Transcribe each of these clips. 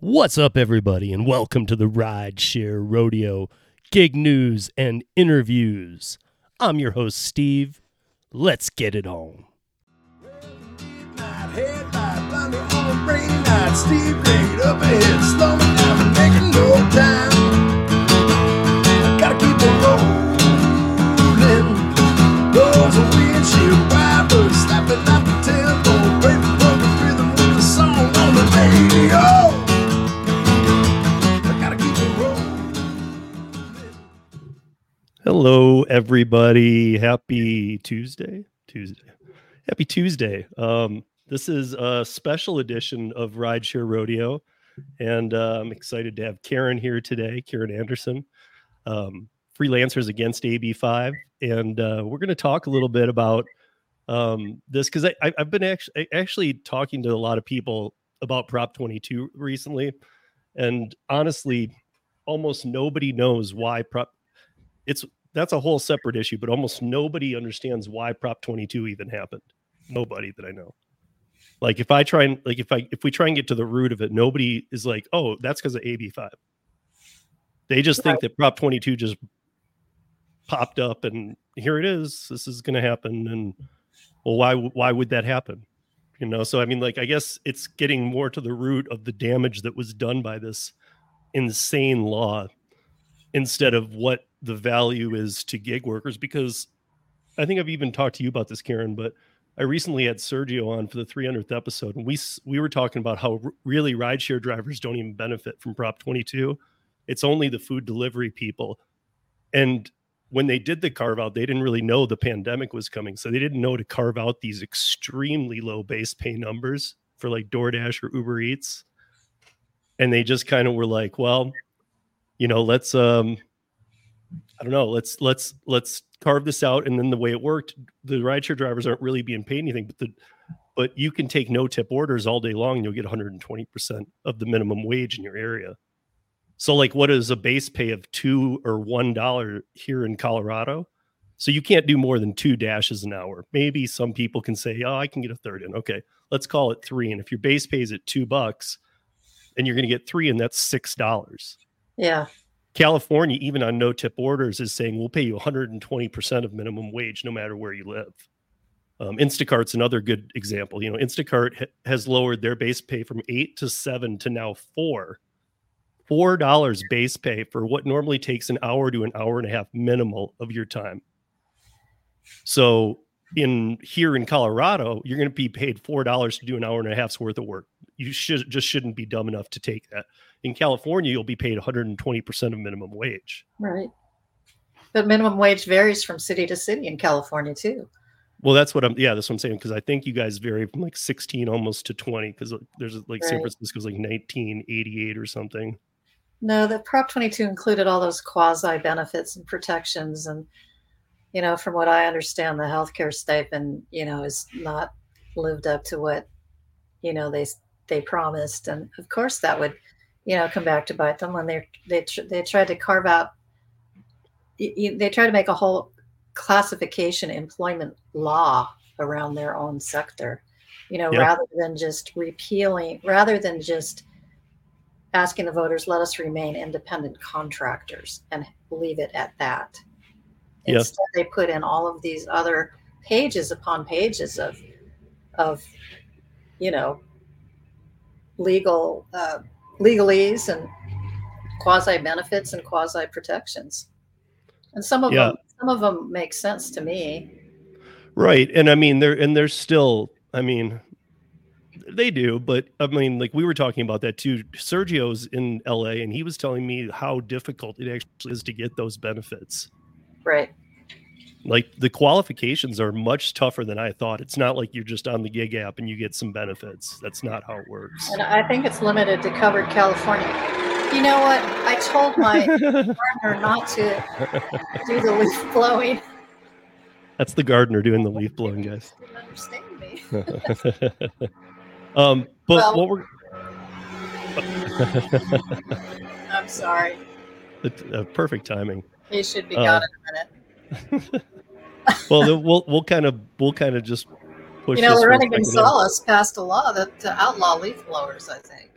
What's up, everybody, and welcome to the Rideshare Rodeo gig news and interviews. I'm your host, Steve. Let's get it on. A Hello, everybody. Happy Tuesday. Tuesday. Happy Tuesday. Um, this is a special edition of Rideshare Rodeo, and uh, I'm excited to have Karen here today, Karen Anderson, um, Freelancers Against AB5. And uh, we're going to talk a little bit about um, this because I've been actually, actually talking to a lot of people about Prop 22 recently. And honestly, almost nobody knows why Prop it's that's a whole separate issue, but almost nobody understands why Prop 22 even happened. Nobody that I know. Like if I try and like if I if we try and get to the root of it, nobody is like, oh, that's because of AB5. They just think that Prop 22 just popped up and here it is. This is going to happen. And well, why why would that happen? You know, so I mean, like I guess it's getting more to the root of the damage that was done by this insane law instead of what the value is to gig workers because I think I've even talked to you about this Karen but I recently had Sergio on for the 300th episode and we we were talking about how r- really rideshare drivers don't even benefit from prop 22 it's only the food delivery people. And when they did the carve out they didn't really know the pandemic was coming so they didn't know to carve out these extremely low base pay numbers for like DoorDash or Uber Eats. And they just kind of were like well you know let's um i don't know let's let's let's carve this out and then the way it worked the rideshare drivers aren't really being paid anything but the but you can take no tip orders all day long and you'll get 120% of the minimum wage in your area. So like what is a base pay of two or one dollar here in colorado? So you can't do more than two dashes an hour. Maybe some people can say oh i can get a third in. Okay let's call it three and if your base pay is at two bucks and you're going to get three and that's six dollars. Yeah. California, even on no tip orders, is saying we'll pay you 120% of minimum wage no matter where you live. Um, Instacart's another good example. You know, Instacart ha- has lowered their base pay from eight to seven to now four. Four dollars base pay for what normally takes an hour to an hour and a half minimal of your time. So in here in Colorado, you're going to be paid four dollars to do an hour and a half's worth of work. You should just shouldn't be dumb enough to take that. In California, you'll be paid 120% of minimum wage. Right. But minimum wage varies from city to city in California too. Well, that's what I'm. Yeah, that's what I'm saying. Because I think you guys vary from like 16 almost to 20. Because there's like San Francisco's like 1988 or something. No, the Prop 22 included all those quasi benefits and protections. And, you know, from what I understand, the healthcare stipend, you know, is not lived up to what, you know, they they promised. And of course, that would, you know, come back to bite them when they they tr- they tried to carve out. They tried to make a whole classification employment law around their own sector, you know, Yeah. rather than just repealing, rather than just asking the voters, let us remain independent contractors and leave it at that. Yeah. Instead, they put in all of these other pages upon pages of, of, you know, legal uh, legalese and quasi benefits and quasi protections. And some of Yeah. them, some of them make sense to me. Right. And I mean, they're and they're still. I mean, they do. But I mean, like we were talking about that too. Sergio's in L.A. and he was telling me how difficult it actually is to get those benefits. Right. Like the qualifications are much tougher than I thought. It's not like you're just on the gig app and you get some benefits. That's not how it works. And I think it's limited to covered California. You know what? I told my partner not to do the leaf blowing. That's the gardener doing the leaf blowing, guys. Didn't understand me. um, but Well- what we're I'm sorry. uh, perfect timing. He should be Uh, gone in a minute. Well, we'll we'll kind of we'll kind of just push. You know, this for a Lorena. Gonzalez passed a law that to outlaw leaf blowers. I think.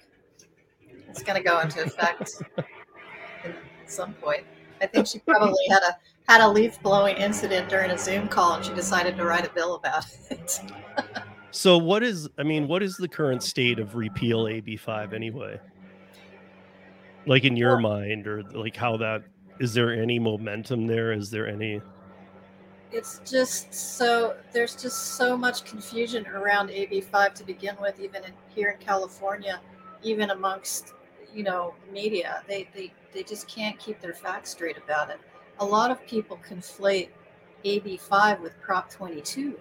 it's going to go into effect at some point. I think she probably had a had a leaf blowing incident during a Zoom call, and she decided to write a bill about it. So what is I mean, what is the current state of repeal AB five anyway? Like in your mind, or like how that is there any momentum there? Is there any it's just so there's just so much confusion around AB5 to begin with, even in, here in California, even amongst you know media. They they they just can't keep their facts straight about it. A lot of people conflate AB5 with Prop 22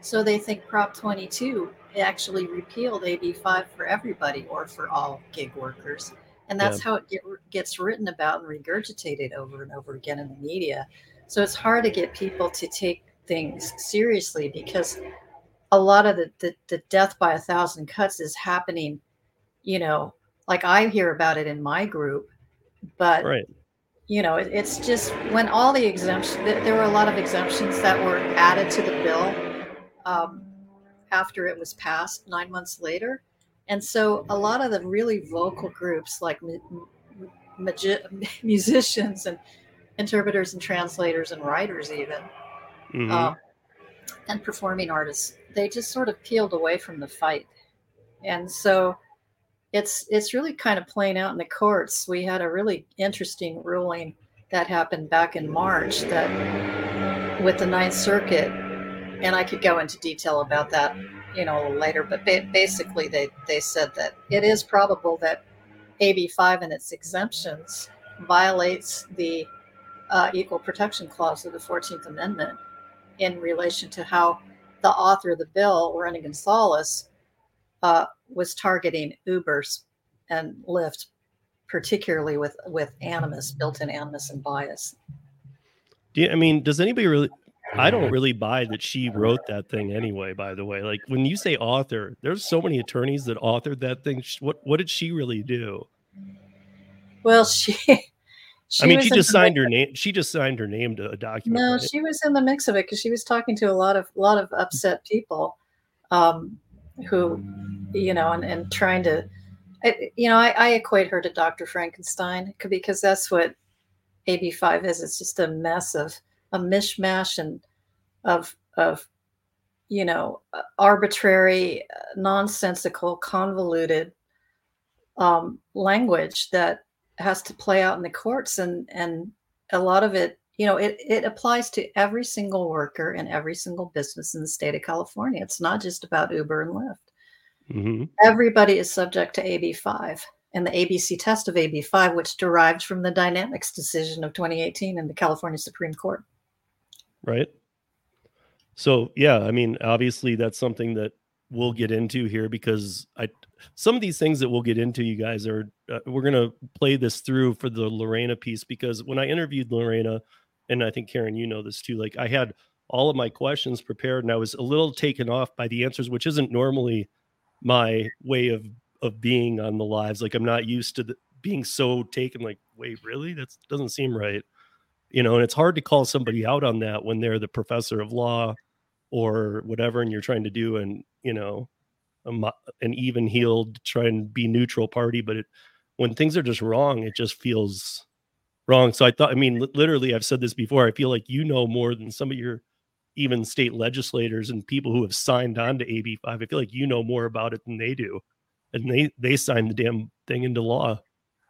so they think Prop 22 actually repealed AB5 for everybody or for all gig workers. And that's yeah. how it get, gets written about and regurgitated over and over again in the media. So it's hard to get people to take things seriously because a lot of the, the, the death by a thousand cuts is happening, you know, like I hear about it in my group, but right you know, it, it's just when all the exemptions, there were a lot of exemptions that were added to the bill um, after it was passed nine months later. And so a lot of the really vocal groups, like magi- musicians and interpreters and translators and writers, even, mm-hmm. uh, and performing artists, they just sort of peeled away from the fight. And so it's it's really kind of playing out in the courts. We had a really interesting ruling that happened back in March that with the Ninth Circuit and I could go into detail about that, you know, later. But ba- basically, they they said that it is probable that AB five and its exemptions violates the uh, Equal Protection Clause of the Fourteenth Amendment in relation to how the author of the bill, Lorena Gonzalez, uh, was targeting Ubers and Lyft, particularly with with animus, built-in animus and bias. Do you, I mean, does anybody really I don't really buy that she wrote that thing anyway. By the way, like when you say author, there's so many attorneys that authored that thing. What what did she really do? Well, she. she I mean, she just signed her name. She just signed her name to a document. No, right? she was in the mix of it because she was talking to a lot of a lot of upset people, um, who, you know, and and trying to, I, you know, I, I equate her to Dr. Frankenstein because that's what AB5 is. It's just a mess of a mishmash and of of you know arbitrary nonsensical convoluted um, language that has to play out in the courts and and a lot of it you know it, it applies to every single worker and every single business in the state of california. It's not just about uber and lyft. Mm-hmm. everybody is subject to ab5 and the abc test of ab5 which derived from the Dynamex decision of 2018 in the california supreme court right? So yeah, I mean, obviously that's something that we'll get into here because I some of these things that we'll get into, you guys are uh, we're gonna play this through for the Lorena piece because when I interviewed Lorena, and I think Karen, you know this too, like I had all of my questions prepared and I was a little taken off by the answers, which isn't normally my way of of being on the lives. Like I'm not used to the, being so taken. Like, wait, really? That doesn't seem right you know and it's hard to call somebody out on that when they're the professor of law or whatever and you're trying to do and you know a, an even heeled try and be neutral party but it when things are just wrong it just feels wrong. So i thought i mean literally i've said this before i feel like you know more than some of your even state legislators and people who have signed on to ab5 i feel like you know more about it than they do and they they signed the damn thing into law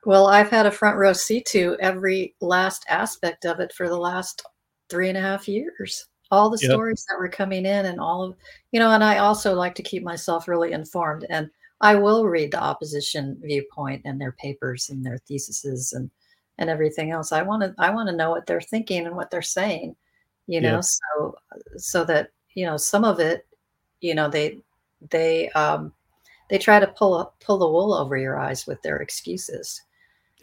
well, I've had a front row seat to every last aspect of it for the last three and a half years. All the yep. stories that were coming in, and all of, you know, and I also like to keep myself really informed. And I will read the opposition viewpoint and their papers and their theses and and everything else. I want to I want to know what they're thinking and what they're saying, you know, so so that you know some of it, you know, they they um they try to pull pull the wool over your eyes with their excuses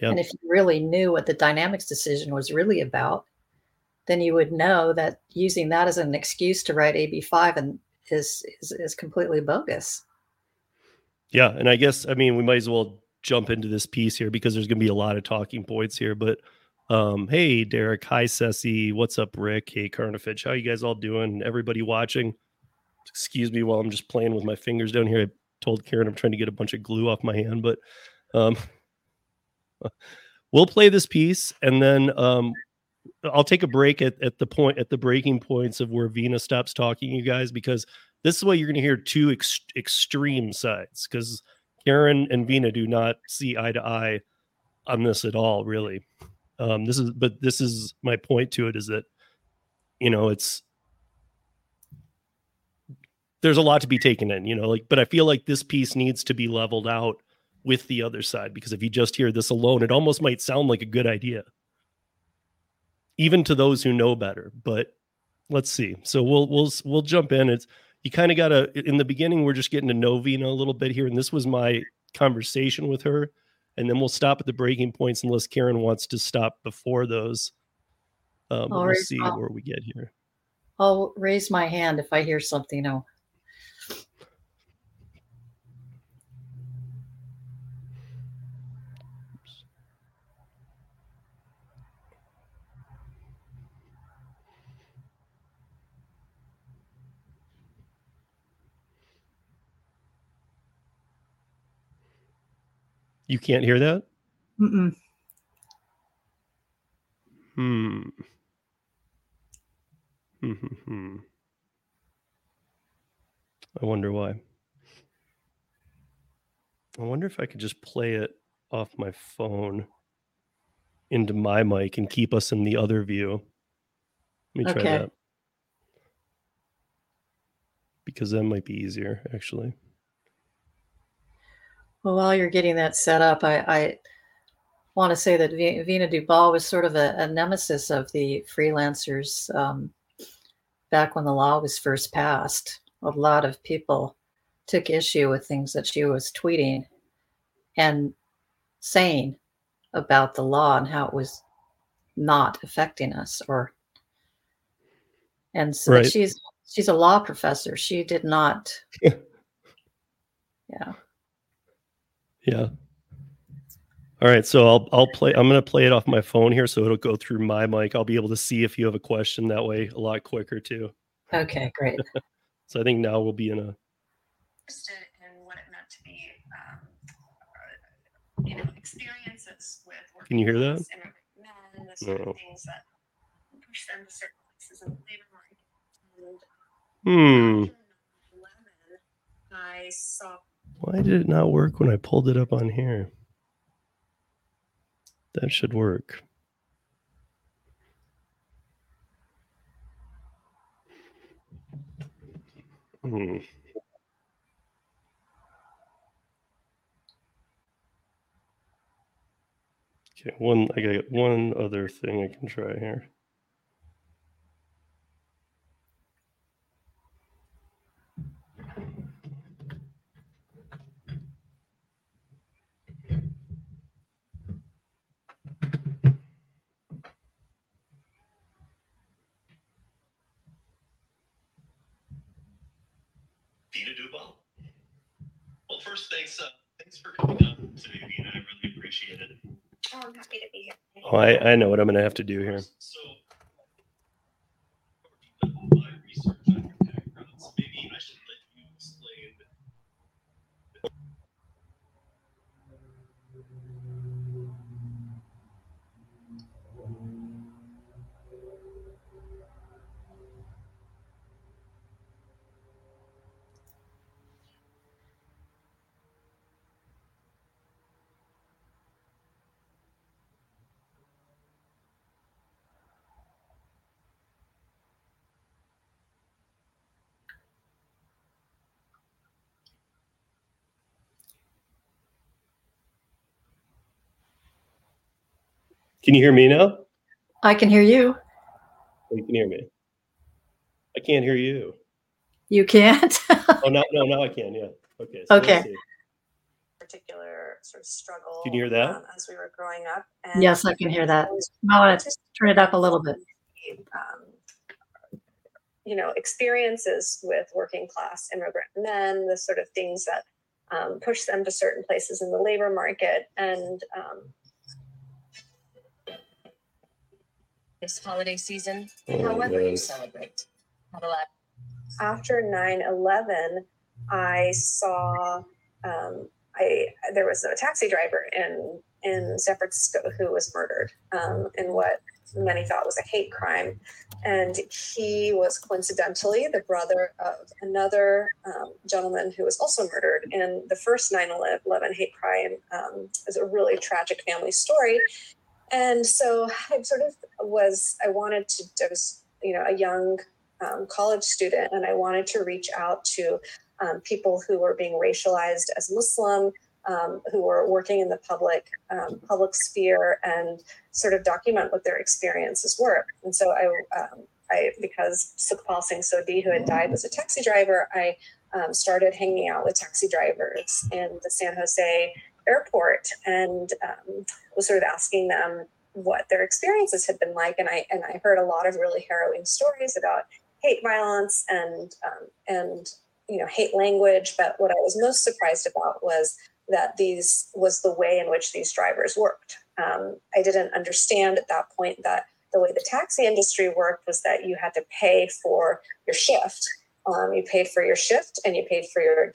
Yep. And if you really knew what the Dynamex decision was really about, then you would know that using that as an excuse to write AB5 and is, is is completely bogus. Yeah, and I guess I mean we might as well jump into this piece here because there's going to be a lot of talking points here. But um, hey, Derek, hi, Ceci, what's up, Rick? Hey, Carnifitch, how you guys all doing? Everybody watching? Excuse me while I'm just playing with my fingers down here. I told Karen I'm trying to get a bunch of glue off my hand, but um, we'll play this piece and then um, I'll take a break at, at the point at the breaking points of where Veena stops talking, you guys, because this is what you're going to hear two ex- extreme sides because Karen and Veena do not see eye to eye on this at all, really. Um, this is, but this is my point to it is that, you know, it's there's a lot to be taken in, you know, like, but I feel like this piece needs to be leveled out with the other side because if you just hear this alone, it almost might sound like a good idea, even to those who know better. But let's see. So we'll we'll we'll jump in. It's you kind of got to in the beginning. We're just getting to know Veena a little bit here, and this was my conversation with her, and then we'll stop at the breaking points unless Karen wants to stop before those. Um, we'll see I'll- where we get here. I'll raise my hand if I hear something. Oh, You can't hear that. Mm-mm. Hmm. Hmm, hmm, hmm. I wonder why. I wonder if I could just play it off my phone into my mic and keep us in the other view. Let me try Okay. that. Because that might be easier, actually. Well, while you're getting that set up, I, I want to say that Veena Dubal was sort of a, a nemesis of the freelancers um, back when the law was first passed. A lot of people took issue with things that she was tweeting and saying about the law and how it was not affecting us or and so Right. she's she's a law professor she did not yeah Yeah. All right, so I'll I'll play I'm going to play it off my phone here so it'll go through my mic. I'll be able to see if you have a question that way a lot quicker too. okay great So I think now we'll be in a interested in what it meant to be, um, uh, you know, experiences with working Can you hear that? men, the sort No. of things that push them to certain places in the labor market. And Hmm. I saw Why did it not work when I pulled it up on here? That should work. Hmm. Okay, one I got one other thing I can try here. Veena Dubal. Well, first, thanks. Uh, thanks for coming on today, Veena. I really appreciate it. Oh, I'm happy to be here. Oh, I, I know what I'm going to have to do here. So, my research on your backgrounds, maybe I should let you explain. Can you hear me now? i can hear you Oh, you can hear me. I can't hear you. you can't Oh, no, no, now I can. Yeah. Okay. so Okay. particular sort of struggle. Can you hear that? um, as we were growing up. And yes i can hear that I i want to turn it up a little bit um, you know, experiences with working class immigrant men, the sort of things that um, push them to certain places in the labor market. And um, this holiday season, Oh, however you celebrate. Have a lot. after 9 11, I saw um, I there was a taxi driver in in San Francisco who was murdered um, in what many thought was a hate crime, and he was coincidentally the brother of another um, gentleman who was also murdered in the first 9/11 hate crime. Um, is a really tragic family story, and so I sort of was I wanted to I was you know a young um, college student, and I wanted to reach out to um, people who were being racialized as Muslim, um, who were working in the public um, public sphere, and sort of document what their experiences were. And so I, um, I because Sukhpal Singh Sodhi, who had died, was a taxi driver, I um, started hanging out with taxi drivers in the San Jose airport and um, was sort of asking them what their experiences had been like. And i and i heard a lot of really harrowing stories about hate violence and um, and you know hate language. But what i was most surprised about was that these was the way in which these drivers worked. Um, i didn't understand at that point that the way the taxi industry worked was that you had to pay for your shift. Um, you paid for your shift and you paid for your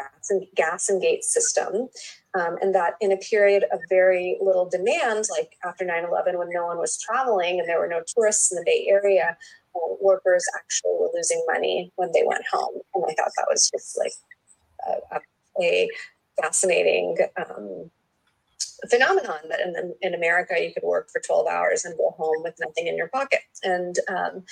gas and gas and gate system um, and that in a period of very little demand like after 9-11 when no one was traveling and there were no tourists in the bay area uh, workers actually were losing money when they went home. And I thought that was just like a, a fascinating um, phenomenon that in, in America you could work for 12 hours and go home with nothing in your pocket. And um,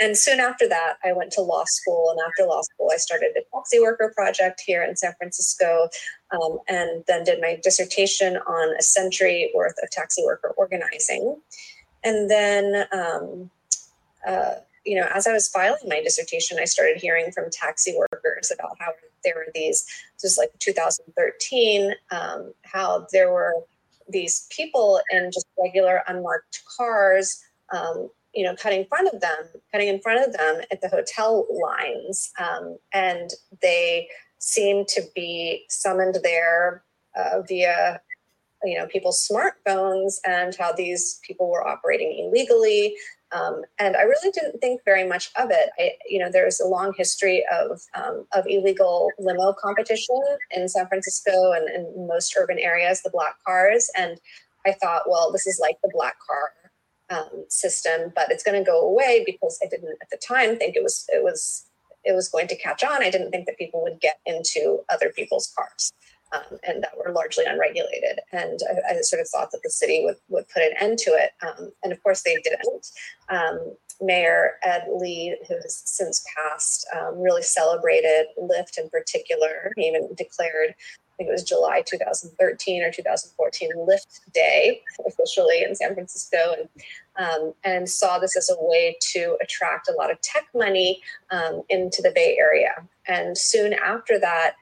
and soon after that, I went to law school. And after law school, I started a taxi worker project here in San Francisco, um, and then did my dissertation on a century worth of taxi worker organizing. And then um, uh, you know, as I was filing my dissertation, I started hearing from taxi workers about how there were these, just like 2013, um, how there were these people in just regular unmarked cars, um, you know, cutting in front of them, cutting in front of them at the hotel lines, um, and they seem to be summoned there uh, via you know people's smartphones and how these people were operating illegally um, and I really didn't think very much of it. I, you know, there's a long history of um, of illegal limo competition in San Francisco and in most urban areas, the black cars. And I thought, well, this is like the black car um, system, but it's going to go away because I didn't at the time think it was it was it was going to catch on. I didn't think that people would get into other people's cars um, and that were largely unregulated. And I, I, sort of thought that the city would, would put an end to it. Um, and of course, they didn't. Um, Mayor Ed Lee, who has since passed, um, really celebrated Lyft in particular. He even declared, I think it was July 2013 or 2014, Lyft Day officially in San Francisco, and um, and saw this as a way to attract a lot of tech money um, into the Bay Area. And soon after that,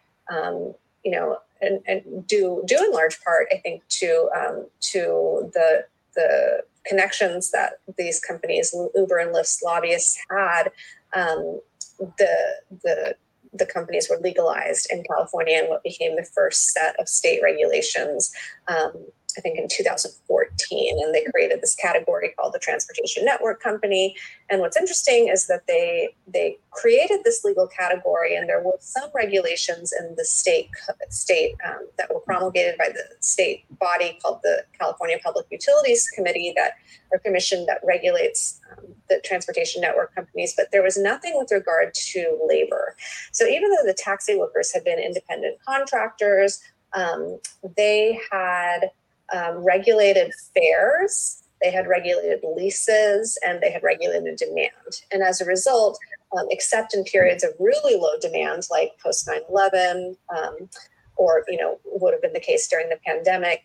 you know, and, and due due in large part, I think, to um, to the the connections that these companies, Uber and Lyft's lobbyists had. Um, the the the companies were legalized in California and what became the first set of state regulations um, I think in 2014, and they created this category called the Transportation Network Company. And what's interesting is that they they created this legal category, and there were some regulations in the state state um, that were promulgated by the state body called the California Public Utilities Committee that or commission that regulates um, the transportation network companies. But there was nothing with regard to labor. So even though the taxi workers had been independent contractors, um, they had um, regulated fares, they had regulated leases, and they had regulated demand. And as a result, um, except in periods of really low demand, like post 9 11, um, or you know would have been the case during the pandemic,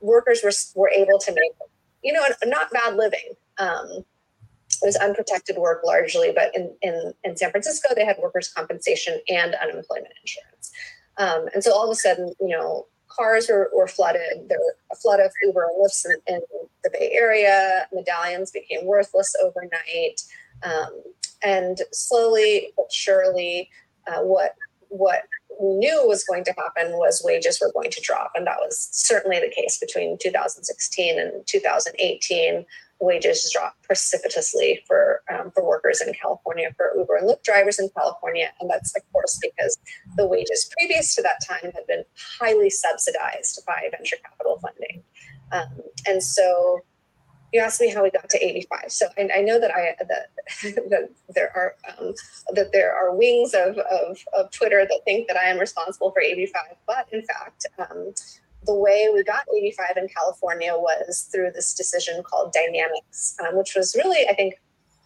workers were, were able to make you know not bad living. Um, it was unprotected work largely, but in, in, in San Francisco, they had workers' compensation and unemployment insurance. Um, and so all of a sudden, you know, cars were, were flooded. There were a flood of Uber and Lyfts in, in the Bay Area. Medallions became worthless overnight. Um, and slowly but surely, uh, what what we knew was going to happen was wages were going to drop, and that was certainly the case between 2016 and 2018. Wages dropped precipitously for um, for workers in California, for Uber and Lyft drivers in California, and that's of course because the wages previous to that time had been highly subsidized by venture capital funding, um, and so. You asked me how we got to AB5. So I, I know that I that, that there are um, that there are wings of, of, of Twitter that think that I am responsible for AB5, but in fact, um, the way we got AB5 in California was through this decision called Dynamex, um, which was really, I think,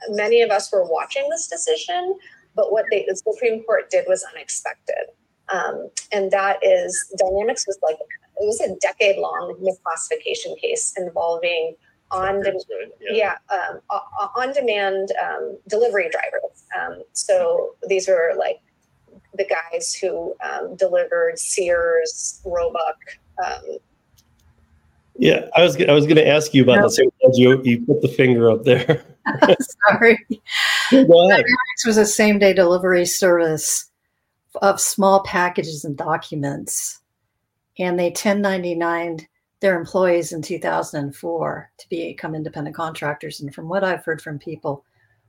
many of us were watching this decision, but what they, the Supreme Court did was unexpected. Um, and that is, Dynamex was like, it was a decade long misclassification case involving on de- yeah, yeah um, on demand um, delivery drivers. Um, so these were like the guys who um, delivered Sears, Roebuck, um, yeah, I was I was going to ask you about no. this. You you put the finger up there. Sorry. Ahead. was a same day delivery service of small packages and documents, and they 1099 their employees in 2004 to become independent contractors. And from what I've heard from people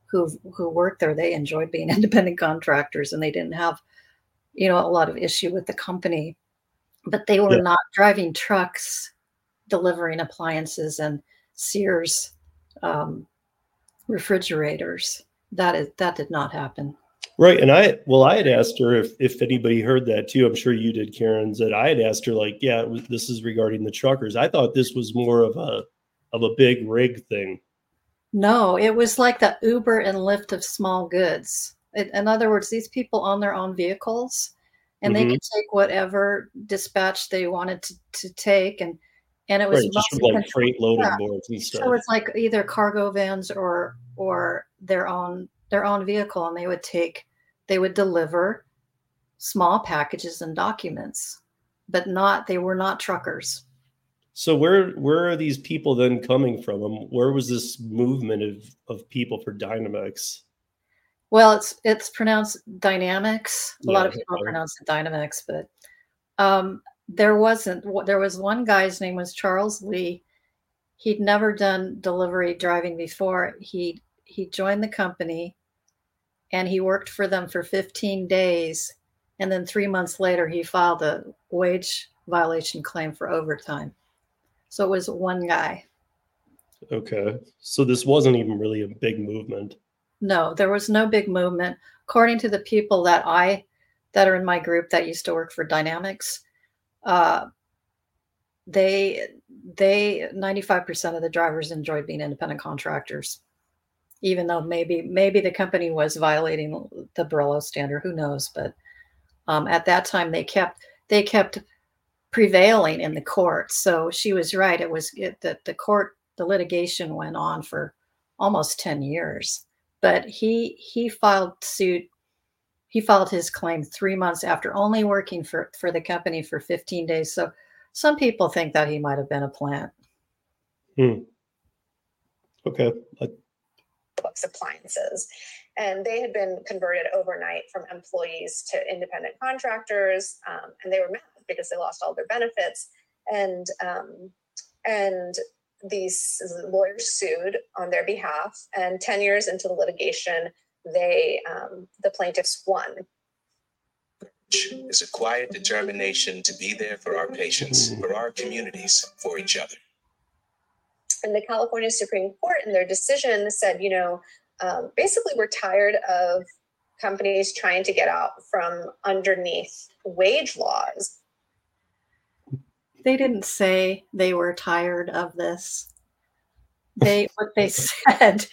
who who worked there, they enjoyed being independent contractors, and they didn't have, you know, a lot of issue with the company but they were yeah. not driving trucks delivering appliances and Sears um, refrigerators. That is that did not happen. Right, and I well, I had asked her if if anybody heard that too. I'm sure you did, Karen. That I had asked her like, yeah, was, this is regarding the truckers. I thought this was more of a of a big rig thing. No, it was like the Uber and Lyft of small goods. It, in other words, these people on their own vehicles and mm-hmm. they could take whatever dispatch they wanted to, to take and and it was right, just like freight loading yeah. boards and stuff. So it's like either cargo vans or or their own their own vehicle, and they would take they would deliver small packages and documents, but not they were not truckers. So where where are these people then coming from? Where was this movement of of people for Dynamex? Well, it's it's pronounced Dynamex. A yeah, lot of people pronounce it dynamics, but um, there wasn't. There was one guy's name was Charles Lee. He'd never done delivery driving before. He he joined the company, and he worked for them for 15 days, and then three months later he filed a wage violation claim for overtime. So it was one guy. Okay, so this wasn't even really a big movement no, there was no big movement. According to the people that I that are in my group that used to work for Dynamex, uh, they they 95% of the drivers enjoyed being independent contractors even though maybe maybe the company was violating the Borello standard who knows but um, at that time they kept they kept prevailing in the court so she was right it was that the court the litigation went on for almost 10 years but he he filed suit he filed his claim three months after only working for for the company for 15 days. So some people think that he might have been a plant. Hmm. okay books appliances. And they had been converted overnight from employees to independent contractors um, and they were mad because they lost all their benefits. And um, and these lawyers sued on their behalf, and 10 years into the litigation, they um, the plaintiffs won. Is a quiet determination to be there for our patients, for our communities, for each other. And the California Supreme Court, in their decision, said, you know, um, basically, we're tired of companies trying to get out from underneath wage laws they didn't say they were tired of this. They what they said.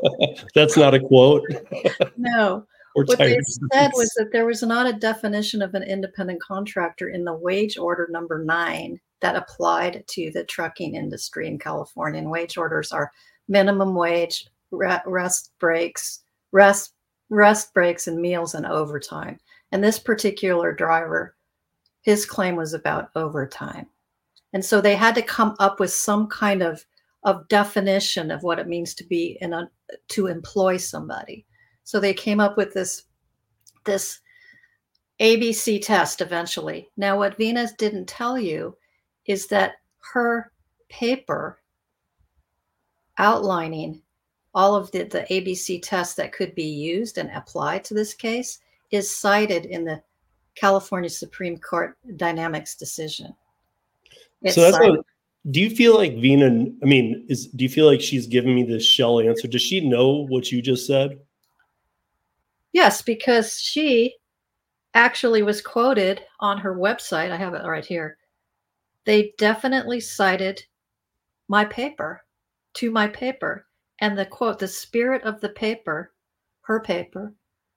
That's not a quote. no. what they said was that there was not a definition of an independent contractor in the wage order number nine that applied to the trucking industry in California. And wage orders are minimum wage, rest breaks, rest rest breaks, and meals and overtime. And this particular driver, his claim was about overtime. And so they had to come up with some kind of, of definition of what it means to be in a to employ somebody. So they came up with this this ABC test eventually. Now what Venus didn't tell you is that her paper outlining all of the, the ABC tests that could be used and applied to this case is cited in the California Supreme Court Dynamex decision. It's so that's what, do you feel like Veena I mean, is do you feel like she's giving me this shell answer? Does she know what you just said? Yes, because she actually was quoted on her website. I have it right here. They definitely cited my paper to my paper. And the quote, the spirit of the paper, her paper,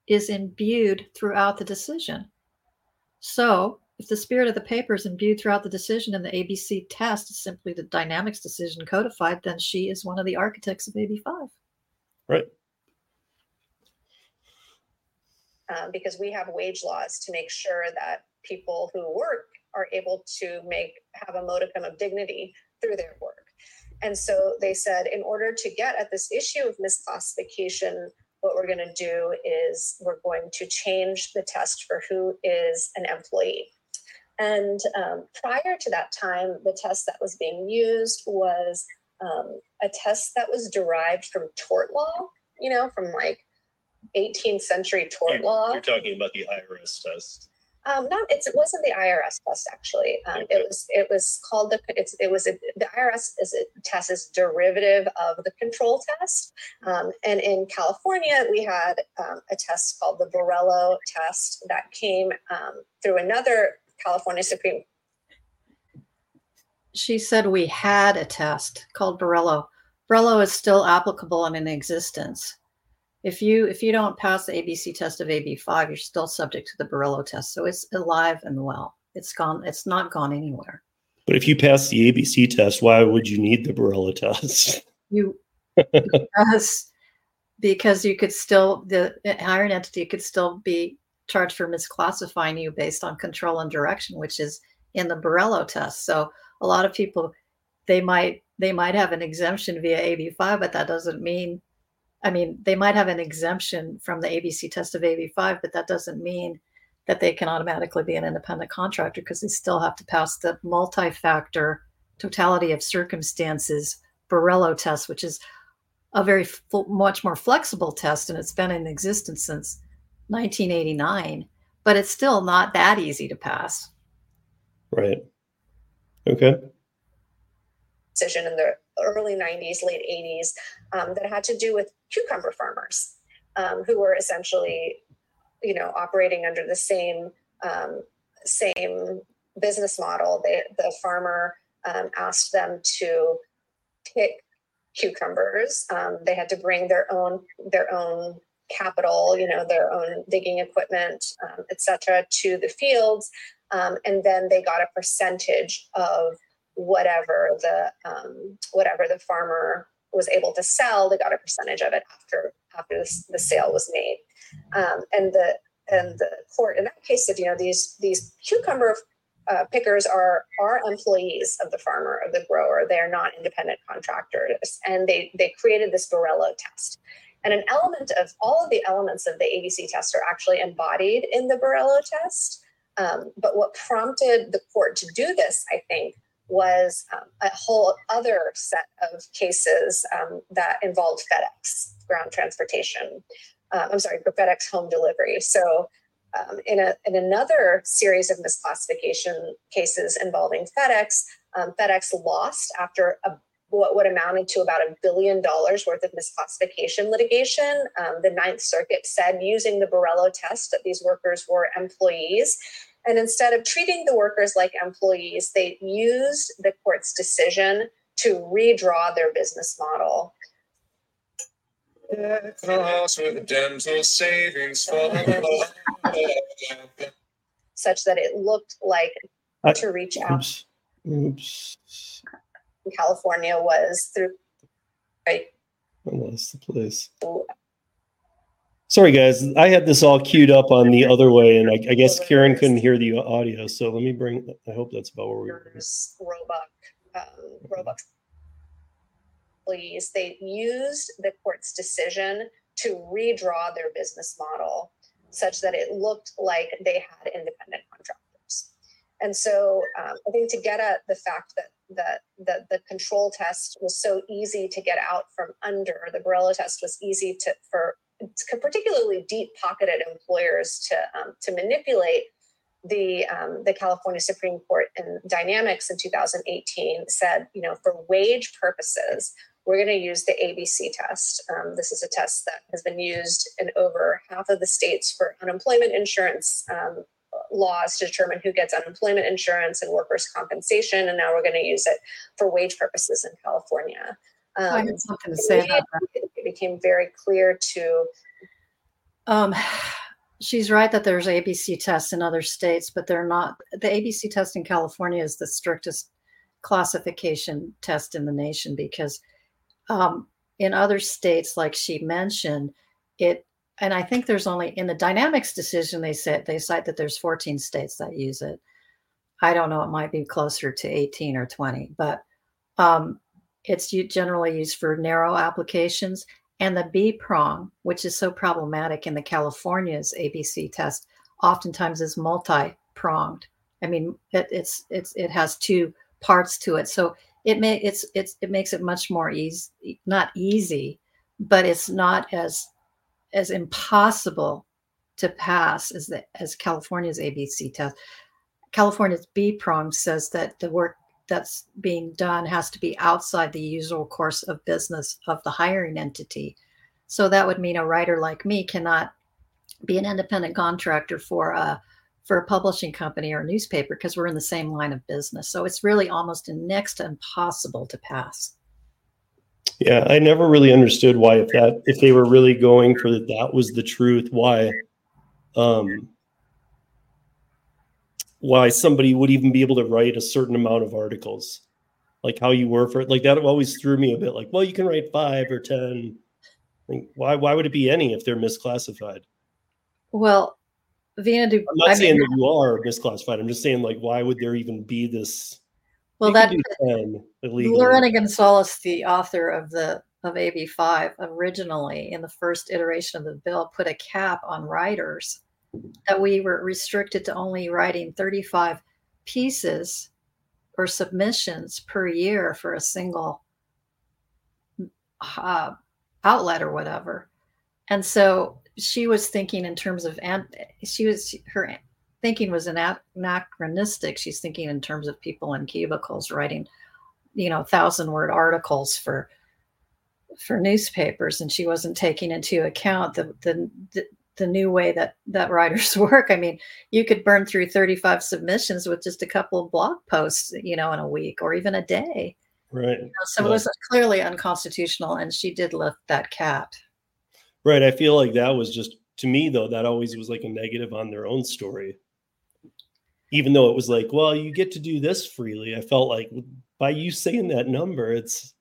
is imbued throughout the decision. So if the spirit of the paper is imbued throughout the decision and the ABC test is simply the Dynamex decision codified, then she is one of the architects of AB5. Right. um, because we have wage laws to make sure that people who work are able to make have a modicum of dignity through their work. And so they said, in order to get at this issue of misclassification, what we're going to do is we're going to change the test for who is an employee. And um, prior to that time, the test that was being used was um, a test that was derived from tort law, you know, from like 18th century tort law. You're talking about the IRS test. Um, not it's, it wasn't the IRS test actually. Um, Okay. It was it was called the it's it was a, the IRS is a test is derivative of the control test. Um, and in California, we had um, a test called the Borello test that came um, through another California Supreme. She said we had a test called Borello. Borello is still applicable and in existence. If you if you don't pass the ABC test of AB5, you're still subject to the Borello test. So it's alive and well. It's gone. It's not gone anywhere. But if you pass the ABC test, why would you need the Borello test? You because because you could still the hiring entity could still be charged for misclassifying you based on control and direction, which is in the Borello test. So a lot of people they might they might have an exemption via AB5, but that doesn't mean I mean they might have an exemption from the ABC test of AB5, but that doesn't mean that they can automatically be an independent contractor because they still have to pass the multi-factor totality of circumstances Borello test, which is a very fu- much more flexible test, and it's been in existence since 1989. But it's still not that easy to pass. Right. Okay. decision in the early 90s, late 80s, um, that had to do with cucumber farmers um, who were essentially, you know, operating under the same um, same business model. They, the farmer um, asked them to pick cucumbers. Um, they had to bring their own their own capital, you know, their own digging equipment, um, cetera, to the fields, um, and then they got a percentage of whatever the um, whatever the farmer was able to sell. They got a percentage of it after after the, the sale was made, um, and the and the court in that case said, you know, these these cucumber uh, pickers are are employees of the farmer of the grower. They are not independent contractors, and they they created this Borello test. And an element of all of the elements of the ABC test are actually embodied in the Borello test. Um, but what prompted the court to do this, I think, was um, a whole other set of cases um, that involved FedEx ground transportation. Uh, I'm sorry, FedEx home delivery. So, um, in a in another series of misclassification cases involving FedEx, um, FedEx lost after a what would amounted to about a billion dollars worth of misclassification litigation. Um, the Ninth Circuit said using the Borello test that these workers were employees. And instead of treating the workers like employees, they used the court's decision to redraw their business model. Cross with dental savings for such that it looked like I- to reach out Oops. Oops. In California was through right I lost the place. Sorry, guys. I had this all queued up on the other way, and I, I guess Karen couldn't hear the audio. So let me bring. I hope that's about where we were. Roebuck, um, Roebuck employees, they used the court's decision to redraw their business model such that it looked like they had independent contractors. And so um, I think to get at the fact that that that the control test was so easy to get out from under. The Borello test was easy to for particularly deep pocketed employers to um, to manipulate. The um, the California Supreme Court in Dynamex in 2018 said, you know, for wage purposes, we're going to use the ABC test. Um, this is a test that has been used in over half of the states for unemployment insurance um, laws to determine who gets unemployment insurance and workers' compensation. And now we're going to use it for wage purposes in California. I Um, had something to say about that. it it became very clear to Um, she's right that there's ABC tests in other states, but they're not. The ABC test in California is the strictest classification test in the nation because um, in other states, like she mentioned, it. And I think there's only in the Dynamex decision they said they cite that there's 14 states that use it. I don't know. It might be closer to 18 or 20, but um, it's generally used for narrow applications. And the B prong, which is so problematic in the California's ABC test, oftentimes is multi-pronged. I mean, it, it's it's it has two parts to it, so it may it's it's it makes it much more easy, not easy, but it's not as as impossible to pass as the as California's ABC test. California's B prong says that the work that's being done has to be outside the usual course of business of the hiring entity. So that would mean a writer like me cannot be an independent contractor for a for a publishing company or a newspaper because we're in the same line of business. So it's really almost next to impossible to pass. Yeah, I never really understood why if that if they were really going for that that was the truth, why um why somebody would even be able to write a certain amount of articles. Like how you were for it. like that always threw me a bit like, well, you can write five or ten. Like, why why would it be any if they're misclassified? Well, Veena I'm not I saying mean, that you are misclassified. I'm just saying like why would there even be this well that can do 10 illegally. Lorena Gonzalez, the author of the of AB5, originally in the first iteration of the bill, put a cap on writers that we were restricted to only writing 35 pieces or submissions per year for a single uh, outlet or whatever. And so she was thinking in terms of, and she was her thinking was ana- anachronistic. She's thinking in terms of people in cubicles writing, you know, thousand word articles for for newspapers, and she wasn't taking into account the the the, the new way that that writers work. I mean, you could burn through 35 submissions with just a couple of blog posts, you know, in a week or even a day. right. You know, so it was clearly unconstitutional, and she did lift that cap. Right. I feel like that was just to me though, that always was like a negative on their own story. Even though it was like, well, you get to do this freely. I felt like by you saying that number, it's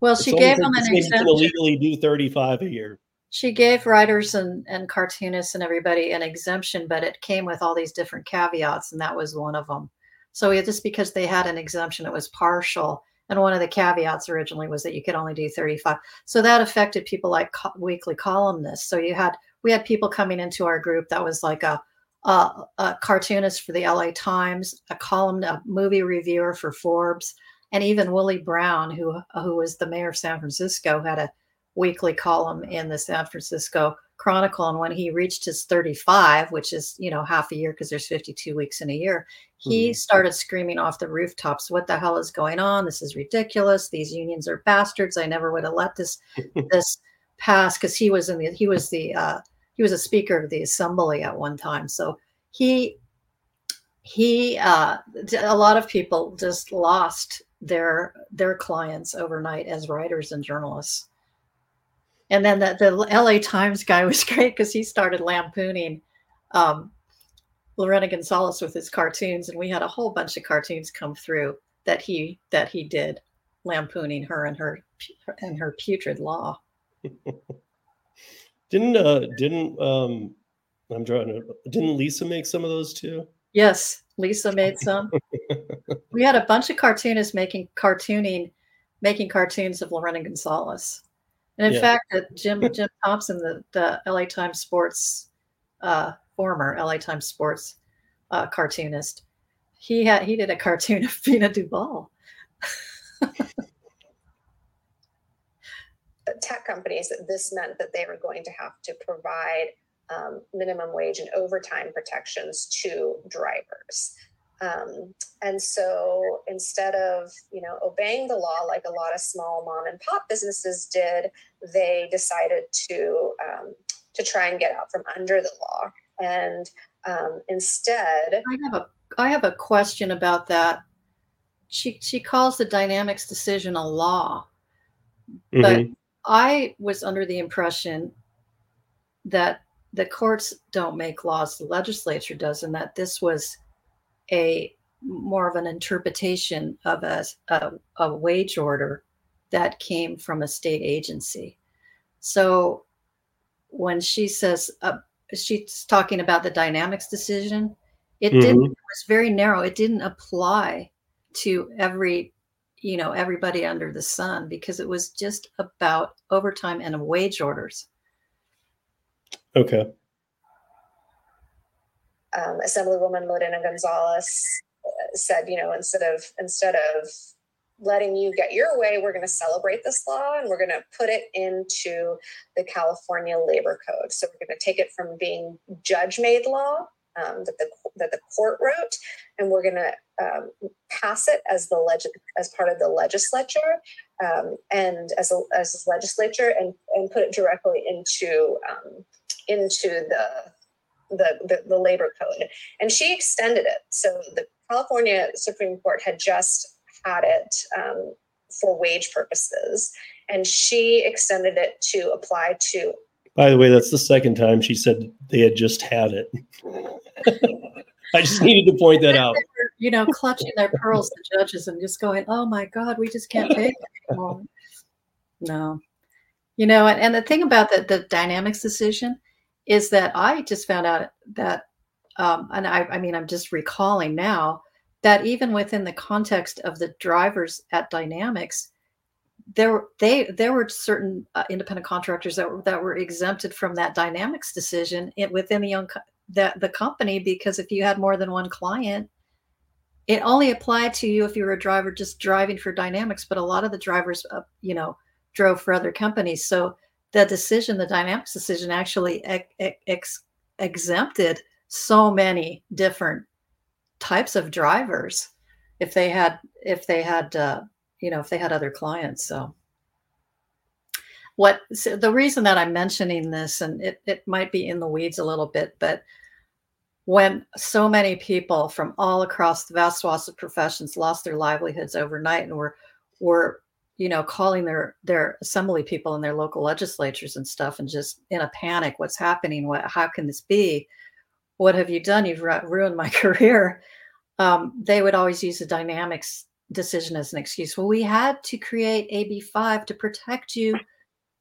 Well, she almost gave them an saying you can exemption. illegally do 35 a year. she gave writers and, and cartoonists and everybody an exemption, but it came with all these different caveats, and that was one of them. So it, just because they had an exemption, it was partial. And one of the caveats originally was that you could only do 35. So that affected people like co- weekly columnists. So you had we had people coming into our group that was like a a, a cartoonist for the LA Times, a column, a movie reviewer for Forbes, and even Willie Brown, who who was the mayor of San Francisco, had a weekly column in the San Francisco Chronicle. And when he reached his 35, which is, you know, half a year because there's 52 weeks in a year, he Mhm. started screaming off the rooftops, What the hell is going on? This is ridiculous. These unions are bastards. I never would have let this this pass because he was in the he was the uh he was a speaker of the assembly at one time. So he he uh a lot of people just lost their their clients overnight as writers and journalists and then the, the la times guy was great because he started lampooning um, lorena gonzalez with his cartoons and we had a whole bunch of cartoons come through that he that he did lampooning her and her and her putrid law Didn't uh didn't um I'm trying to didn't Lisa make some of those too? yes lisa made some we had a bunch of cartoonists making cartooning making cartoons of lorena gonzalez and in Yeah. fact that jim jim thompson the, the la times sports uh, former la times sports uh, cartoonist he had he did a cartoon of Veena Dubal. tech companies that this meant that they were going to have to provide um, minimum wage and overtime protections to drivers. Um, and so instead of you know obeying the law like a lot of small mom and pop businesses did, they decided to um, to try and get out from under the law. And um, instead, I have a I have a question about that. She she calls the Dynamex decision a law, but Mhm. I was under the impression that the courts don't make laws, the legislature does, and that this was a more of an interpretation of a, a, a wage order that came from a state agency. So when she says uh, she's talking about the Dynamex decision, it didn't Mhm. it was very narrow. It didn't apply to every you know everybody under the sun because it was just about overtime and wage orders. Okay. um, Assemblywoman Lorena Gonzalez uh, said, you know, instead of instead of letting you get your way, we're going to celebrate this law and we're going to put it into the California Labor Code. So we're going to take it from being judge-made law um, that the that the court wrote, and we're going to um, pass it as the leg- as part of the legislature um, and as a as a legislature and and put it directly into um, into the the, the, the labor code and she extended it so the california supreme court had just had it um, for wage purposes and she extended it to apply to By the way, that's the second time she said they had just had it. I just needed to point that out. You know, clutching their pearls, the judges, and just going, "Oh my God, we just can't take it anymore." No, you know, and, and the thing about the the Dynamex decision is that I just found out that, um, and I, I mean, I'm just recalling now that even within the context of the drivers at Dynamex, there they there were certain uh, independent contractors that were that were exempted from that Dynamex decision in, within the that the company because if you had more than one client, it only applied to you if you were a driver just driving for Dynamex. But a lot of the drivers, uh, you know, drove for other companies, so the decision, the Dynamex decision, actually ex- ex- exempted so many different types of drivers if they had if they had uh, you know if they had other clients so what so the reason that i'm mentioning this and it, it might be in the weeds a little bit but when so many people from all across the vast swaths of professions lost their livelihoods overnight and were were you know calling their their assembly people in their local legislatures and stuff and just in a panic what's happening? What how can this be? What have you done? You've ru- ruined my career. Um, they would always use the Dynamex decision as an excuse. Well we had to create ab5 to protect you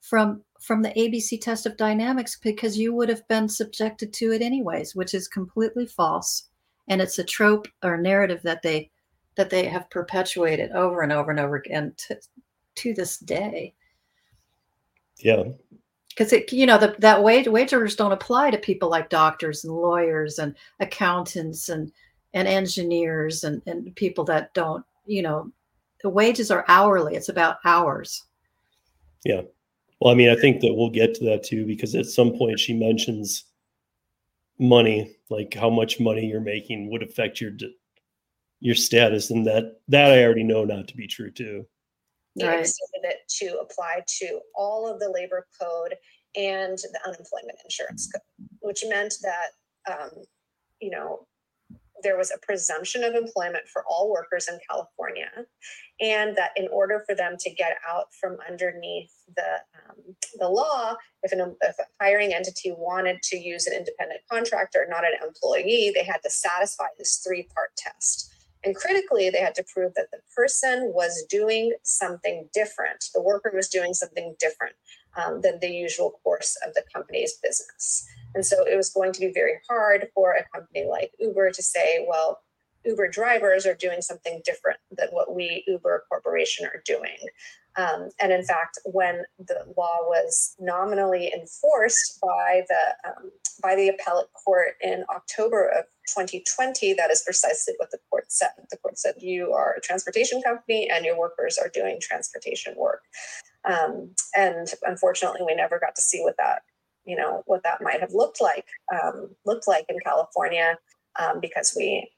from from the abc test of Dynamex because you would have been subjected to it anyways which is completely false. And it's a trope or narrative that they that they have perpetuated over and over and over again to, to this day. Yeah. because it you know the, that wage wage orders don't apply to people like doctors and lawyers and accountants and and engineers and and people that don't you know the wages are hourly. It's about hours Well, I mean, I think that we'll get to that too, because at some point she mentions money, like how much money you're making would affect your your status, and that that I already know not to be true too. They Right. extended it to apply to all of the labor code and the unemployment insurance code, which meant that, um, you know, there was a presumption of employment for all workers in California, and that in order for them to get out from underneath the um, the law, if an if a hiring entity wanted to use an independent contractor, not an employee, they had to satisfy this three part test. And critically, they had to prove that the person was doing something different. The worker was doing something different um, than the usual course of the company's business. And so it was going to be very hard for a company like Uber to say, well, Uber drivers are doing something different than what we, Uber Corporation, are doing. Um, and in fact, when the law was nominally enforced by the um, by the appellate court in October of 2020, that is precisely what the court said. The court said you are a transportation company and your workers are doing transportation work. Um, and unfortunately, we never got to see what that, you know, what that might have looked like, um, looked like in California, um, because we.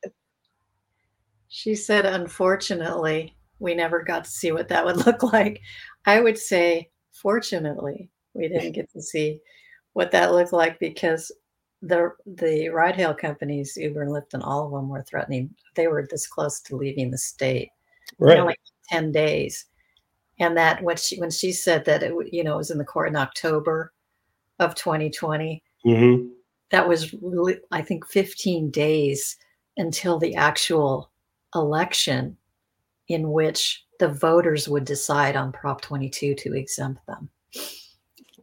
She said, unfortunately, we never got to see what that would look like. I would say, fortunately, we didn't get to see what that looked like because the the ride hail companies, Uber and Lyft, and all of them were threatening. They were this close to leaving the state. Right. Only ten days, and that when she when she said that it you know it was in the court in October of 2020, hmm that was really, I think 15 days until the actual election, in which the voters would decide on Prop 22 to exempt them.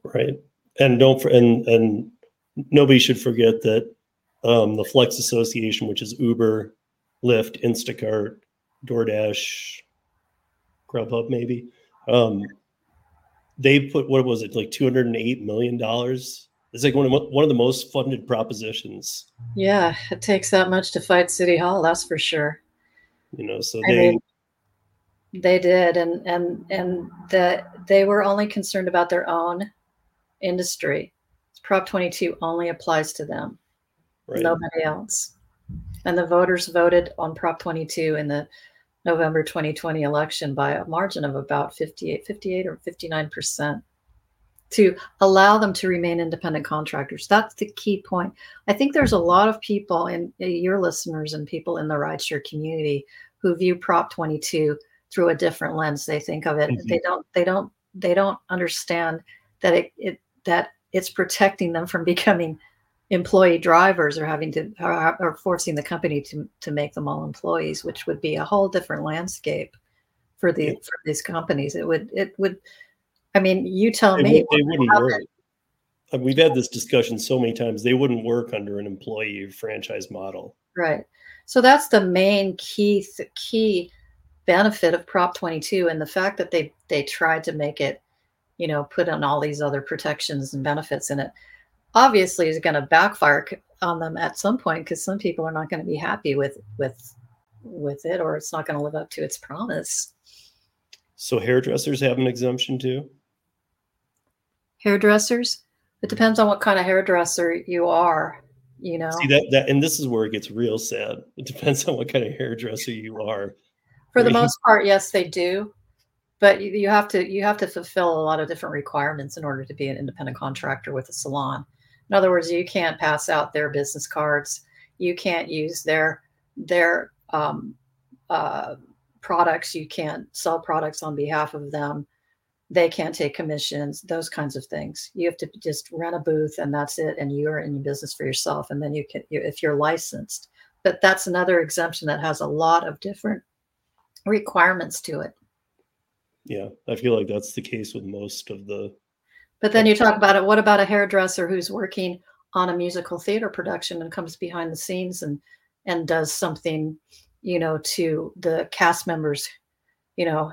Right. And don't and and nobody should forget that um, the Flex Association, which is Uber, Lyft, Instacart, DoorDash, Grubhub, maybe. Um, they put what was it like two hundred and eight million dollars? It's like one of one of the most funded propositions. Yeah, it takes that much to fight City Hall, that's for sure. You know, so I they mean, They did, and and and that they were only concerned about their own industry. Prop 22 only applies to them. right. nobody else. And the voters voted on Prop 22 in the November 2020 election by a margin of about 58, 58 or 59% to allow them to remain independent contractors. That's the key point. I think there's a lot of people in uh, your listeners and people in the rideshare community who view Prop 22 through a different lens. They think of it. Mhm. They don't. They don't. They don't understand that it, it that it's protecting them from becoming employee drivers are having to are, or forcing the company to to make them all employees, which would be a whole different landscape for the Yeah. for these companies. It would it would. I mean, you tell me. would, they wouldn't work. Uh, We've had this discussion so many times. They wouldn't work under an employee franchise model. Right. So that's the main key th- key benefit of Prop 22 and the fact that they they tried to make it, you know, put on all these other protections and benefits in it. Obviously is going to backfire on them at some point because some people are not going to be happy with with with it or it's not going to live up to its promise. So hairdressers have an exemption too. Hairdressers, it depends on what kind of hairdresser you are, you know. See that that and this is where it gets real sad. It depends on what kind of hairdresser you are. for the most part yes they do but you, you have to you have to fulfill a lot of different requirements in order to be an independent contractor with a salon in other words you can't pass out their business cards you can't use their their um, uh, products you can't sell products on behalf of them they can't take commissions those kinds of things you have to just rent a booth and that's it and you're in your business for yourself and then you can you, if you're licensed but that's another exemption that has a lot of different requirements to it. Yeah, I feel like that's the case with most of the. But then you talk about it. What about a hairdresser who's working on a musical theater production and comes behind the scenes and and does something, you know, to the cast members, you know,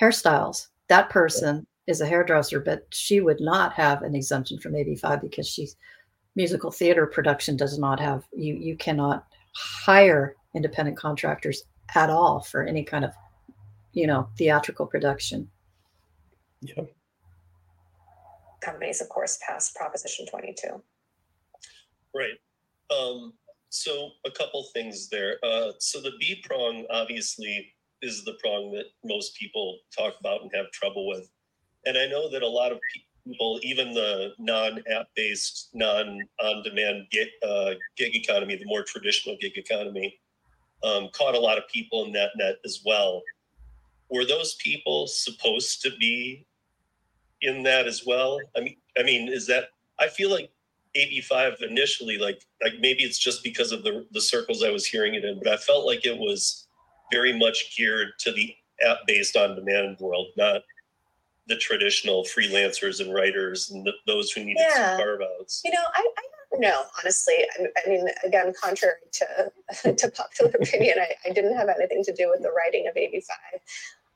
hairstyles? That person is a hairdresser, but she would not have an exemption from AB5 because she's musical theater production does not have you you cannot hire independent contractors at all for any kind of you know theatrical production Yeah, companies, of course, passed Proposition 22. Right. Um, so a couple things there. Uh, so the B prong obviously is the prong that most people talk about and have trouble with. And I know that a lot of people, even the non-app based, non-on-demand gig, uh, gig economy, the more traditional gig economy, um, caught a lot of people in that net as well. Were those people supposed to be in that as well? I mean, I mean, is that? I feel like AB5 initially like like maybe it's just because of the the circles I was hearing it in but I felt like it was very much geared to the app based on demand world not the traditional freelancers and writers and th- those who needed Yeah. some carve outs You know, I, I don't know, honestly. I, I mean, again, contrary to, to popular opinion, I, I didn't have anything to do with the writing of AB5.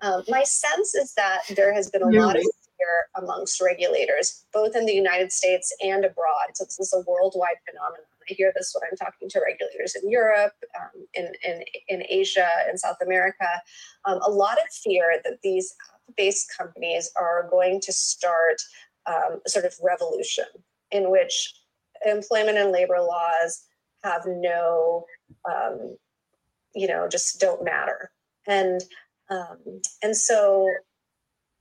Um, my sense is that there has been a You're lot of fear amongst regulators, both in the United States and abroad. So this is a worldwide phenomenon. I hear this when I'm talking to regulators in Europe, um, in, in, in Asia, in South America. Um, a lot of fear that these app-based companies are going to start um, a sort of revolution in which employment and labor laws have no, um, you know, just don't matter. And um, and so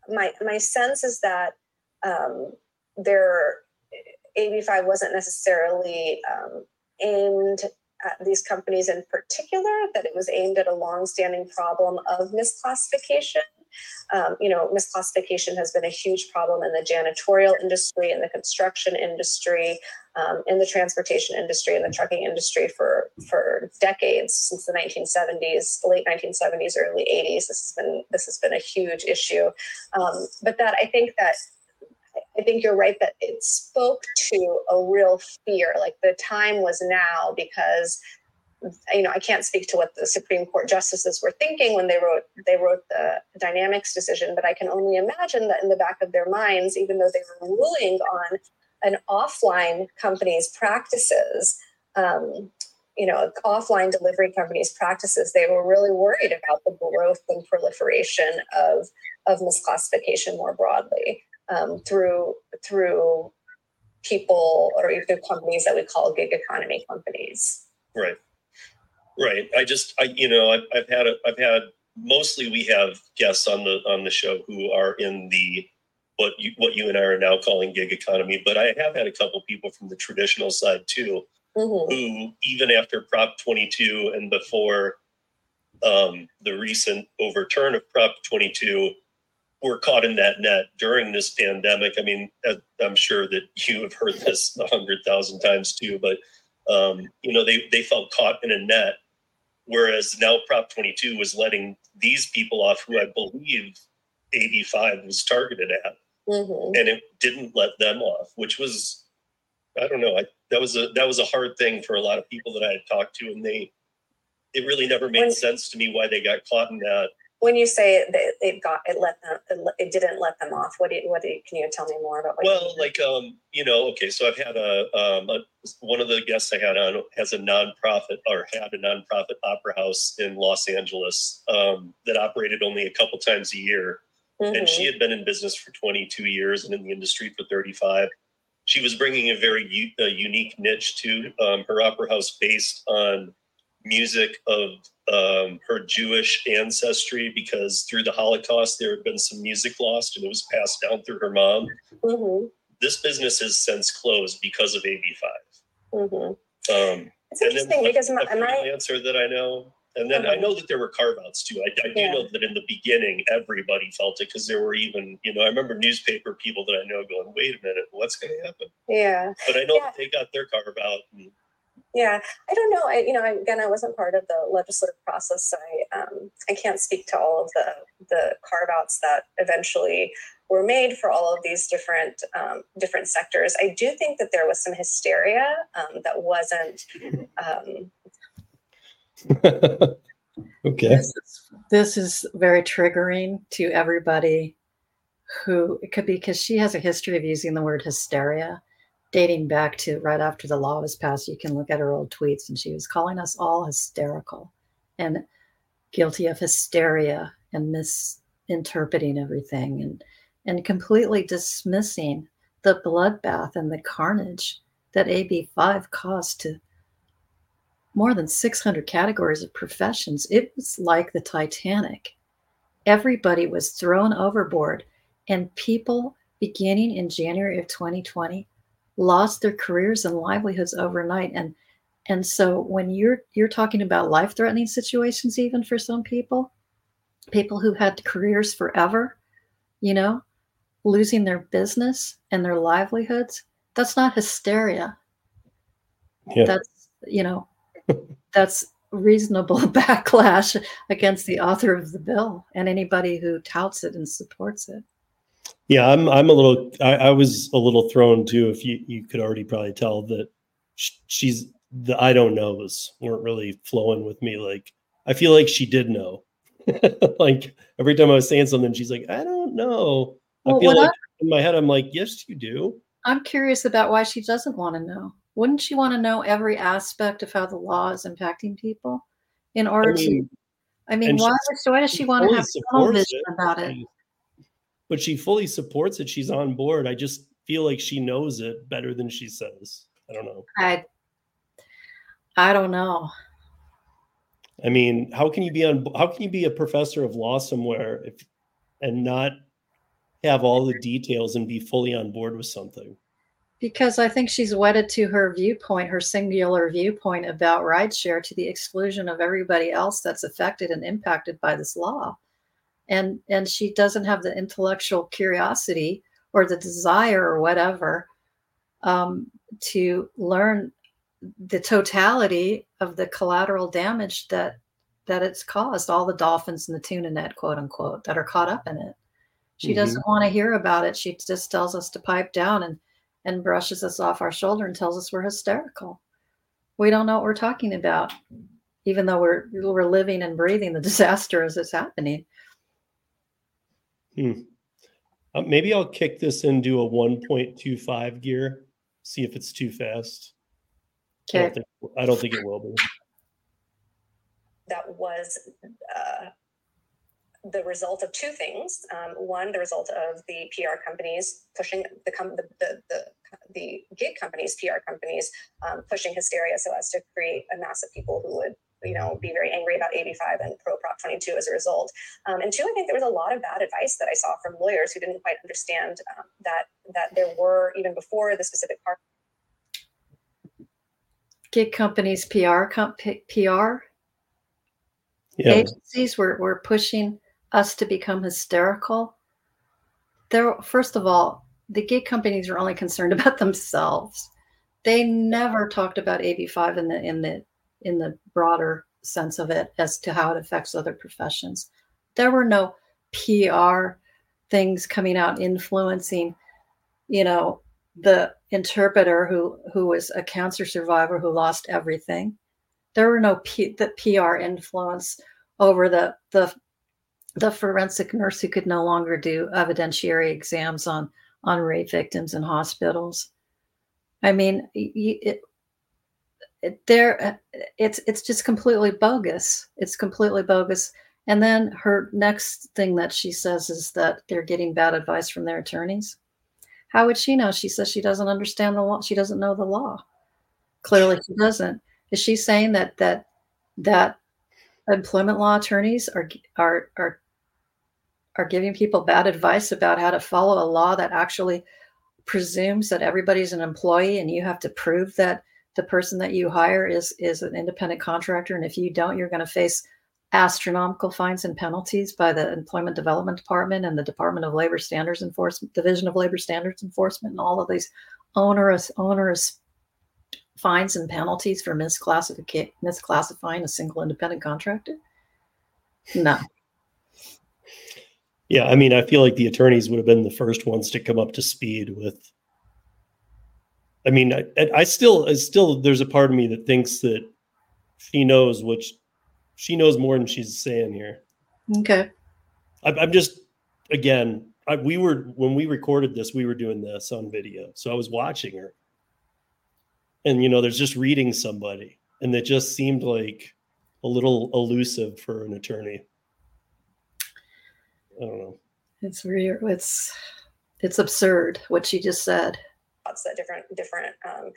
my my sense is that um, there AB5 wasn't necessarily um, aimed at these companies in particular, that it was aimed at a long-standing problem of misclassification. Um, you know, misclassification has been a huge problem in the janitorial industry, in the construction industry, um, in the transportation industry, in the trucking industry for for decades since the 1970s, late 1970s, early 80s. This has been this has been a huge issue. Um, but that I think that I think you're right that it spoke to a real fear. Like the time was now because you know I can't speak to what the Supreme Court justices were thinking when they wrote they wrote the Dynamex decision, but I can only imagine that in the back of their minds, even though they were ruling on an offline company's practices. Um, you know, offline delivery companies' practices, they were really worried about the growth and proliferation of, of misclassification more broadly um, through through people or even companies that we call gig economy companies. Right. Right. I just, I, you know, I've, I've had, a, I've had, mostly we have guests on the, on the show who are in the, what you, what you and I are now calling gig economy, but I have had a couple people from the traditional side too, Mhm. who even after Prop 22 and before um, the recent overturn of Prop 22 were caught in that net during this pandemic. I mean, I'm sure that you have heard this a hundred thousand times too, but um, you know, they they felt caught in a net, whereas now Prop 22 was letting these people off who I believe AB5 was targeted at, Mhm. and it didn't let them off, which was I don't know. I, that was a that was a hard thing for a lot of people that I had talked to, and they it really never made sense to me why they got caught in that. When you say that it got it let them it didn't let them off, what do you, what do you, can you tell me more about? What Well, like um, you know, okay, so I've had a um a, one of the guests I had on has a nonprofit or had a nonprofit opera house in Los Angeles um, that operated only a couple times a year, and Mhm. she had been in business for 22 years and in the industry for 35. She was bringing a very u- a unique niche to um, her opera house based on music of um, her Jewish ancestry because through the Holocaust there had been some music lost and it was passed down through her mom. Mhm. This business has since closed because of AB5. Mhm. Um, It's and interesting because my, a freelancer that I know, and then I Uh-huh. know that there were carve outs too. I, I do Yeah. know that in the beginning everybody felt it because there were even, you know, I remember newspaper people that I know going, "Wait a minute, what's going to happen?" yeah But I know Yeah. that they got their carve out. And, Yeah, I don't know. I, you know, again, I wasn't part of the legislative process. So I, um, I can't speak to all of the the carve outs that eventually were made for all of these different um, different sectors. I do think that there was some hysteria um, that wasn't. Um, okay. This is, this is very triggering to everybody who it could be because she has a history of using the word hysteria dating back to right after the law was passed. You can look at her old tweets, and she was calling us all hysterical and guilty of hysteria and misinterpreting everything and and completely dismissing the bloodbath and the carnage that AB5 caused to more than 600 categories of professions. It was like the Titanic. Everybody was thrown overboard, and people beginning in January of 2020 lost their careers and livelihoods overnight. And and so when you're you're talking about life-threatening situations, even for some people, people who had careers forever, you know, losing their business and their livelihoods, that's not hysteria. Yeah. That's you know, that's reasonable backlash against the author of the bill and anybody who touts it and supports it. Yeah, I'm. I'm a little. I, I was a little thrown too. If you you could already probably tell that she's the I don't knows weren't really flowing with me. Like I feel like she did know. like every time I was saying something, she's like, I don't know. I feel like in my head, I'm like, yes, you do. I'm curious about why she doesn't want to know. wouldn't she want to know every aspect of how the law is impacting people in order mean, to? I mean, why, so why does she want to have tunnel vision about it? But she fully supports it. She's on board. I just feel like she knows it better than she says. I don't know. I, I don't know. I mean, how can you be on? How can you be a professor of law somewhere if and not have all the details and be fully on board with something? Because I think she's wedded to her viewpoint, her singular viewpoint about rideshare to the exclusion of everybody else that's affected and impacted by this law. And and she doesn't have the intellectual curiosity or the desire or whatever um, to learn the totality of the collateral damage that that it's caused all the dolphins in the tuna net quote unquote that are caught up in it. She Mhm. doesn't want to hear about it. She just tells us to pipe down and and brushes us off our shoulder and tells us we're hysterical. We don't know what we're talking about even though we're we're living and breathing the disaster as it's happening Uh, maybe I'll kick this into a 1.25 gear. See if it's too fast. I don't think, I don't think it will be. that was uh, the result of two things. Um, one, the result of the PR companies pushing the com- the, the, the, the gig companies, PR companies, um, pushing hysteria so as to create a mass of people who would you know be very angry about AB5 and pro Prop 22 as a result. Um, and two, I think there was a lot of bad advice that I saw from lawyers who didn't quite understand um, that that there were even before the specific part. gig companies pr comp- pr Yeah. agencies were, were pushing us to become hysterical. There, first of all, the gig companies are only concerned about themselves. They never talked about AB5 in the in the in the broader sense of it as to how it affects other professions. There were no PR things coming out influencing, you know, the interpreter who who was a cancer survivor who lost everything. There were no P, the PR influence over the the the forensic nurse who could no longer do evidentiary exams on on rape victims in hospitals. I mean, it there uh, it's it's just completely bogus. It's completely bogus. And then her next thing that she says is that they're getting bad advice from their attorneys. How would she know? She says she doesn't understand the law. She doesn't know the law. Clearly, she doesn't. Is she saying that that that employment law attorneys are are are are giving people bad advice about how to follow a law that actually presumes that everybody's an employee and you have to prove that the person that you hire is is an independent contractor and if you don't you're going to face astronomical fines and penalties by the employment development department and the department of labor standards enforcement division of labor standards enforcement and all of these onerous onerous fines and penalties for misclassifica- misclassifying a single independent contractor no Yeah, I mean, I feel like the attorneys would have been the first ones to come up to speed with. I mean, I, I still, I still, there's a part of me that thinks that she knows which she knows more than she's saying here. okay I, I'm just, again, I, we were when we recorded this, we were doing this on video, so I was watching her, and you know, there's just reading somebody, and it just seemed like a little elusive for an attorney. I don't know. it's real it's it's absurd what she just said thoughts that different different um,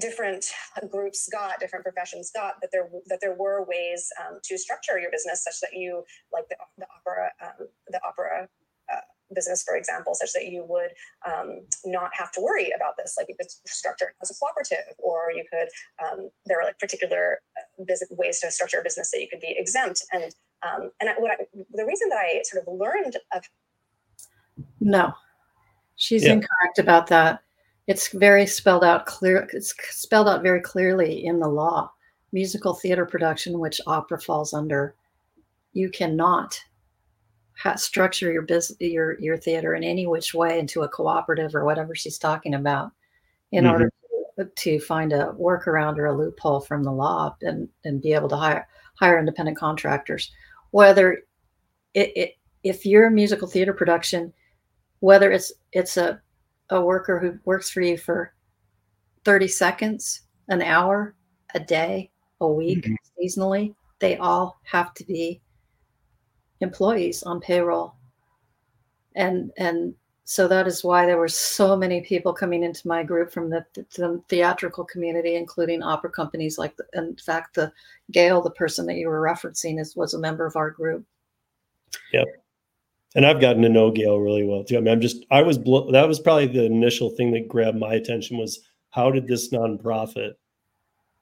different groups got, different professions got that there that there were ways um, to structure your business such that you like the the opera um, the opera. Uh, business for example such that you would um, not have to worry about this like you could structure it as a cooperative or you could um, there are like particular uh, business ways to structure a business that you could be exempt and um, and I, what I, the reason that i sort of learned of no she's Yeah. incorrect about that it's very spelled out clear it's spelled out very clearly in the law. Musical theater production which opera falls under. You cannot ha- structure your business your your theater in any which way into a cooperative or whatever she's talking about in Mhm. order to, to find a workaround or a loophole from the law and and be able to hire hire independent contractors. Whether it, it if you're a musical theater production whether it's it's a a worker who works for you for 30 seconds, an hour, a day, a week, Mhm. seasonally, they all have to be employees on payroll. And and so that is why there were so many people coming into my group from the, the theatrical community, including opera companies. Like, the, in fact, the Gail, the person that you were referencing, is was a member of our group. And I've gotten to know Gail really well too. I mean, I'm just I was blo- that was probably the initial thing that grabbed my attention was how did this nonprofit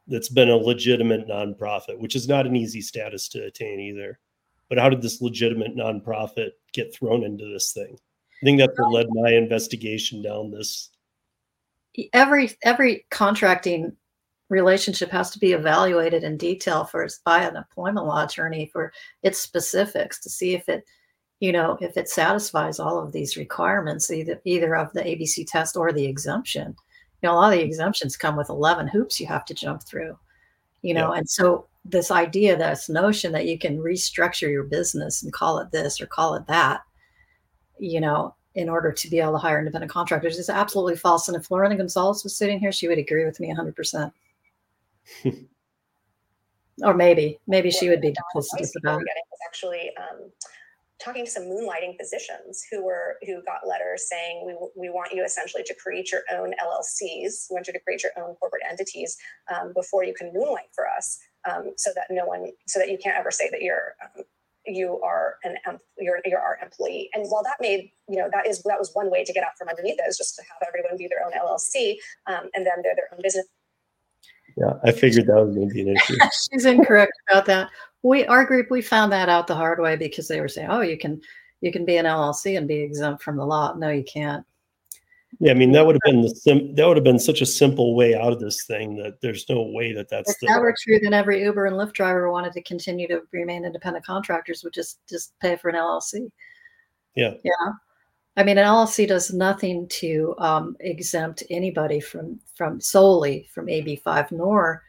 that's been a legitimate nonprofit, which is not an easy status to attain either, but how did this legitimate nonprofit get thrown into this thing? I think that's what led my investigation down this. every every contracting relationship has to be evaluated in detail first by an employment law attorney for its specifics to see if it you know if it satisfies all of these requirements either either of the abc test or the exemption you know a lot of the exemptions come with 11 hoops you have to jump through you know and so this idea this notion that you can restructure your business and call it this or call it that you know in order to be able to hire independent contractors is absolutely false. And if Lorena Gonzalez was sitting here, she would agree with me 100%. or maybe, maybe she would be duplicitous about it. actually um, talking to some moonlighting physicians who were who got letters saying we, we want you essentially to create your own LLCs, we want you to create your own corporate entities um, before you can moonlight for us, um, so that no one, so that you can't ever say that you're um, you are an you're you're our employee. And while that made you know that is that was one way to get out from underneath it is just to have everyone be their own LLC, um, and then they're their own business Yeah, I figured that was going to be an issue. She's incorrect about that. We, our group, we found that out the hard way because they were saying, oh, you can, you can be an LLC and be exempt from the law. No, you can't. Yeah, I mean that would have been the sim- that would have been such a simple way out of this thing that there's no way that that's If the that were true, then every Uber and Lyft driver wanted to continue to remain independent contractors would just just pay for an LLC. Yeah. Yeah. I mean, an LLC does nothing to um, exempt anybody from from solely from AB five, nor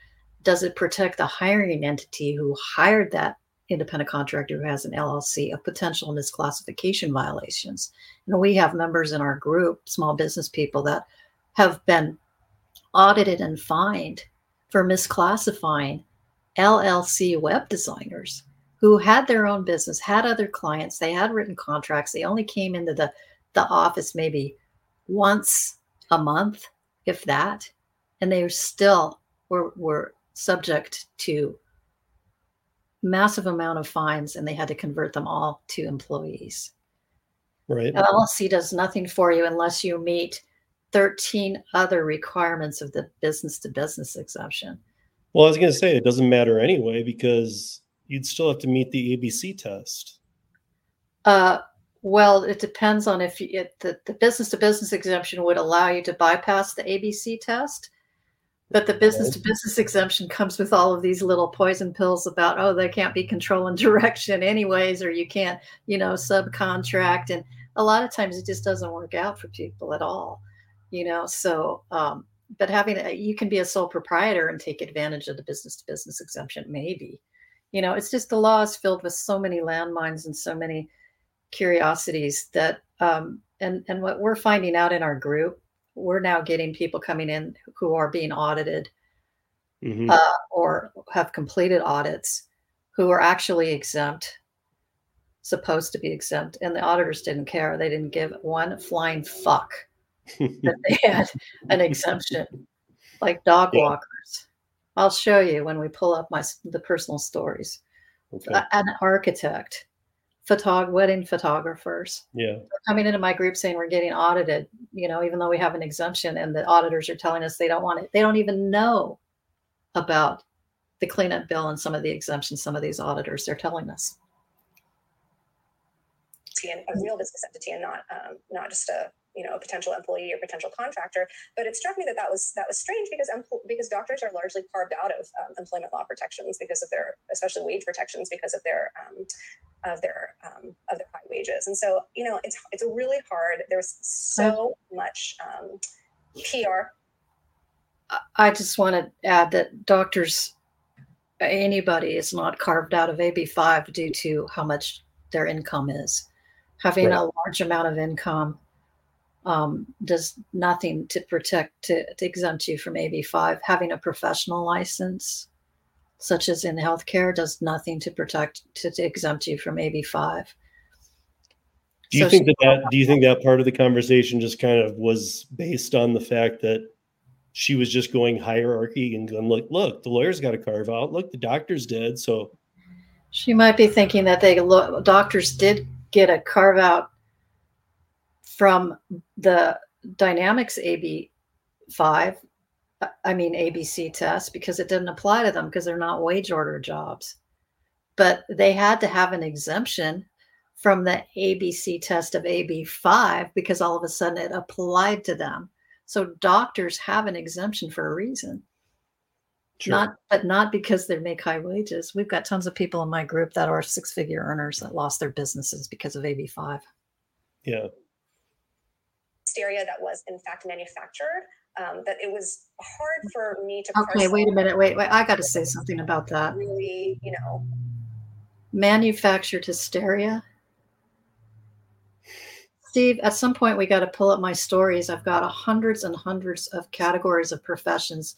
does it protect the hiring entity who hired that independent contractor who has an LLC of potential misclassification violations. Know, we have members in our group, small business people that have been audited and fined for misclassifying LLC web designers who had their own business, had other clients, they had written contracts, they only came into the, the office maybe once a month, if that, and they were still were, were subject to massive amount of fines and they had to convert them all to employees. right. An LLC does nothing for you unless you meet 13 other requirements of the business to business exemption. Well, I was going to say it doesn't matter anyway because you'd still have to meet the ABC test. Uh, well, it depends on if you, it, the, the business to business exemption would allow you to bypass the ABC test. But the business to business exemption comes with all of these little poison pills about, oh, they can't be control and direction anyways, or you can't, you know, subcontract. And a lot of times it just doesn't work out for people at all, you know. So, um, but having a, you can be a sole proprietor and take advantage of the business to business exemption, maybe. You know, it's just the law is filled with so many landmines and so many curiosities that um, and and what we're finding out in our group we're now getting people coming in who are being audited Mhm. uh, or have completed audits who are actually exempt supposed to be exempt and the auditors didn't care they didn't give one flying fuck that they had an exemption like dog Yeah. walkers i'll show you when we pull up my the personal stories okay. An architect photog wedding photographers. Yeah. They're coming into my group saying we're getting audited you know even though we have an exemption and the auditors are telling us they don't want it. They don't even know about the cleanup bill and some of the exemptions some of these auditors they're telling us. Entity a real business entity and not um, not just a you know a potential employee or potential contractor. But it struck me that that was that was strange because empl- because doctors are largely carved out of um, employment law protections because of their especially wage protections because of their um, of their um, of their high wages. And so you know it's it's really hard. There's so much um, pr I- i just want to add that doctors anybody is not carved out of ab5 due to how much their income is. Having Right. a large amount of income um, does nothing to protect to, to exempt you from AB5. Having a professional license, such as in healthcare, does nothing to protect to, to exempt you from AB5. Do you So think that, that do you think that part of the conversation just kind of was based on the fact that she was just going hierarchy and going like, look, the lawyer's got to carve out. Look, the doctor's dead. So She might be thinking that they look, doctors did get a carve out from the Dynamex AB5, uh, I mean ABC test, because it didn't apply to them because they're not wage order jobs. But they had to have an exemption from the ABC test of AB5 because all of a sudden it applied to them. So doctors have an exemption for a reason sure. not but not because they make high wages we've got tons of people in my group that are six figure earners that lost their businesses because of ab5 yeah. hysteria that was in fact manufactured. Um, that it was hard for me to okay wait a minute wait wait i got to say something about that. really, you know, manufactured hysteria? Steve at some point we got to pull up my stories. I've got hundreds and hundreds of categories of professions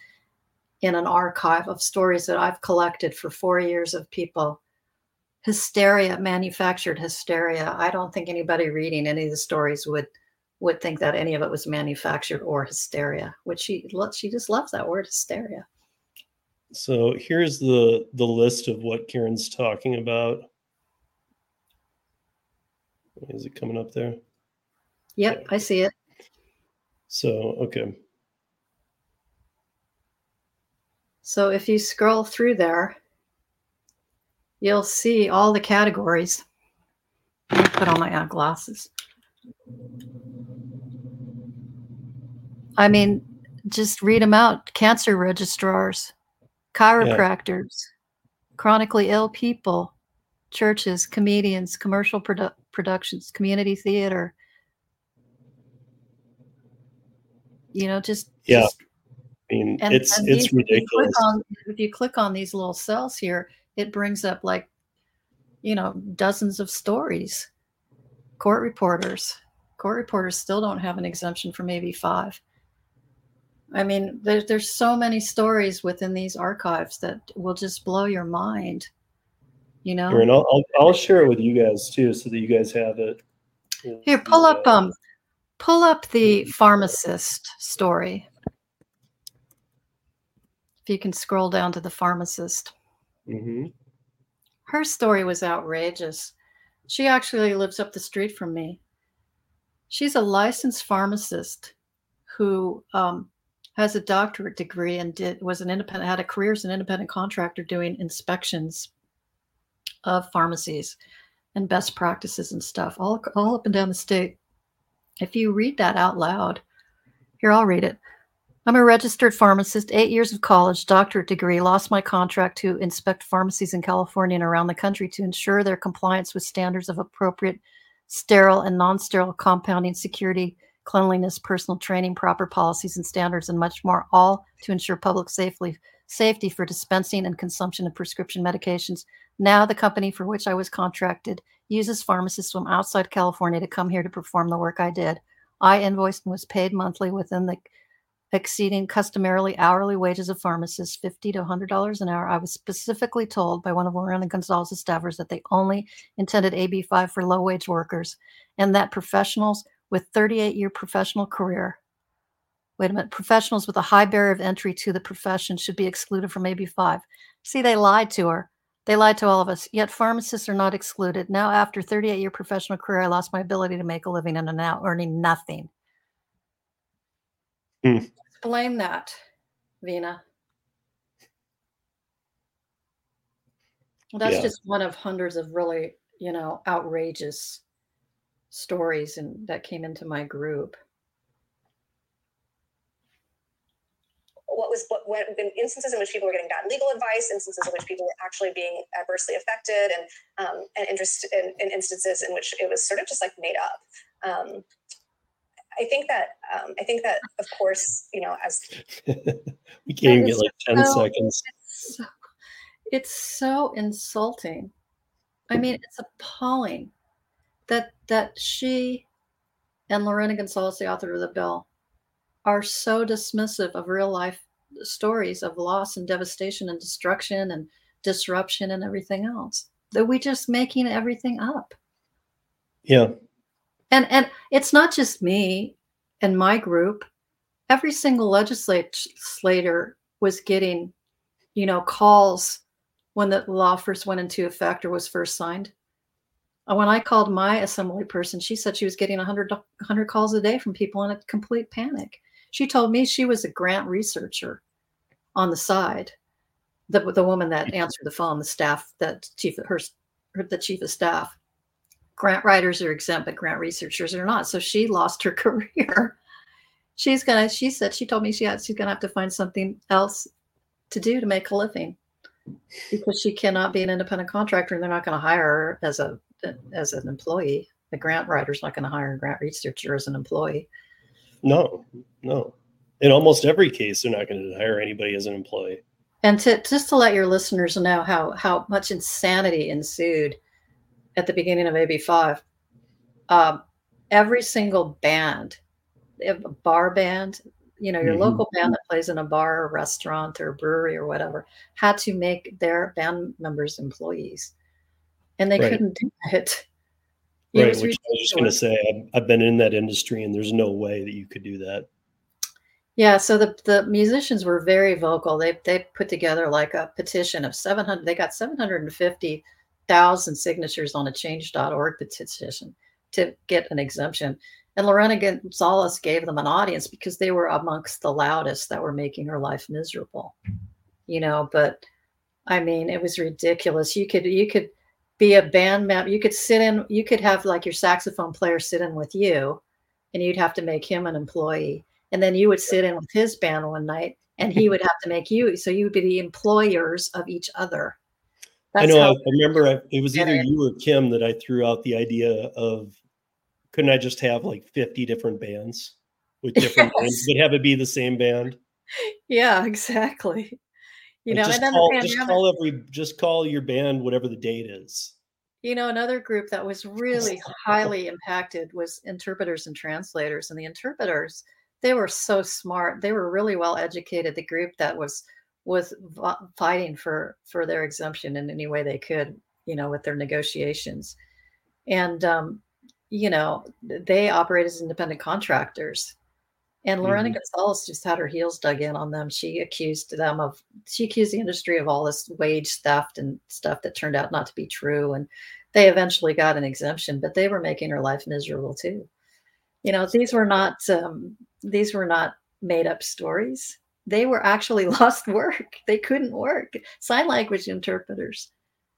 in an archive of stories that i've collected for four years of people. Hysteria manufactured hysteria. I don't think anybody reading any of the stories would would think that any of it was manufactured or hysteria which she she just loves that word hysteria So here's the the list of what Karen's talking about. Is it coming up there? yep i see it So okay. So if you scroll through there, you'll see all the categories. Let me put on my glasses. I mean, just read them out. Cancer registrars, chiropractors, chronically ill people, churches, comedians, commercial produ- productions, community theater. You know, just Yeah. just I mean, and, it's and it's these- if you ridiculous. on- if you click on these little cells here, it brings up like, you know, dozens of stories. Court reporters, court reporters still don't have an exemption from AB5. I mean, there's there's so many stories within these archives that will just blow your mind. You know, and I'll, I'll I'll share it with you guys too, so that you guys have it. here, pull up um, pull up the pharmacist story. If you can scroll down to the pharmacist. hmm her story was outrageous. She actually lives up the street from me. She's a licensed pharmacist who um, has a doctorate degree and did was an independent had a career as an independent contractor doing inspections of pharmacies and best practices and stuff all all up and down the state. If you read that out loud, here I'll read it. I'm a registered pharmacist, eight years of college, doctorate degree, lost my contract to inspect pharmacies in California and around the country to ensure their compliance with standards of appropriate sterile and non sterile compounding, security, cleanliness, personal training, proper policies and standards, and much more, all to ensure public safely, safety for dispensing and consumption of prescription medications. Now, the company for which I was contracted uses pharmacists from outside California to come here to perform the work I did. I invoiced and was paid monthly within the exceeding customarily hourly wages of pharmacists, fifty to hundred dollars an hour. I was specifically told by one of Lorena Gonzalez's staffers that they only intended AB five for low wage workers, and that professionals with 38 year professional career. Wait a minute, professionals with a high barrier of entry to the profession should be excluded from AB five. See, they lied to her. They lied to all of us. Yet pharmacists are not excluded. Now, after 38 year professional career, I lost my ability to make a living and am now earning nothing. Hmm. Explain that, Veena. Well, that's Yeah. just one of hundreds of really, you know, outrageous stories and that came into my group. what was what when in instances in which people were getting bad legal advice, instances in which people were actually being adversely affected, and um, and interest in, in instances in which it was sort of just like made up. Um, I think that um, I think that of course you know as we can't even get like 10 so- seconds. so, it's so insulting. I mean, it's appalling that that she and Lorena Gonzalez, the author of the bill, are so dismissive of real life stories of loss and devastation and destruction and disruption and everything else that we just making everything up. Yeah. And and it's not just me and my group. Every single legislator was getting, you know, calls when the law first went into effect or was first signed. And when I called my assembly person, she said she was getting 100, 100 calls a day from people in a complete panic. She told me she was a grant researcher on the side. The, the woman that mm-hmm. answered the phone, the staff, that chief, her, her the chief of staff. Grant writers are exempt, but grant researchers are not. So she lost her career. She's gonna. She said she told me she had, she's gonna have to find something else to do to make a living because she cannot be an independent contractor, and they're not going to hire her as a as an employee. The grant writer's not going to hire a grant researcher as an employee. No, no. In almost every case, they're not going to hire anybody as an employee. And to just to let your listeners know how how much insanity ensued at the beginning of AB5, um, every single band, a bar band, you know, your Mhm. local band that plays in a bar or restaurant or brewery or whatever, had to make their band members employees, and they Right. couldn't do it. It Right. Which I was just going to say, I've, I've been in that industry and there's no way that you could do that. Yeah, so the the musicians were very vocal. They they put together like a petition of 700 they got 750,000 signatures on a change.org petition to get an exemption. And Lorena Gonzalez gave them an audience because they were amongst the loudest that were making her life miserable. You know, but I mean, it was ridiculous. You could you could be a band member, you could sit in, you could have like your saxophone player sit in with you, and you'd have to make him an employee and then you would sit in with his band one night and he would have to make you so you would be the employers of each other I know. I, remember I, it was either you or Kim that I threw out the idea of couldn't I just have like 50 different bands with different Yes. but have it be the same band? yeah exactly you Like, know just and then call, just call every just call your band whatever the date is. You know another group that was really highly impacted was interpreters and translators and the interpreters they were so smart they were really well educated the group that was was fighting for for their exemption in any way they could you know with their negotiations. And um you know they operate as independent contractors and lorena Mhm. gonzalez just had her heels dug in on them she accused them of she accused the industry of all this wage theft and stuff that turned out not to be true and they eventually got an exemption but they were making her life miserable too you know these were not um, these were not made up stories they were actually lost work they couldn't work sign language interpreters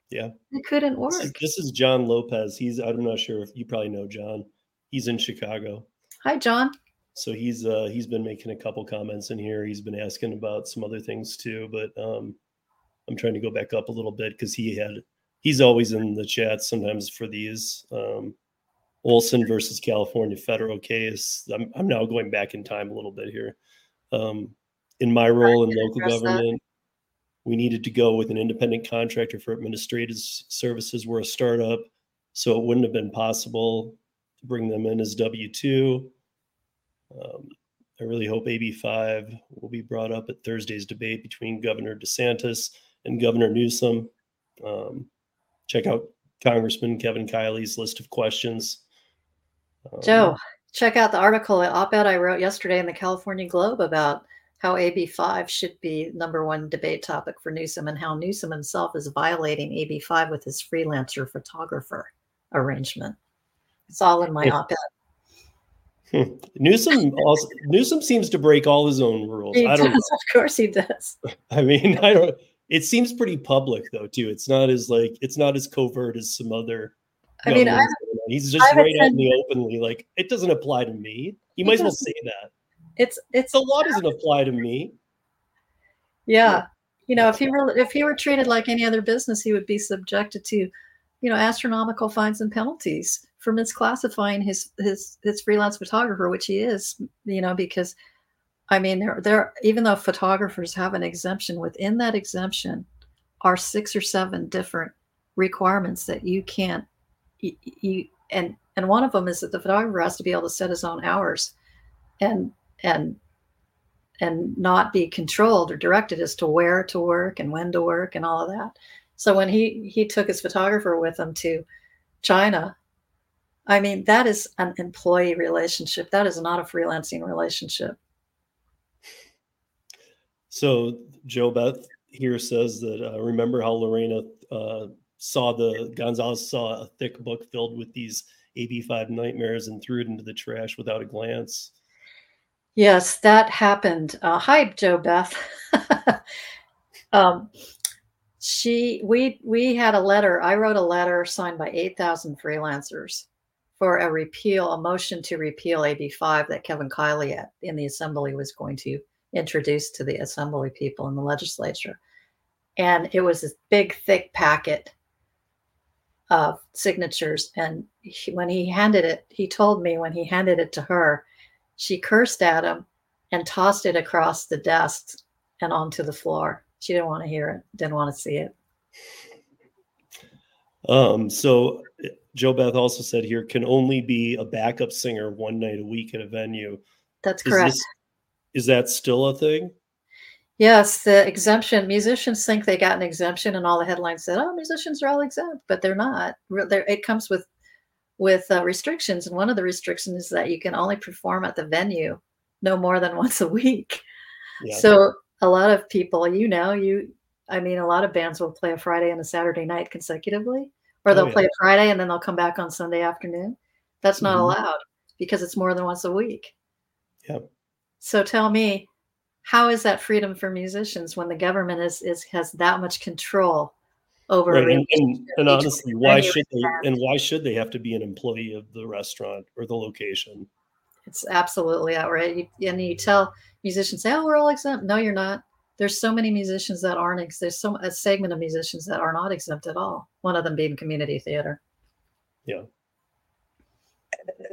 Yeah. they couldn't This is, work this is John Lopez. He's I'm not sure if you probably know John. He's in Chicago. hi john So he's uh he's been making a couple comments in here. He's been asking about some other things too, but um I'm trying to go back up a little bit because he had he's always in the chat sometimes for these um Olson versus California federal case. I'm I'm now going back in time a little bit here. Um in my role in local address that? government, we needed to go with an independent contractor for administrative services. We're a startup, so it wouldn't have been possible to bring them in as W two. Um, I really hope AB5 will be brought up at Thursday's debate between Governor DeSantis and Governor Newsom. Um, check out Congressman Kevin Kiley's list of questions. Um, joe check out the article the op-ed i wrote yesterday in the california globe about how ab5 should be number one debate topic for newsom and how newsom himself is violating ab5 with his freelancer photographer arrangement it's all in my Yeah. op-ed Newsom also Newsom seems to break all his own rules. He I don't. does, of course he does. I mean, I don't. It seems pretty public though too. It's not as like it's not as covert as some other. I mean, I, he's just I right out in the openly like it doesn't apply to me. You might as well say that. it's it's The law doesn't apply to me. yeah. You know, if he were if he were treated like any other business, he would be subjected to, you know, astronomical fines and penalties for misclassifying his his his freelance photographer, which he is. You know, because I mean, there there even though photographers have an exemption, within that exemption are six or seven different requirements that you can't you, you and and one of them is that the photographer has to be able to set his own hours, and and and not be controlled or directed as to where to work and when to work and all of that. So when he he took his photographer with him to China, I mean that is an employee relationship. That is not a freelancing relationship. So Joe Beth here says that uh, remember how Lorena uh, saw the Gonzalez saw a thick book filled with these AB5 nightmares and threw it into the trash without a glance. Yes, that happened. Uh, hi, Joe Beth. um, she we we had a letter. I wrote a letter signed by eight thousand freelancers for a repeal, a motion to repeal AB5 that Kevin Kiley in the assembly was going to introduce to the assembly people in the legislature. And it was this big, thick packet of signatures. And he, when he handed it, he told me when he handed it to her, she cursed at him and tossed it across the desk and onto the floor. She didn't want to hear it, didn't want to see it. Um, so Joe Beth also said here can only be a backup singer one night a week at a venue. That's Is correct. this- Is that still a thing? Yes, the exemption. Musicians think they got an exemption, and all the headlines said, "Oh, musicians are all exempt," but they're not. They're- It comes with with uh, restrictions, and one of the restrictions is that you can only perform at the venue no more than once a week. Yeah. So a lot of people, you know, you, I mean, a lot of bands will play a Friday and a Saturday night consecutively, or Oh, they'll yeah. play Friday and then they'll come back on Sunday afternoon. That's not Mhm. allowed because it's more than once a week. Yep. So tell me, how is that freedom for musicians when the government is, is has that much control over Right, and, and, and honestly, why should they? and And why should they have to be an employee of the restaurant or the location? It's absolutely outrageous. You- And you tell musicians, "Oh, we're all exempt." No, you're not there's so many musicians that aren't ex- there's some a segment of musicians that are not exempt at all one of them being community theater. Yeah.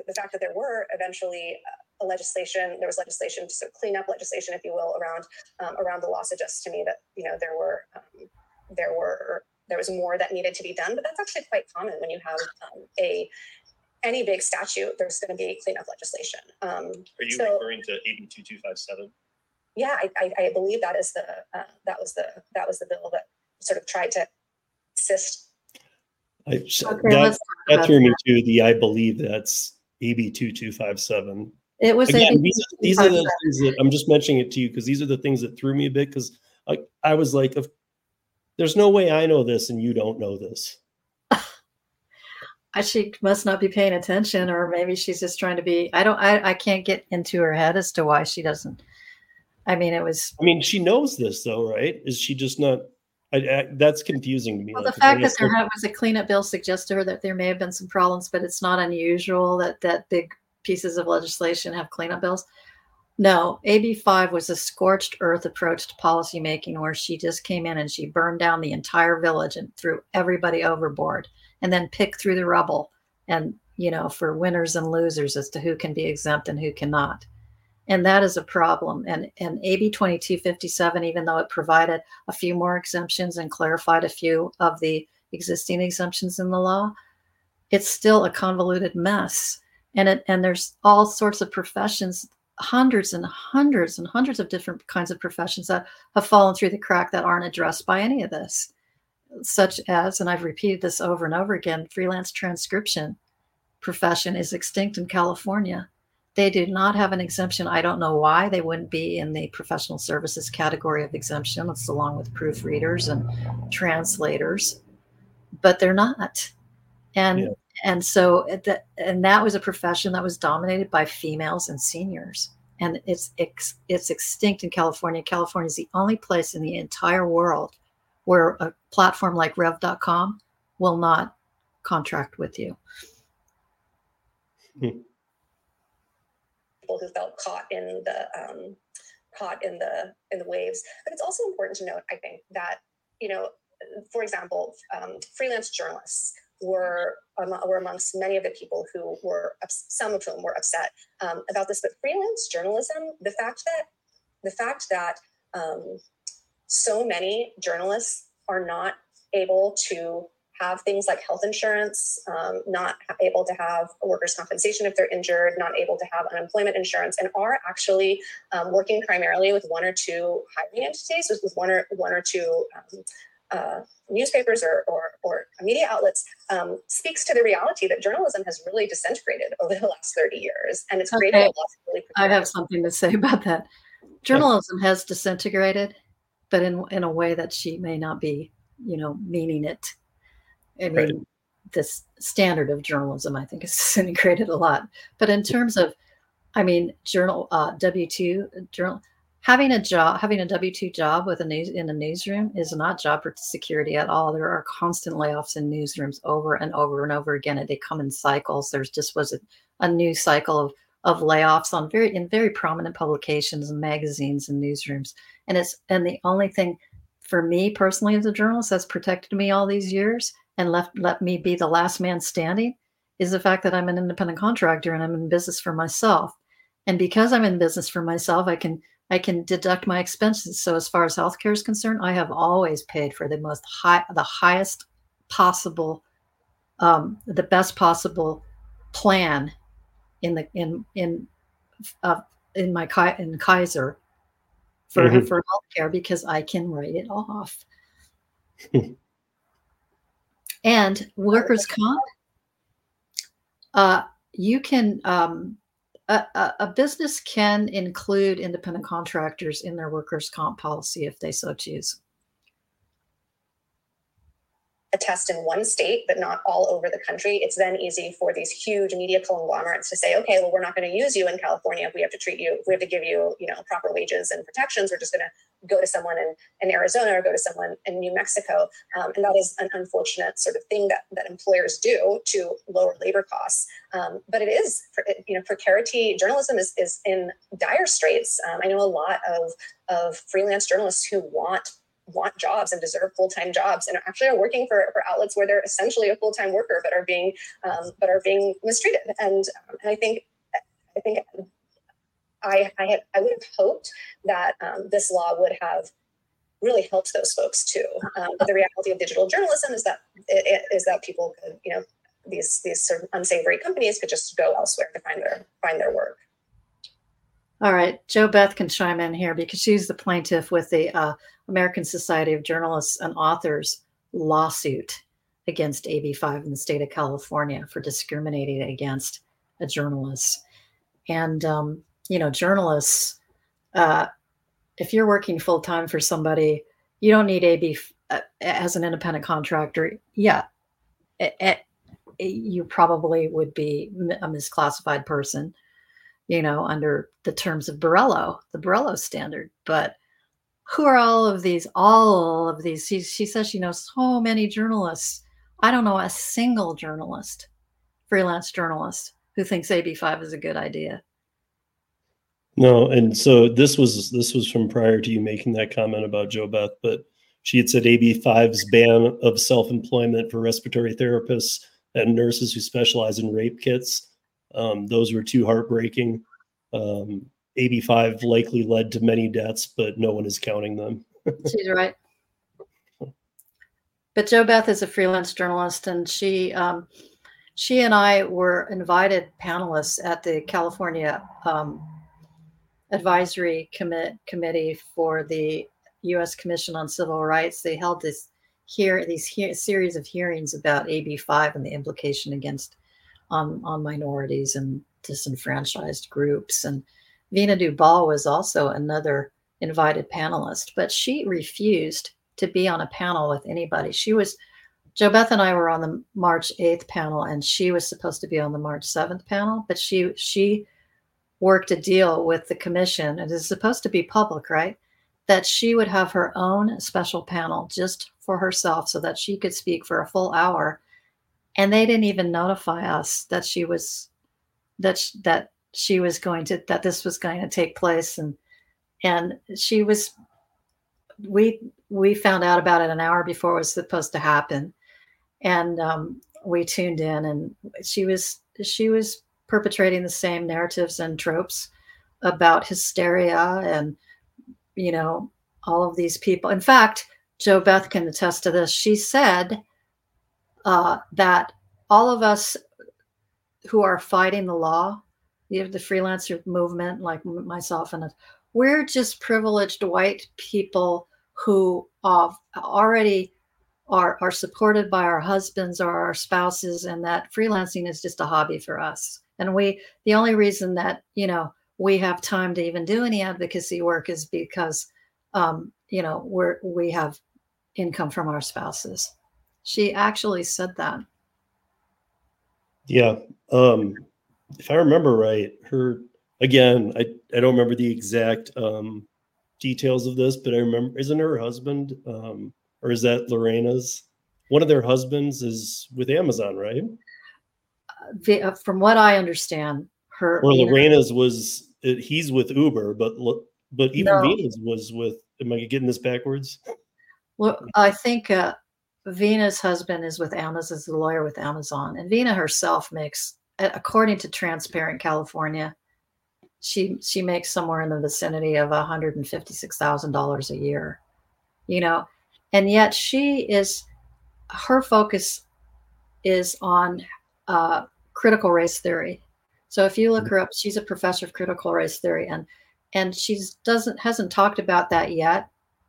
The, fact that there were eventually uh, a legislation there was legislation so clean up legislation if you will around um, around the law suggests to me that you know there were um, there were there was more that needed to be done but that's actually quite common when you have um, a any big statute there's going to be cleanup legislation um, are you so, referring to 82257 yeah, I, I, I believe that is the uh, that was the that was the bill that sort of tried to assist. I, Okay, that, let's talk that threw me that. to the I believe that's AB two two five seven. It was Again, these are, these are the things that I'm just mentioning it to you because these are the things that threw me a bit because I, I was like, if, there's no way I know this and you don't know this. I- she must not be paying attention, or maybe she's just trying to be. I don't. I, I can't get into her head as to why she doesn't. I mean, it was I mean, she knows this though, right? Is she just not? I, I, that's confusing to me. Well, the fact that there like- was a cleanup bill suggests to her that there may have been some problems, but it's not unusual that that big pieces of legislation have cleanup bills. No, AB five was a scorched earth approach to policymaking, where she just came in and she burned down the entire village and threw everybody overboard, and then picked through the rubble, and you know, for winners and losers as to who can be exempt and who cannot. And that is a problem. And and AB twenty two fifty seven, even though it provided a few more exemptions and clarified a few of the existing exemptions in the law, it's still a convoluted mess. And it and there's all sorts of professions, hundreds and hundreds and hundreds of different kinds of professions that have fallen through the crack that aren't addressed by any of this. Such as, and I've repeated this over and over again, freelance transcription profession is extinct in California. They do not have an exemption. I don't know why they wouldn't be in the professional services category of exemption. It's along with proofreaders and translators, but they're not. And Yeah. and so uh, that and that was a profession that was dominated by females and seniors. And it's ex, it's extinct in California. California is the only place in the entire world where a platform like Rev.com will not contract with you. Hmm. People who felt caught in the um, caught in the in the waves. But it's also important to note, I think, that you know, for example, um, freelance journalists were were amongst many of the people who were some of whom were upset um, about this. But freelance journalism, the fact that the fact that um, so many journalists are not able to have things like health insurance, um, not able to have workers' compensation if they're injured, not able to have unemployment insurance, and are actually um, working primarily with one or two hiring entities, with, with one or one or two um, uh, newspapers or, or, or, media outlets um, speaks to the reality that journalism has really disintegrated over the last 30 years. And it's created Okay. a lot of really I have something to say about that. Journalism has disintegrated, but in in a way that she may not be, you know, meaning it. I mean, Right. this standard of journalism, I think, has disintegrated a lot. But in terms of, I mean, journal uh, W two journal having a job, having a W two job with a news in a newsroom is not job security at all. There are constant layoffs in newsrooms over and over and over again, and they come in cycles. There's just was a, a new cycle of of layoffs on very in very prominent publications and magazines and newsrooms. And it's and the only thing for me personally as a journalist that's protected me all these years and left let me be the last man standing is the fact that I'm an independent contractor and I'm in business for myself. And because I'm in business for myself, I can I can deduct my expenses. So as far as healthcare is concerned, I have always paid for the most high the highest possible um, the best possible plan in the in in uh, in my in Kaiser for Mhm. for healthcare because I can write it off. and workers' comp, uh, you can um, a, a, a business can include independent contractors in their workers' comp policy if they so choose. a test in one state, but not all over the country, it's then easy for these huge media conglomerates to say, okay, well, we're not going to use you in California if we have to treat you, if we have to give you, you know, proper wages and protections. We're just going to go to someone in, in Arizona or go to someone in New Mexico. Um, and that is an unfortunate sort of thing that, that employers do to lower labor costs. Um, but it is, you know, precarity, journalism is, is in dire straits. Um, I know a lot of, of freelance journalists who want want jobs and deserve full-time jobs and actually are working for, for outlets where they're essentially a full-time worker but are being um, but are being mistreated and um, and I think I think I I had I would have hoped that um, this law would have really helped those folks too. Um, but the reality of digital journalism is that it, it, is that people could you know these these sort of unsavory companies could just go elsewhere to find their find their work. All right, Joe Beth can chime in here because she's the plaintiff with the uh, American Society of Journalists and Authors lawsuit against AB5 in the state of California for discriminating against a journalist. And, um, you know, journalists, uh, if you're working full time for somebody, you don't need AB uh, as an independent contractor. Yeah, it, it, you probably would be a misclassified person you know, under the terms of Borello, the Borello standard. But who are all of these? All of these. She, she says she knows so many journalists. I don't know a single journalist, freelance journalist, who thinks AB5 is a good idea. No, and so this was this was from prior to you making that comment about Joe Beth, but she had said AB5's ban of self-employment for respiratory therapists and nurses who specialize in rape kits. Um, those were too heartbreaking. Um, AB5 likely led to many deaths, but no one is counting them. She's right. But Joe Beth is a freelance journalist, and she um, she and I were invited panelists at the California um, Advisory Commit Committee for the U.S. Commission on Civil Rights. They held this here these he- series of hearings about AB five and the implication against on on minorities and disenfranchised groups. And Veena Dubal was also another invited panelist, but she refused to be on a panel with anybody. She was Joe Beth and I were on the March 8th panel and she was supposed to be on the March 7th panel, but she she worked a deal with the commission. It is supposed to be public, right? That she would have her own special panel just for herself so that she could speak for a full hour. And they didn't even notify us that she was that sh- that she was going to that this was going to take place and and she was we we found out about it an hour before it was supposed to happen and um, we tuned in and she was she was perpetrating the same narratives and tropes about hysteria and you know all of these people in fact joe beth can attest to this she said uh, that all of us who are fighting the law, you have the freelancer movement, like myself, and we're just privileged white people who uh, already are are supported by our husbands or our spouses, and that freelancing is just a hobby for us. And we, the only reason that you know we have time to even do any advocacy work is because um, you know we're we have income from our spouses. She actually said that. Yeah. Um, if I remember right, her again, I, I don't remember the exact um, details of this, but I remember isn't her husband um, or is that Lorena's? One of their husbands is with Amazon, right? The, uh, from what I understand, her Or Lorena's was uh, he's with Uber, but but even No. Veena's was with. Am I getting this backwards? Well, I think uh, Veena's husband is with Amazon, is the lawyer with Amazon, and Veena herself makes, according to Transparent California, she she makes somewhere in the vicinity of one hundred and fifty six thousand dollars a year, you know, and yet she is, her focus is on uh, critical race theory. So if you look her up, she's a professor of critical race theory, and and she's doesn't hasn't talked about that yet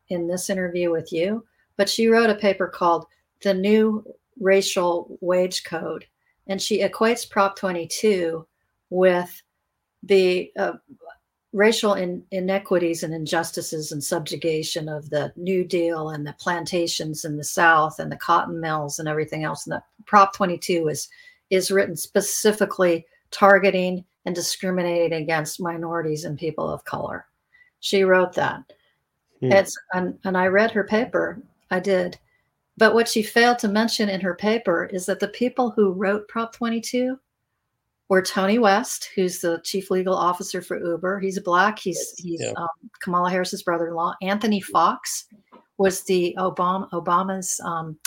in this interview with you, but she wrote a paper called The New Racial Wage Code. And she equates Prop 22 with the uh, racial in, inequities and injustices and subjugation of the New Deal and the plantations in the South and the cotton mills and everything else. And that Prop 22 is, is written specifically targeting and discriminating against minorities and people of color. She wrote that. Hmm. It's and, and I read her paper. I did. But what she failed to mention in her paper is that the people who wrote Prop 22 were Tony West, who's the chief legal officer for Uber. He's a black. He's he's Yeah. um, Kamala Harris's brother-in-law. Anthony Foxx was the Obama Obama's um,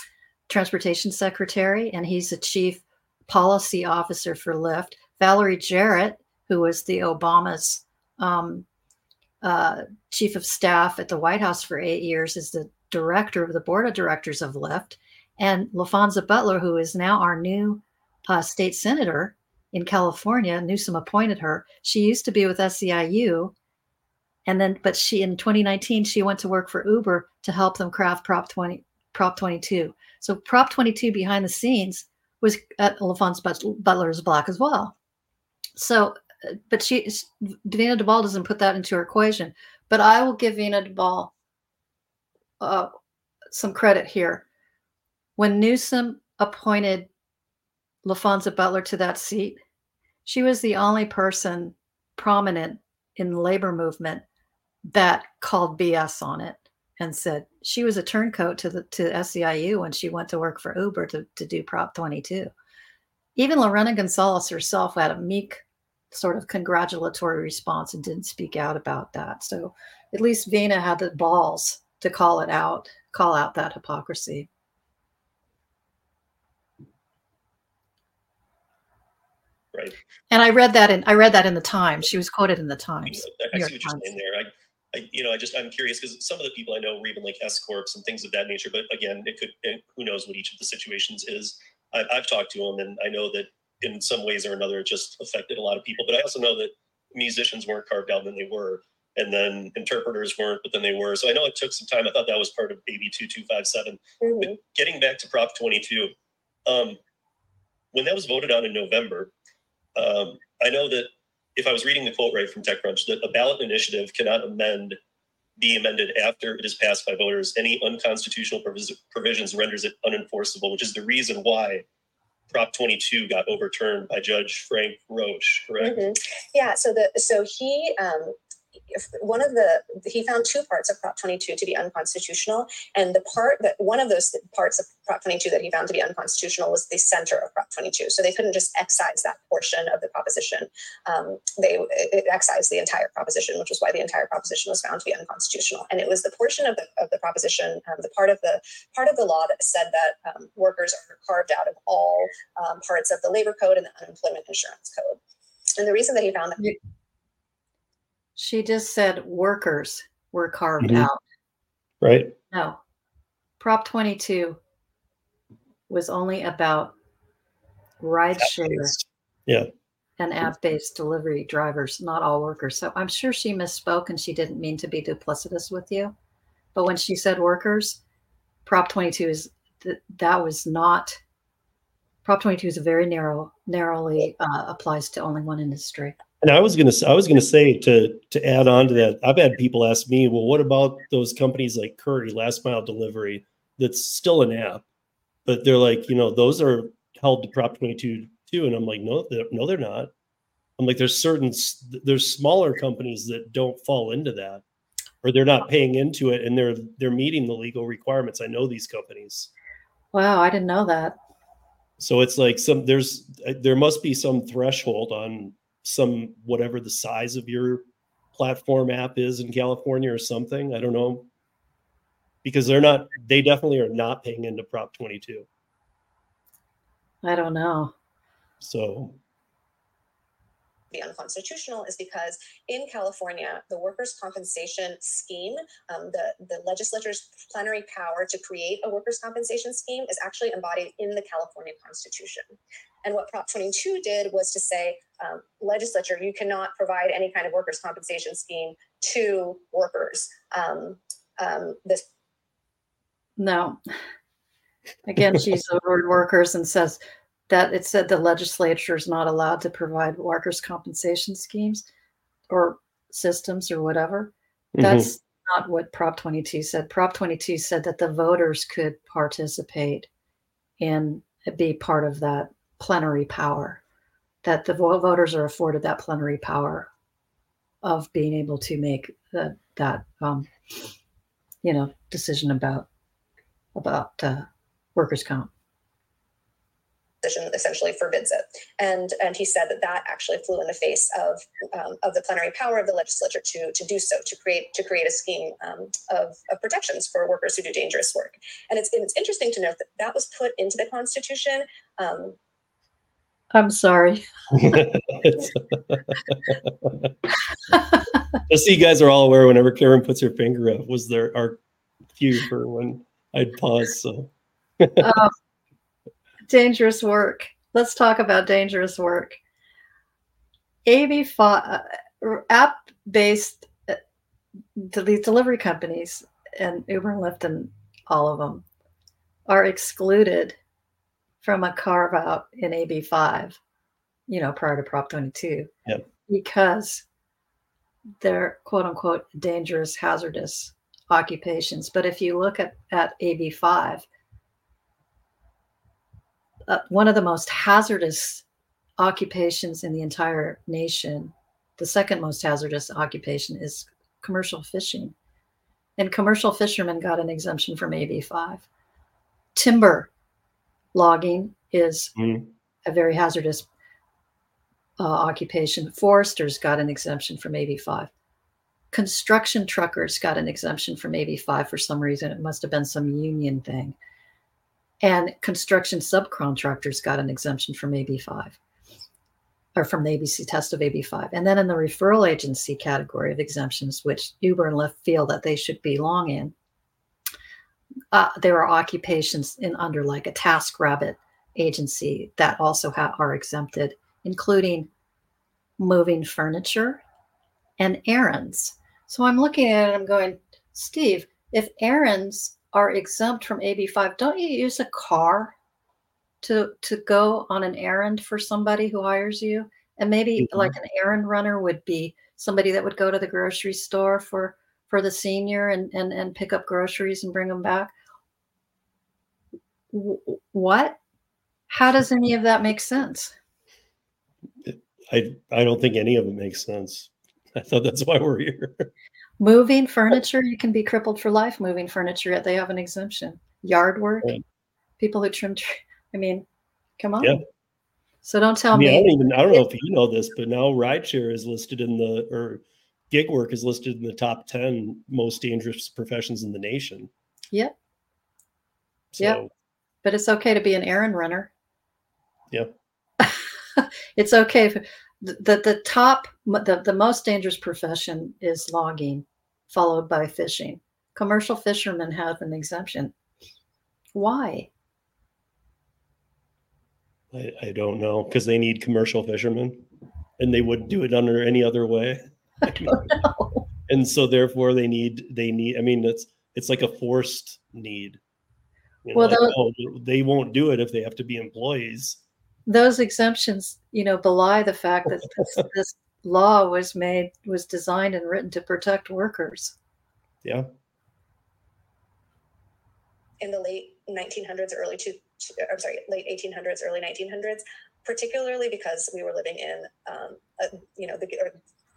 transportation secretary, and he's the chief policy officer for Lyft. Valerie Jarrett, who was the Obama's um, uh, chief of staff at the White House for eight years, is the director of the board of directors of Lyft. And Laphonza Butler, who is now our new uh, state senator in California, Newsom appointed her. She used to be with SEIU. And then, but she in 2019, she went to work for Uber to help them craft Prop 20, Prop 22. So Prop 22 behind the scenes was at Laphonza Butler's block as well. So, uh, but she, Veena Dubal doesn't put that into her equation. But I will give Veena Dubal uh, some credit here. When Newsom appointed Laphonza Butler to that seat, she was the only person prominent in the labor movement that called BS on it and said she was a turncoat to the to SEIU when she went to work for Uber to, to do Prop 22. Even Lorena Gonzalez herself had a meek sort of congratulatory response and didn't speak out about that. So at least Veena had the balls to call it out, call out that hypocrisy. Right. And I read that in I read that in the Times. She was quoted in the Times. I, see what you're saying there. I, I, you know, I just I'm curious because some of the people I know were even like S corps and things of that nature. But again, it could and who knows what each of the situations is. I, I've talked to them, and I know that in some ways or another, it just affected a lot of people. But I also know that musicians weren't carved out, and they were, and then interpreters weren't, but then they were. So I know it took some time. I thought that was part of AB two two five seven. Mhm. Getting back to Prop twenty two, um, when that was voted on in November, um, I know that if I was reading the quote right from TechCrunch, that a ballot initiative cannot amend be amended after it is passed by voters. Any unconstitutional provis- provisions renders it unenforceable, which is the reason why Prop 22 got overturned by Judge Frank Roesch. Correct? Mhm. Yeah. So the so he um, one of the he found two parts of Prop 22 to be unconstitutional, and the part that one of those parts of Prop 22 that he found to be unconstitutional was the center of Prop 22. So they couldn't just excise that portion of the proposition; um, they excised the entire proposition, which was why the entire proposition was found to be unconstitutional. And it was the portion of the of the proposition, um, the part of the part of the law that said that um, workers are carved out of all um, parts of the labor code and the unemployment insurance code. And the reason that he found that She just said workers were carved Mhm. out. Right. No. Prop 22 was only about rideshare Yeah. and app-based delivery drivers, not all workers. So I'm sure she misspoke and she didn't mean to be duplicitous with you. But when she said workers, Prop 22 is th- that was not Prop 22 is a very narrow, narrowly uh, applies to only one industry. And I was gonna I was gonna say to to add on to that, I've had people ask me, well, what about those companies like Curri, last mile delivery, that's still an app, but they're like, you know, those are held to Prop 22 too. And I'm like, no, they're, no, they're not. I'm like, there's certain there's smaller companies that don't fall into that, or they're not paying into it, and they're they're meeting the legal requirements. I know these companies. Wow, I didn't know that. So it's like some there's uh, there must be some threshold on some whatever the size of your platform app is in California or something. I don't know. Because they're not they definitely are not paying into Prop 22. I don't know. So be unconstitutional is because in California, the workers' compensation scheme, um, the, the legislature's plenary power to create a workers' compensation scheme is actually embodied in the California Constitution. And what Prop 22 did was to say, um, legislature, you cannot provide any kind of workers' compensation scheme to workers. Um, um, this No. Again, she's over workers and says that it said the legislature is not allowed to provide workers' compensation schemes or systems or whatever. mhm. That's not what Prop 22 said. Prop 22 said that the voters could participate and be part of that plenary power, that the vo- voters are afforded that plenary power of being able to make the, that, um, you know, decision about about uh, workers' comp. position essentially forbids it. And and he said that that actually flew in the face of um, of the plenary power of the legislature to to do so to create to create a scheme um, of, of protections for workers who do dangerous work. And it's it's interesting to note that that was put into the Constitution. Um, I'm sorry. Just so you guys are all aware, whenever Karen puts her finger up, was there our cue for when I'd pause. So Um, dangerous work. Let's talk about dangerous work. AB5 uh, app based uh, these delivery companies and Uber and Lyft and all of them are excluded from a carve out in AB5, you know, prior to Prop 22. Yep. Because they're quote unquote dangerous, hazardous occupations. But if you look at, at AB5, uh, one of the most hazardous occupations in the entire nation, the second most hazardous occupation is commercial fishing. And commercial fishermen got an exemption from AB5. Timber logging is Mm. a very hazardous uh, occupation. Foresters got an exemption from AB5. Construction truckers got an exemption from AB5 for some reason. It must have been some union thing. And construction subcontractors got an exemption from AB5 or from the ABC test of AB5. And then in the referral agency category of exemptions, which Uber and Lyft feel that they should belong in, uh, there are occupations in under like a TaskRabbit agency that also ha- are exempted, including moving furniture and errands. So I'm looking at it, I'm going, Steve, if errands are exempt from AB5, don't you use a car to to go on an errand for somebody who hires you? And maybe Mhm. like an errand runner would be somebody that would go to the grocery store for for the senior and and, and pick up groceries and bring them back. W- what? How does any of that make sense? I I don't think any of it makes sense. I thought that's why we're here. Moving furniture, you can be crippled for life moving furniture, yet they have an exemption. Yard work, Right. people who trim tree. I mean, come on. Yeah. So don't tell I mean, I don't me. even I don't know if you know this, but now rideshare is listed in the or gig work is listed in the top 10 most dangerous professions in the nation. Yep. So Yep. But it's okay to be an errand runner. Yep. it's okay. If, the, the top the, the most dangerous profession is logging, followed by fishing. Commercial fishermen have an exemption. Why? I, I don't know because they need commercial fishermen, and they wouldn't do it under any other way. I don't know. and so therefore they need they need. I mean, it's it's like a forced need. You know, Well, like, those- oh, they won't do it if they have to be employees. Those exemptions, you know, belie the fact that this, this law was made, was designed and written to protect workers. Yeah. in the late 1900s, early two, I'm sorry, late 1800s, early 1900s, particularly because we were living in, um, a, you know, the or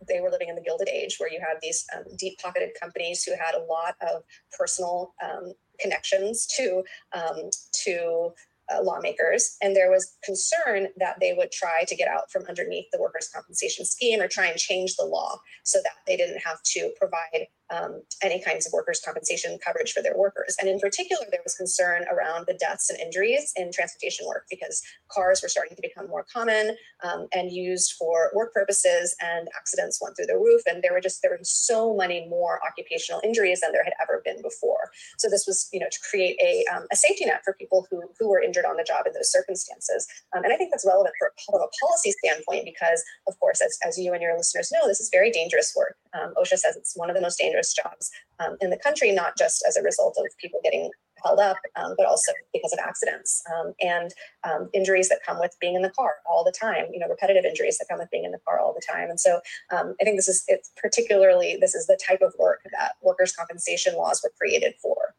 they were living in the Gilded Age, where you had these um, deep-pocketed companies who had a lot of personal um, connections to um, to uh, lawmakers, and there was concern that they would try to get out from underneath the workers' compensation scheme or try and change the law so that they didn't have to provide um, any kinds of workers' compensation coverage for their workers. And in particular, there was concern around the deaths and injuries in transportation work because cars were starting to become more common um, and used for work purposes, and accidents went through the roof. And there were just there were so many more occupational injuries than there had ever been before. So this was, you know, to create a, um, a safety net for people who who were injured on the job in those circumstances. Um, and I think that's relevant for from a policy standpoint because, of course, as, as you and your listeners know, this is very dangerous work. Um, OSHA says it's one of the most dangerous jobs um, in the country, not just as a result of people getting held up, um, but also because of accidents um, and um, injuries that come with being in the car all the time. You know, repetitive injuries that come with being in the car all the time. And so um, I think this is it's particularly this is the type of work that workers' compensation laws were created for.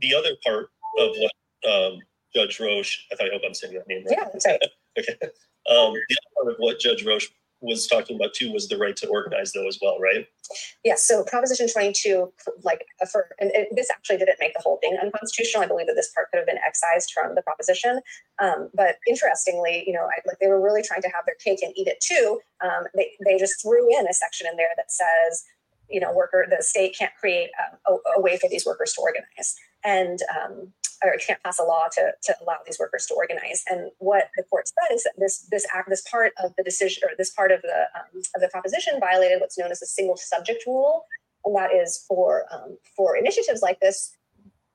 The other part of what um, Judge Roesch, I thought I hope I'm saying that name right. Yeah, that's right. Okay. Um, the other part of what Judge Roesch was talking about too was the right to organize, though, as well, right? Yes, so Proposition 22, like for, and it, this actually didn't make the whole thing unconstitutional. I believe that this part could have been excised from the proposition. Um, but interestingly, you know, I, like they were really trying to have their cake and eat it too. Um, they, they just threw in a section in there that says, you know, worker, the state can't create a, a, a way for these workers to organize. And, um, or can't pass a law to, to allow these workers to organize. And what the court said is that this this act, this part of the decision, or this part of the um, of the proposition violated what's known as the single subject rule, and that is for um, for initiatives like this,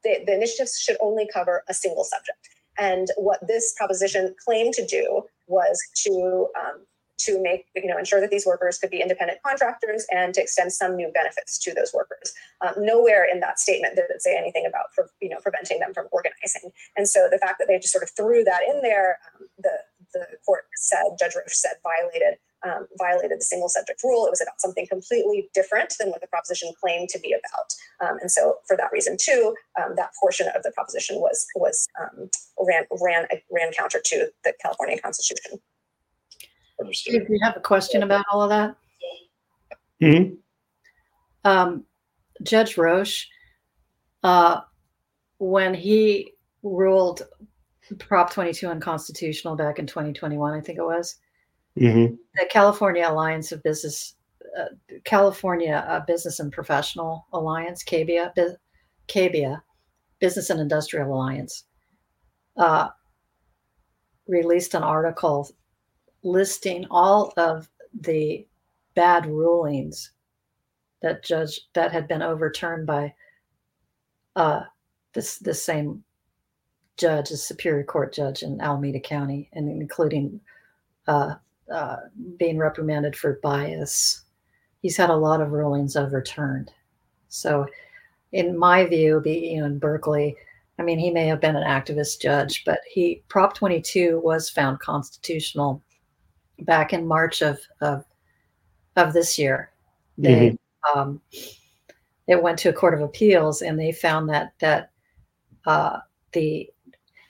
the, the initiatives should only cover a single subject. And what this proposition claimed to do was to um, to make you know ensure that these workers could be independent contractors and to extend some new benefits to those workers. Um, nowhere in that statement did it say anything about for, you know preventing them from organizing. And so the fact that they just sort of threw that in there, um, the the court said Judge Roesch said violated um, violated the single subject rule. It was about something completely different than what the proposition claimed to be about. Um, and so, for that reason, too, um, that portion of the proposition was was um, ran ran ran counter to the California Constitution. Understood. Do you have a question about all of that? Mhm. um, Judge Roesch, uh, when he ruled Prop 22 unconstitutional back in 2021, I think it was, Mhm. the California Alliance of Business, uh, California uh, Business and Professional Alliance, CABIA, Bu- CABIA, Business and Industrial Alliance, uh, released an article listing all of the bad rulings that judge that had been overturned by uh, this this same judge, a Superior Court judge in Alameda County, and including uh, uh, being reprimanded for bias. He's had a lot of rulings overturned. So, in my view, be you know in Berkeley, I mean, he may have been an activist judge, but he Prop 22 was found constitutional back in March of of, of this year. They um, it went to a court of appeals, and they found that that uh, the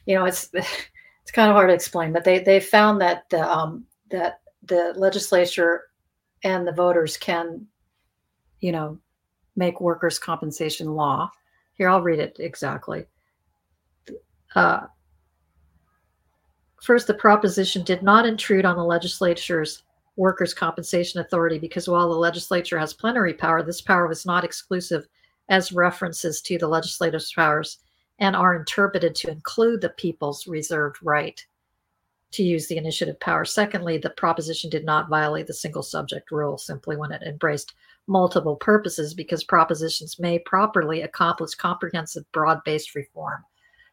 you know it's it's kind of hard to explain, but they they found that the um, that the legislature and the voters can you know make workers compensation law. Here, I'll read it exactly. Uh, first, the proposition did not intrude on the legislature's workers' compensation authority because while the legislature has plenary power, this power was not exclusive as references to the legislative powers and are interpreted to include the people's reserved right to use the initiative power. Secondly, the proposition did not violate the single subject rule simply when it embraced multiple purposes because propositions may properly accomplish comprehensive broad based reform.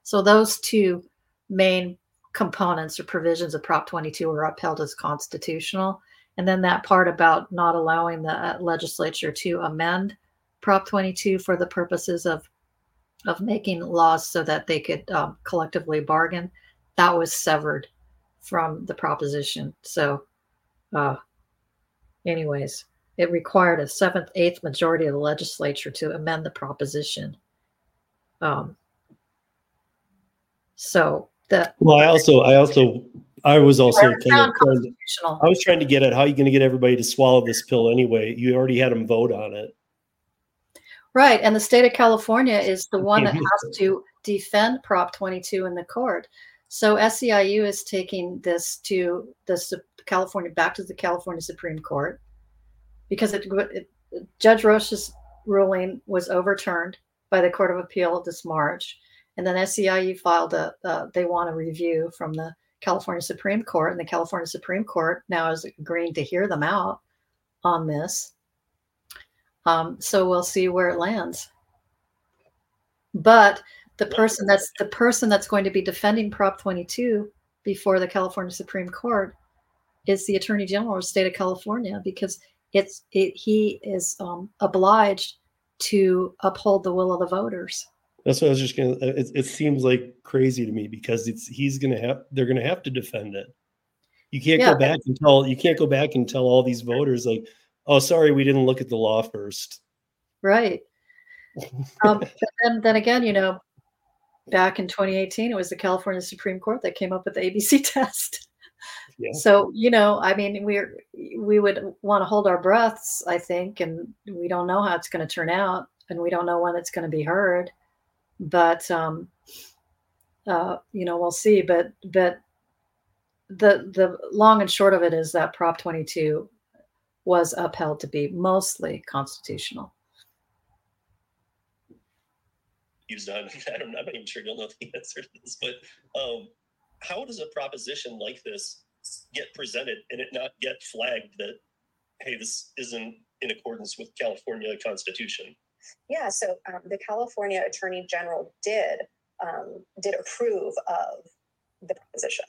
So, those two main components or provisions of Prop 22 were upheld as constitutional. And then that part about not allowing the uh, legislature to amend Prop 22 for the purposes of of making laws so that they could um, collectively bargain, that was severed from the proposition. So, uh, anyways, it required a seventh eighth majority of the legislature to amend the proposition. Um, so that Well, I also, I also, I was also kind of, trying to- I was trying to get at how are you going to get everybody to swallow this pill anyway. You already had them vote on it. Right. And the state of California is the one that has to defend Prop 22 in the court. So SEIU is taking this to the California, back to the California Supreme Court because it, it, Judge Roesch's ruling was overturned by the Court of Appeal this March. And then SEIU filed a, uh, they want a review from the California Supreme Court. And the California Supreme Court now is agreeing to hear them out on this. Um, so we'll see where it lands. But the person that's the person that's going to be defending Prop 22 before the California Supreme Court is the Attorney General of the state of California because it's it, he is um, obliged to uphold the will of the voters. That's what I was just gonna. It, it seems like crazy to me because it's he's gonna have. They're gonna have to defend it. You can't Yeah. go back and tell. You can't go back and tell all these voters like, "Oh, sorry, we didn't look at the law first. Right. Um, but then, then again, you know, back in 2018, it was the California Supreme Court that came up with the ABC test. Yeah. So, you know, I mean, we're we would want to hold our breaths, I think, and we don't know how it's going to turn out, and we don't know when it's going to be heard. But um, uh, you know, we'll see. But but the the long and short of it is that Prop 22 was upheld to be mostly constitutional. used on. I'm not even sure you'll know the answer to this, but um, how does a proposition like this get presented and it not get flagged that, hey, this isn't in accordance with California Constitution? Yeah, so um, the California Attorney General did um, did approve of the proposition,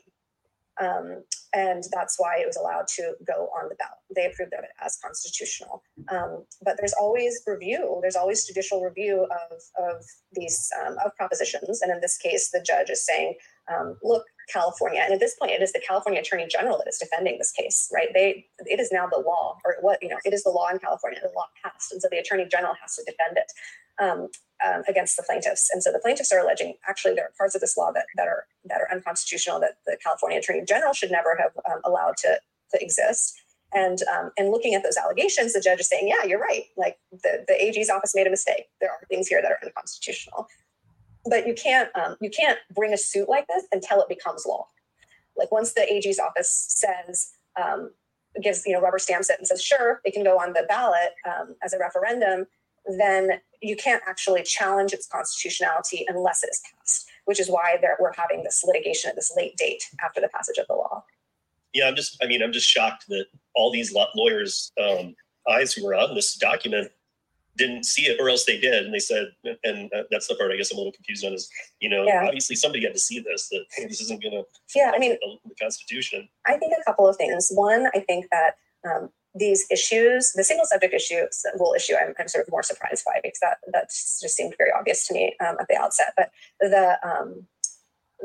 um, and that's why it was allowed to go on the ballot. They approved of it as constitutional. Um, but there's always review. There's always judicial review of of these um, of propositions, and in this case, the judge is saying, um, "Look, California," and at this point, it is the California Attorney General that is defending this case. Right? They it is now the law, or what you know, it is the law in California. The law passed, and so the Attorney General has to defend it. Um, um, against the plaintiffs. And so the plaintiffs are alleging actually there are parts of this law that, that are that are unconstitutional that the California Attorney General should never have um, allowed to, to exist. And um, and looking at those allegations, the judge is saying, yeah, you're right. Like the, the AG's office made a mistake. There are things here that are unconstitutional. But you can't um, you can't bring a suit like this until it becomes law. Like once the AG's office says um, gives you know rubber stamps it and says sure it can go on the ballot um, as a referendum, then you can't actually challenge its constitutionality unless it is passed, which is why we're having this litigation at this late date after the passage of the law. Yeah, I'm just, I mean, I'm just shocked that all these lawyers' um, eyes who were on this document didn't see it, or else they did, and they said, and that's the part I guess I'm a little confused on is, you know, Yeah. obviously somebody had to see this that hey, this isn't going to Yeah, I mean, the, the Constitution. I think a couple of things. One, I think that um, these issues, the single subject issue, will issue, I'm, I'm sort of more surprised by because that that just seemed very obvious to me um, at the outset. But the um,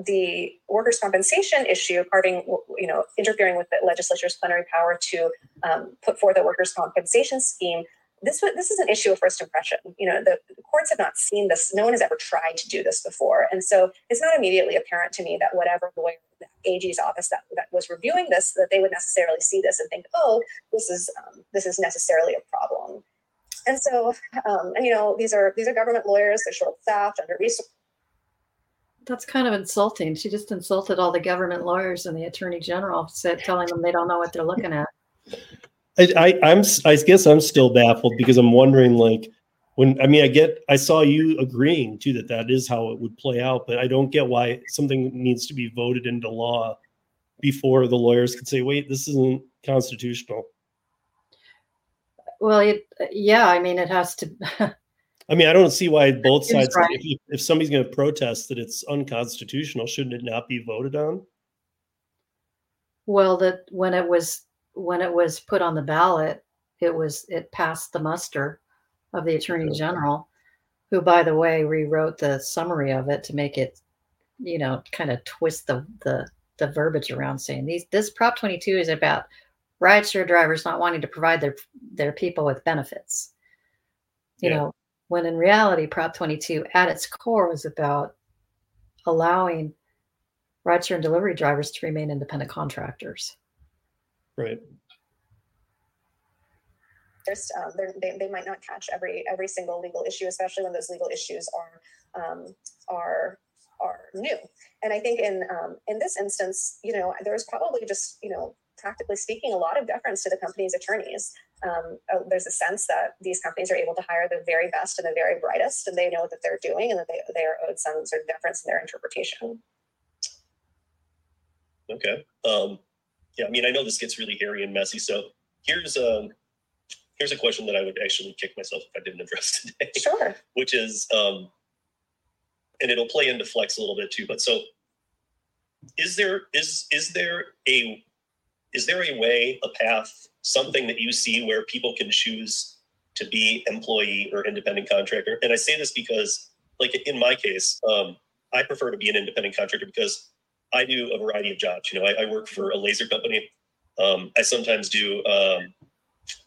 the workers' compensation issue, carving, you know, interfering with the legislature's plenary power to um, put forth a workers' compensation scheme. This this is an issue of first impression. You know, the, the courts have not seen this. No one has ever tried to do this before, and so it's not immediately apparent to me that whatever lawyer, the AG's office that, that was reviewing this, that they would necessarily see this and think, oh, this is um, this is necessarily a problem. And so, um, and you know, these are these are government lawyers. They're short-staffed, under resourced. That's kind of insulting. She just insulted all the government lawyers and the attorney general, said telling them they don't know what they're looking at. I, I I'm s- I guess I'm still baffled because I'm wondering like when I mean I get I saw you agreeing too that that is how it would play out, but I don't get why something needs to be voted into law before the lawyers could say, wait, this isn't constitutional. Well, it, yeah, I mean, it has to. I mean, I don't see why both sides. right. If, if somebody's going to protest that it's unconstitutional, shouldn't it not be voted on? Well, that when it was when it was put on the ballot, it was it passed the muster of the attorney general, who, by the way, rewrote the summary of it to make it, you know, kind of twist the the the verbiage around saying these this Prop 22 is about rideshare drivers not wanting to provide their their people with benefits. You Yeah. know, when in reality, Prop 22 at its core was about allowing rideshare and delivery drivers to remain independent contractors. Right. just um, they're- they, they might not catch every every single legal issue especially when those legal issues are um, are are new and i think in um, in this instance you know there's probably just you know practically speaking a lot of deference to the company's attorneys um, uh, there's a sense that these companies are able to hire the very best and the very brightest and they know what they're doing and that they, they are owed some sort of deference in their interpretation Okay. Um, yeah, I mean, I know this gets really hairy and messy. So here's um, here's a question that I would actually kick myself if I didn't address today, sure which is, um, and it'll play into flex a little bit too. But so, is there is is there a is there a way, a path, something that you see where people can choose to be employee or independent contractor? And I say this because, like in my case, um, I prefer to be an independent contractor because I do a variety of jobs. You know, I, I work for a laser company. Um, I sometimes do um,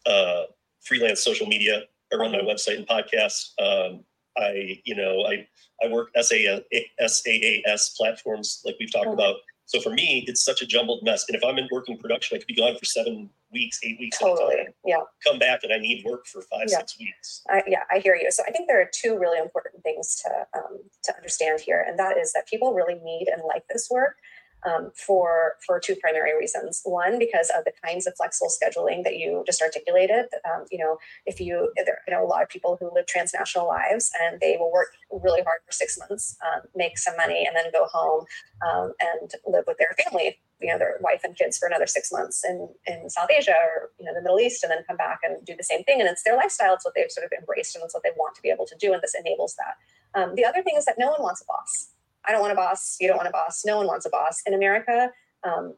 uh, freelance social media. I run my website and podcast. Um, I, you know, I I work SAA, SAAS platforms like we've talked Mhm. about. So for me, it's such a jumbled mess. And if I'm in working production, I could be gone for seven weeks, eight weeks. totally yeah Come back and I need work for five, Yeah. six weeks. I, yeah, I hear you. So I think there are two really important things to um, to understand here, and that is that people really need and like this work um, for for two primary reasons. One, because of the kinds of flexible scheduling that you just articulated. Um, you know, if you there, I know a lot of people who live transnational lives, and they will work really hard for six months, um, make some money, and then go home um, and live with their family you know their wife and kids for another six months in in South Asia or you know the Middle East, and then come back and do the same thing. And it's their lifestyle; it's what they've sort of embraced, and it's what they want to be able to do. And this enables that. Um, the other thing is that no one wants a boss. I don't want a boss. You don't want a boss. No one wants a boss in America. Um,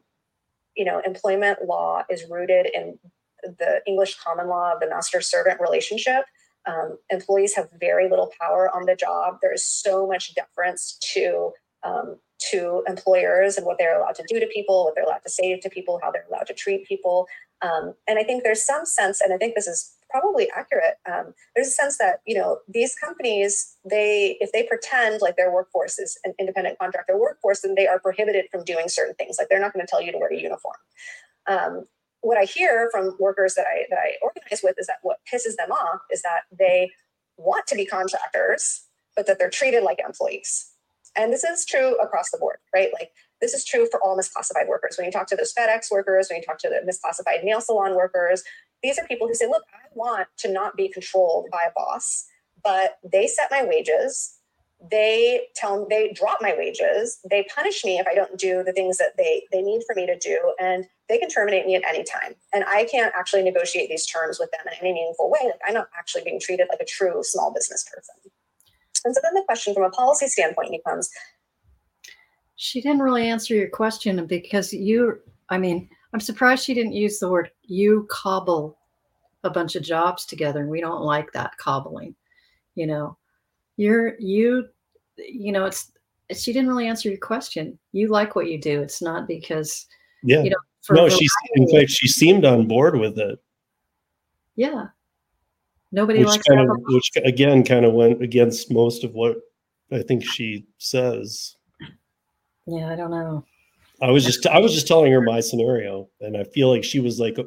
you know, employment law is rooted in the English common law of the master-servant relationship. Um, employees have very little power on the job. There is so much deference to um, to employers and what they're allowed to do to people, what they're allowed to say to people, how they're allowed to treat people. Um, and I think there's some sense, and I think this is probably accurate. Um, there's a sense that you know these companies, they if they pretend like their workforce is an independent contractor workforce, then they are prohibited from doing certain things. Like they're not going to tell you to wear a uniform. Um, what I hear from workers that I that I organize with is that what pisses them off is that they want to be contractors, but that they're treated like employees. And this is true across the board, right? Like this is true for all misclassified workers. When you talk to those FedEx workers, when you talk to the misclassified nail salon workers, these are people who say, look, I want to not be controlled by a boss, but they set my wages. They tell they drop my wages. They punish me if I don't do the things that they they need for me to do, and they can terminate me at any time. And I can't actually negotiate these terms with them in any meaningful way. Like I'm not actually being treated like a true small business person. And so then the question from a policy standpoint becomes She didn't really answer your question because you, I mean, I'm surprised she didn't use the word you cobble a bunch of jobs together. And we don't like that cobbling. You know, you're, you, you know, it's, she didn't really answer your question. You like what you do. It's not because, Yeah. you know, for no, she in fact she seemed on board with it, yeah. Nobody which likes kind of which again kind of went against most of what I think she says. Yeah, I don't know. I was just I was just telling her my scenario, and I feel like she was like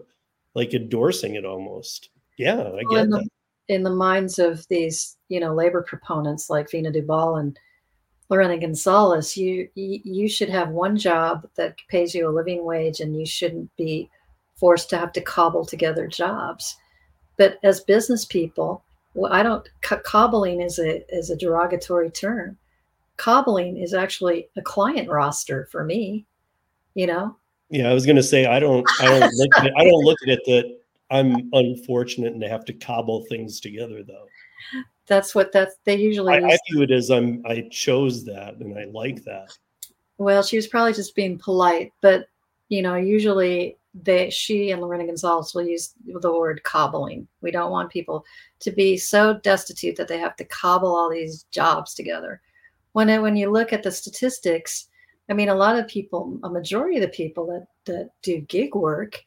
like endorsing it almost. Yeah, I Well, get in, that. the, in the minds of these, you know, labor proponents like Veena Dubal and Lorena Gonzalez, you you should have one job that pays you a living wage, and you shouldn't be forced to have to cobble together jobs. But as business people, well, I don't. Co- cobbling is a is a derogatory term. Cobbling is actually a client roster for me. You know, Yeah, I was gonna say I don't I don't look at it, I don't look at it that I'm unfortunate and to have to cobble things together though. that's what that's they usually. I, I view it as I'm I chose that and I like that. Well, she was probably just being polite, but you know, usually they she and Lorena Gonzalez will use the word cobbling. We don't want people to be so destitute that they have to cobble all these jobs together. When when you look at the statistics, I mean, a lot of people, a majority of the people that that do gig work,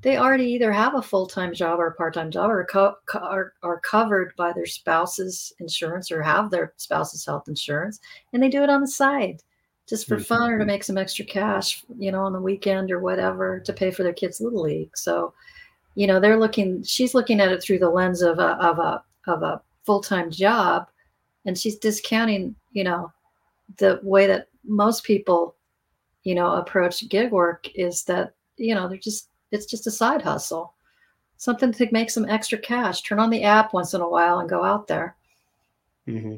they already either have a full time job or a part time job, or co- are, are covered by their spouse's insurance or have their spouse's health insurance, and they do it on the side just for fun or to make some extra cash, you know, on the weekend or whatever to pay for their kids' little league. So, you know, they're looking. She's looking at it through the lens of a of a of a full time job, and she's discounting, you know, the way that most people, you know, approach gig work is that you know they're just it's just a side hustle, something to make some extra cash. Turn on the app once in a while and go out there. hmm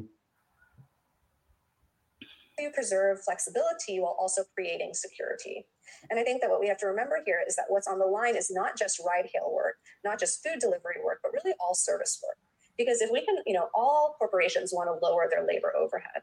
you preserve flexibility while also creating security. And I think that what we have to remember here is that what's on the line is not just ride hail work, not just food delivery work, but really all service work. Because if we can, you know, all corporations want to lower their labor overhead.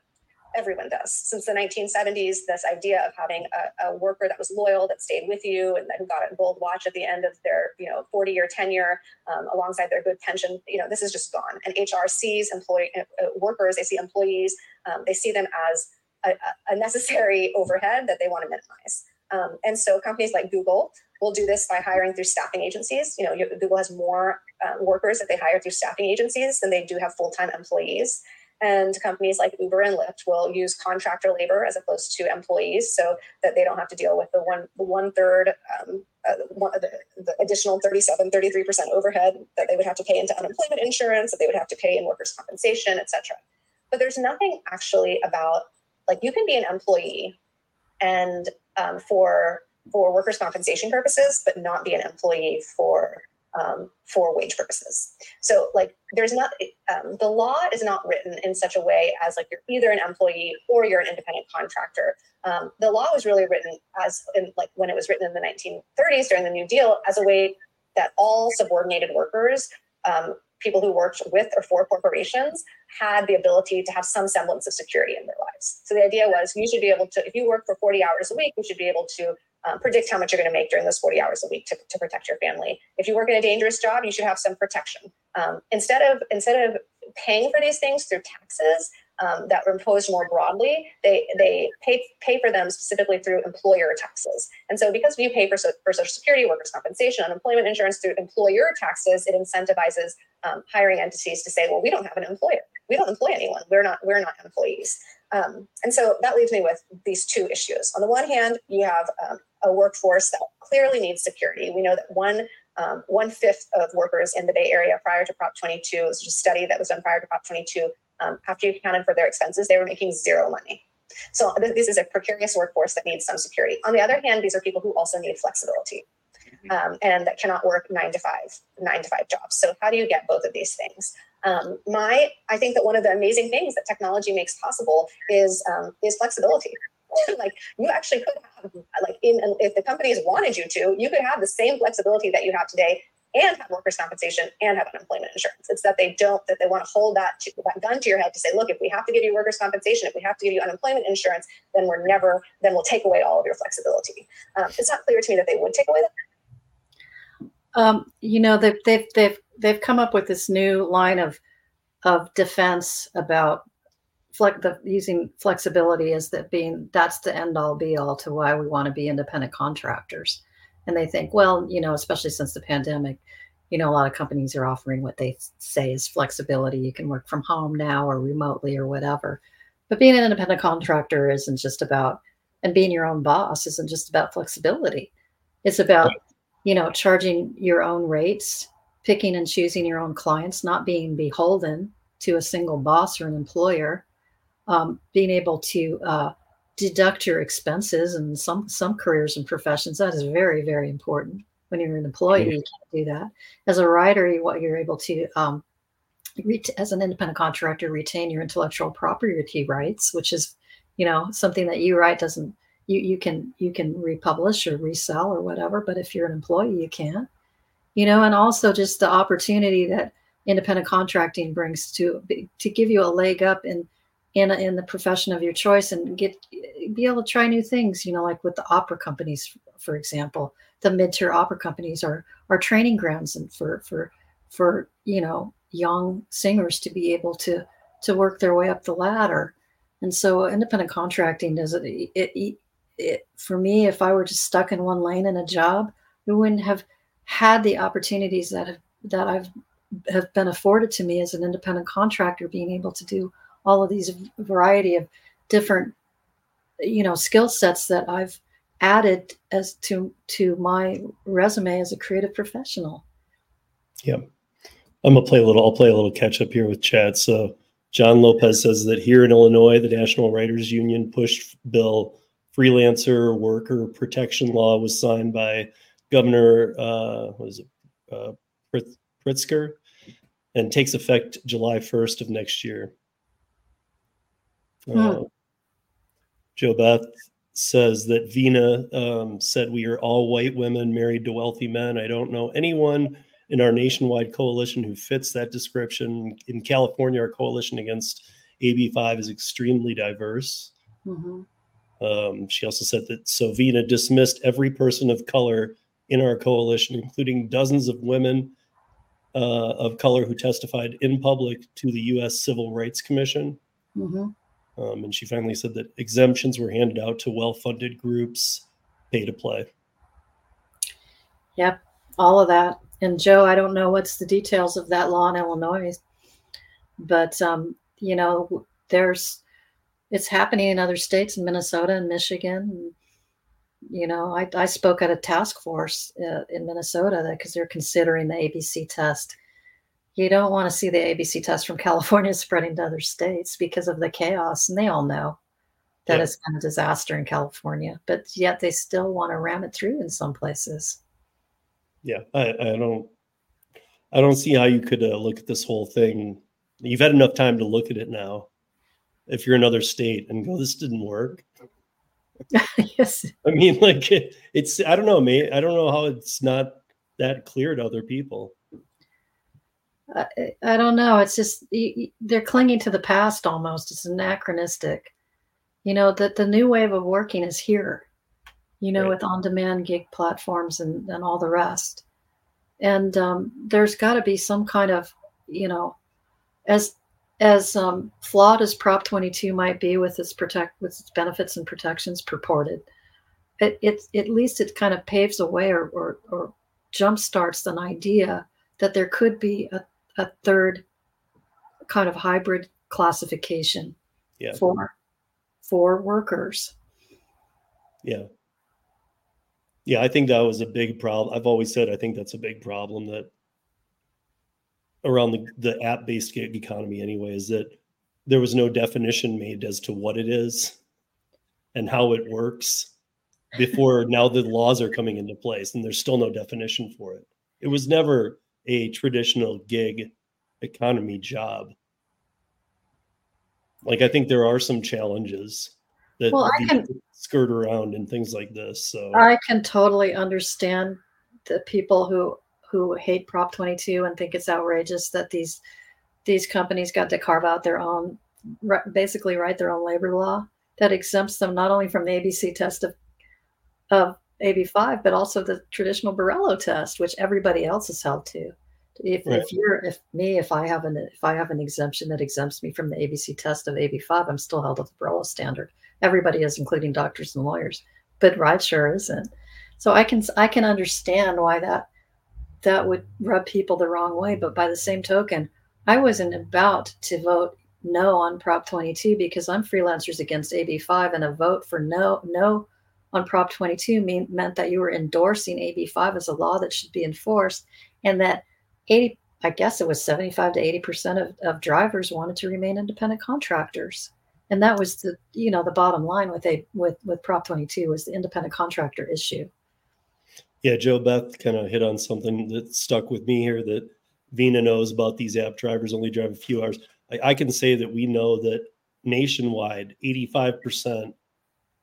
Everyone does. Since the 1970s, this idea of having a, a worker that was loyal, that stayed with you, and who got a gold watch at the end of their, you know, 40-year tenure, um, alongside their good pension, you know, this is just gone. And HR sees employee uh, workers, they see employees, um, they see them as a, a necessary overhead that they want to minimize. Um, and so companies like Google will do this by hiring through staffing agencies. You know, Google has more uh, workers that they hire through staffing agencies than they do have full-time employees. And companies like Uber and Lyft will use contractor labor as opposed to employees, so that they don't have to deal with the one the one third, um, uh, one, the, the additional 37, 33 percent overhead that they would have to pay into unemployment insurance, that they would have to pay in workers' compensation, et cetera. But there's nothing actually about like you can be an employee and um, for for workers compensation purposes but not be an employee for um, for wage purposes. So like there's not um, the law is not written in such a way as like you're either an employee or you're an independent contractor. Um, the law was really written as in like when it was written in the 1930s during the new deal as a way that all subordinated workers um, people who worked with or for corporations had the ability to have some semblance of security in their lives. So the idea was you should be able to, if you work for 40 hours a week, you should be able to um, predict how much you're going to make during those 40 hours a week to, to protect your family. If you work in a dangerous job, you should have some protection. Um, instead of instead of paying for these things through taxes, um, that were imposed more broadly, they they pay pay for them specifically through employer taxes. And so, because you pay for, so, for Social Security, workers' compensation, unemployment insurance through employer taxes, it incentivizes um, hiring entities to say, "Well, we don't have an employer. We don't employ anyone. We're not we're not employees." Um, and so that leaves me with these two issues. On the one hand, you have um, a workforce that clearly needs security. We know that one um, one fifth of workers in the Bay Area prior to Prop 22 was a study that was done prior to Prop 22 um, after you accounted for their expenses, they were making zero money. So this is a precarious workforce that needs some security. On the other hand, these are people who also need flexibility um, and that cannot work nine to five, nine to five jobs. So how do you get both of these things? Um, my, I think that one of the amazing things that technology makes possible is um, is flexibility. like you actually could have, like in if the companies wanted you to, you could have the same flexibility that you have today and have workers' compensation and have unemployment insurance. It's that they don't, that they want to hold that, to, that gun to your head to say, look, if we have to give you workers' compensation, if we have to give you unemployment insurance, then we're never, then we'll take away all of your flexibility. Um, it's not clear to me that they would take away that. Um, you know, they've, they've, they've, they've come up with this new line of, of defense about flex, the, using flexibility as that being, that's the end all be all to why we want to be independent contractors and they think, well, you know, especially since the pandemic, you know, a lot of companies are offering what they say is flexibility. You can work from home now or remotely or whatever. But being an independent contractor isn't just about, and being your own boss isn't just about flexibility. It's about, you know, charging your own rates, picking and choosing your own clients, not being beholden to a single boss or an employer, um, being able to uh, deduct your expenses and some some careers and professions that is very very important. When you're an employee mm-hmm. you can't do that. As a writer you, what you're able to um, as an independent contractor retain your intellectual property rights which is you know something that you write doesn't you you can you can republish or resell or whatever but if you're an employee you can't. You know and also just the opportunity that independent contracting brings to to give you a leg up in in in the profession of your choice and get be able to try new things. You know, like with the opera companies, for example, the mid-tier opera companies are are training grounds and for for for you know young singers to be able to to work their way up the ladder. And so independent contracting does it, it, it, it for me, if I were just stuck in one lane in a job, we wouldn't have had the opportunities that have that I've have been afforded to me as an independent contractor, being able to do all of these variety of different, you know, skill sets that I've added as to to my resume as a creative professional. Yeah. I'm gonna play a little. I'll play a little catch up here with Chad. So John Lopez says that here in Illinois, the National Writers Union pushed bill freelancer worker protection law was signed by Governor uh, what is it uh, Pritzker and takes effect July 1st of next year. Hmm. Uh, Joe Beth says that Veena um, said we are all white women married to wealthy men. I don't know anyone in our nationwide coalition who fits that description. In California, our coalition against AB5 is extremely diverse. hmm Um, she also said that so Veena dismissed every person of color in our coalition, including dozens of women uh, of color who testified in public to the U.S. Civil Rights Commission. hmm Um, and she finally said that exemptions were handed out to well funded groups, pay to play. Yep, all of that. And Joe, I don't know what's the details of that law in Illinois, but um, you know, there's it's happening in other states, in Minnesota and Michigan. You know, I, I spoke at a task force uh, in Minnesota because they're considering the ABC test. You don't want to see the ABC test from California spreading to other states because of the chaos, and they all know that Yeah. it's been a disaster in California, but yet they still want to ram it through in some places. Yeah, I, I don't, I don't see how you could uh, look at this whole thing. You've had enough time to look at it now. If you're another state and go, this didn't work. yes. I mean, like it, it's, I don't know, man. I don't know how it's not that clear to other people. I, I don't know. It's just they're clinging to the past almost. It's anachronistic. You know that the new wave of working is here. You know, Right. with on-demand gig platforms and and all the rest. And um, there's got to be some kind of, you know, as as um, flawed as Prop 22 might be with its protect with its benefits and protections purported, it it at least it kind of paves a way or or, or jump starts an idea that there could be a, a third kind of hybrid classification Yeah. for for workers. Yeah. Yeah, I think that was a big problem. I've always said I think that's a big problem that around the, the app based gig economy, anyway, is that there was no definition made as to what it is and how it works before now the laws are coming into place and there's still no definition for it. It was never a traditional gig economy job. Like I think there are some challenges that Well, I can- skirt around and things like this. So I can totally understand the people who who hate Prop 22 and think it's outrageous that these these companies got to carve out their own basically write their own labor law that exempts them not only from the ABC test of of AB5 but also the traditional Borello test which everybody else is held to. If, Right. if you're if me if I have an if I have an exemption that exempts me from the ABC test of AB5 I'm still held to the Borello standard. Everybody is including doctors and lawyers but rideshare isn't. So I can I can understand why that that would rub people the wrong way. But by the same token, I wasn't about to vote no on Prop 22 because I'm freelancers against AB5, and a vote for no no on Prop 22 mean, meant that you were endorsing AB5 as a law that should be enforced, and that 80 I guess it was 75 to 80 percent of, of drivers wanted to remain independent contractors and that was the you know the bottom line with a with with prop 22 was the independent contractor issue yeah, Joe Beth kind of hit on something that stuck with me here that Veena knows about these app drivers only drive a few hours. I, I can say that we know that nationwide, 85%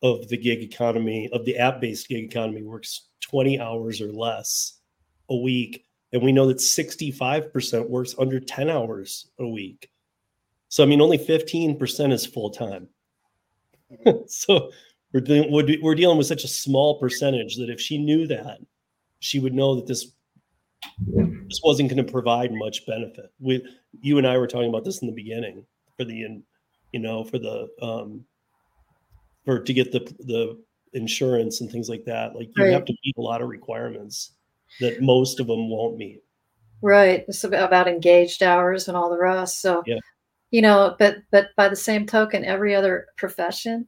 of the gig economy, of the app based gig economy, works 20 hours or less a week. And we know that 65% works under 10 hours a week. So I mean, only 15% is full time. so we're dealing we're, dealing with such a small percentage that if she knew that, she would know that this this wasn't going to provide much benefit. We, you and I were talking about this in the beginning for the, you know, for the um, for to get the the insurance and things like that. Like you Right. have to meet a lot of requirements that most of them won't meet. Right. It's about, engaged hours and all the rest. So, Yeah. you know, but but by the same token, every other profession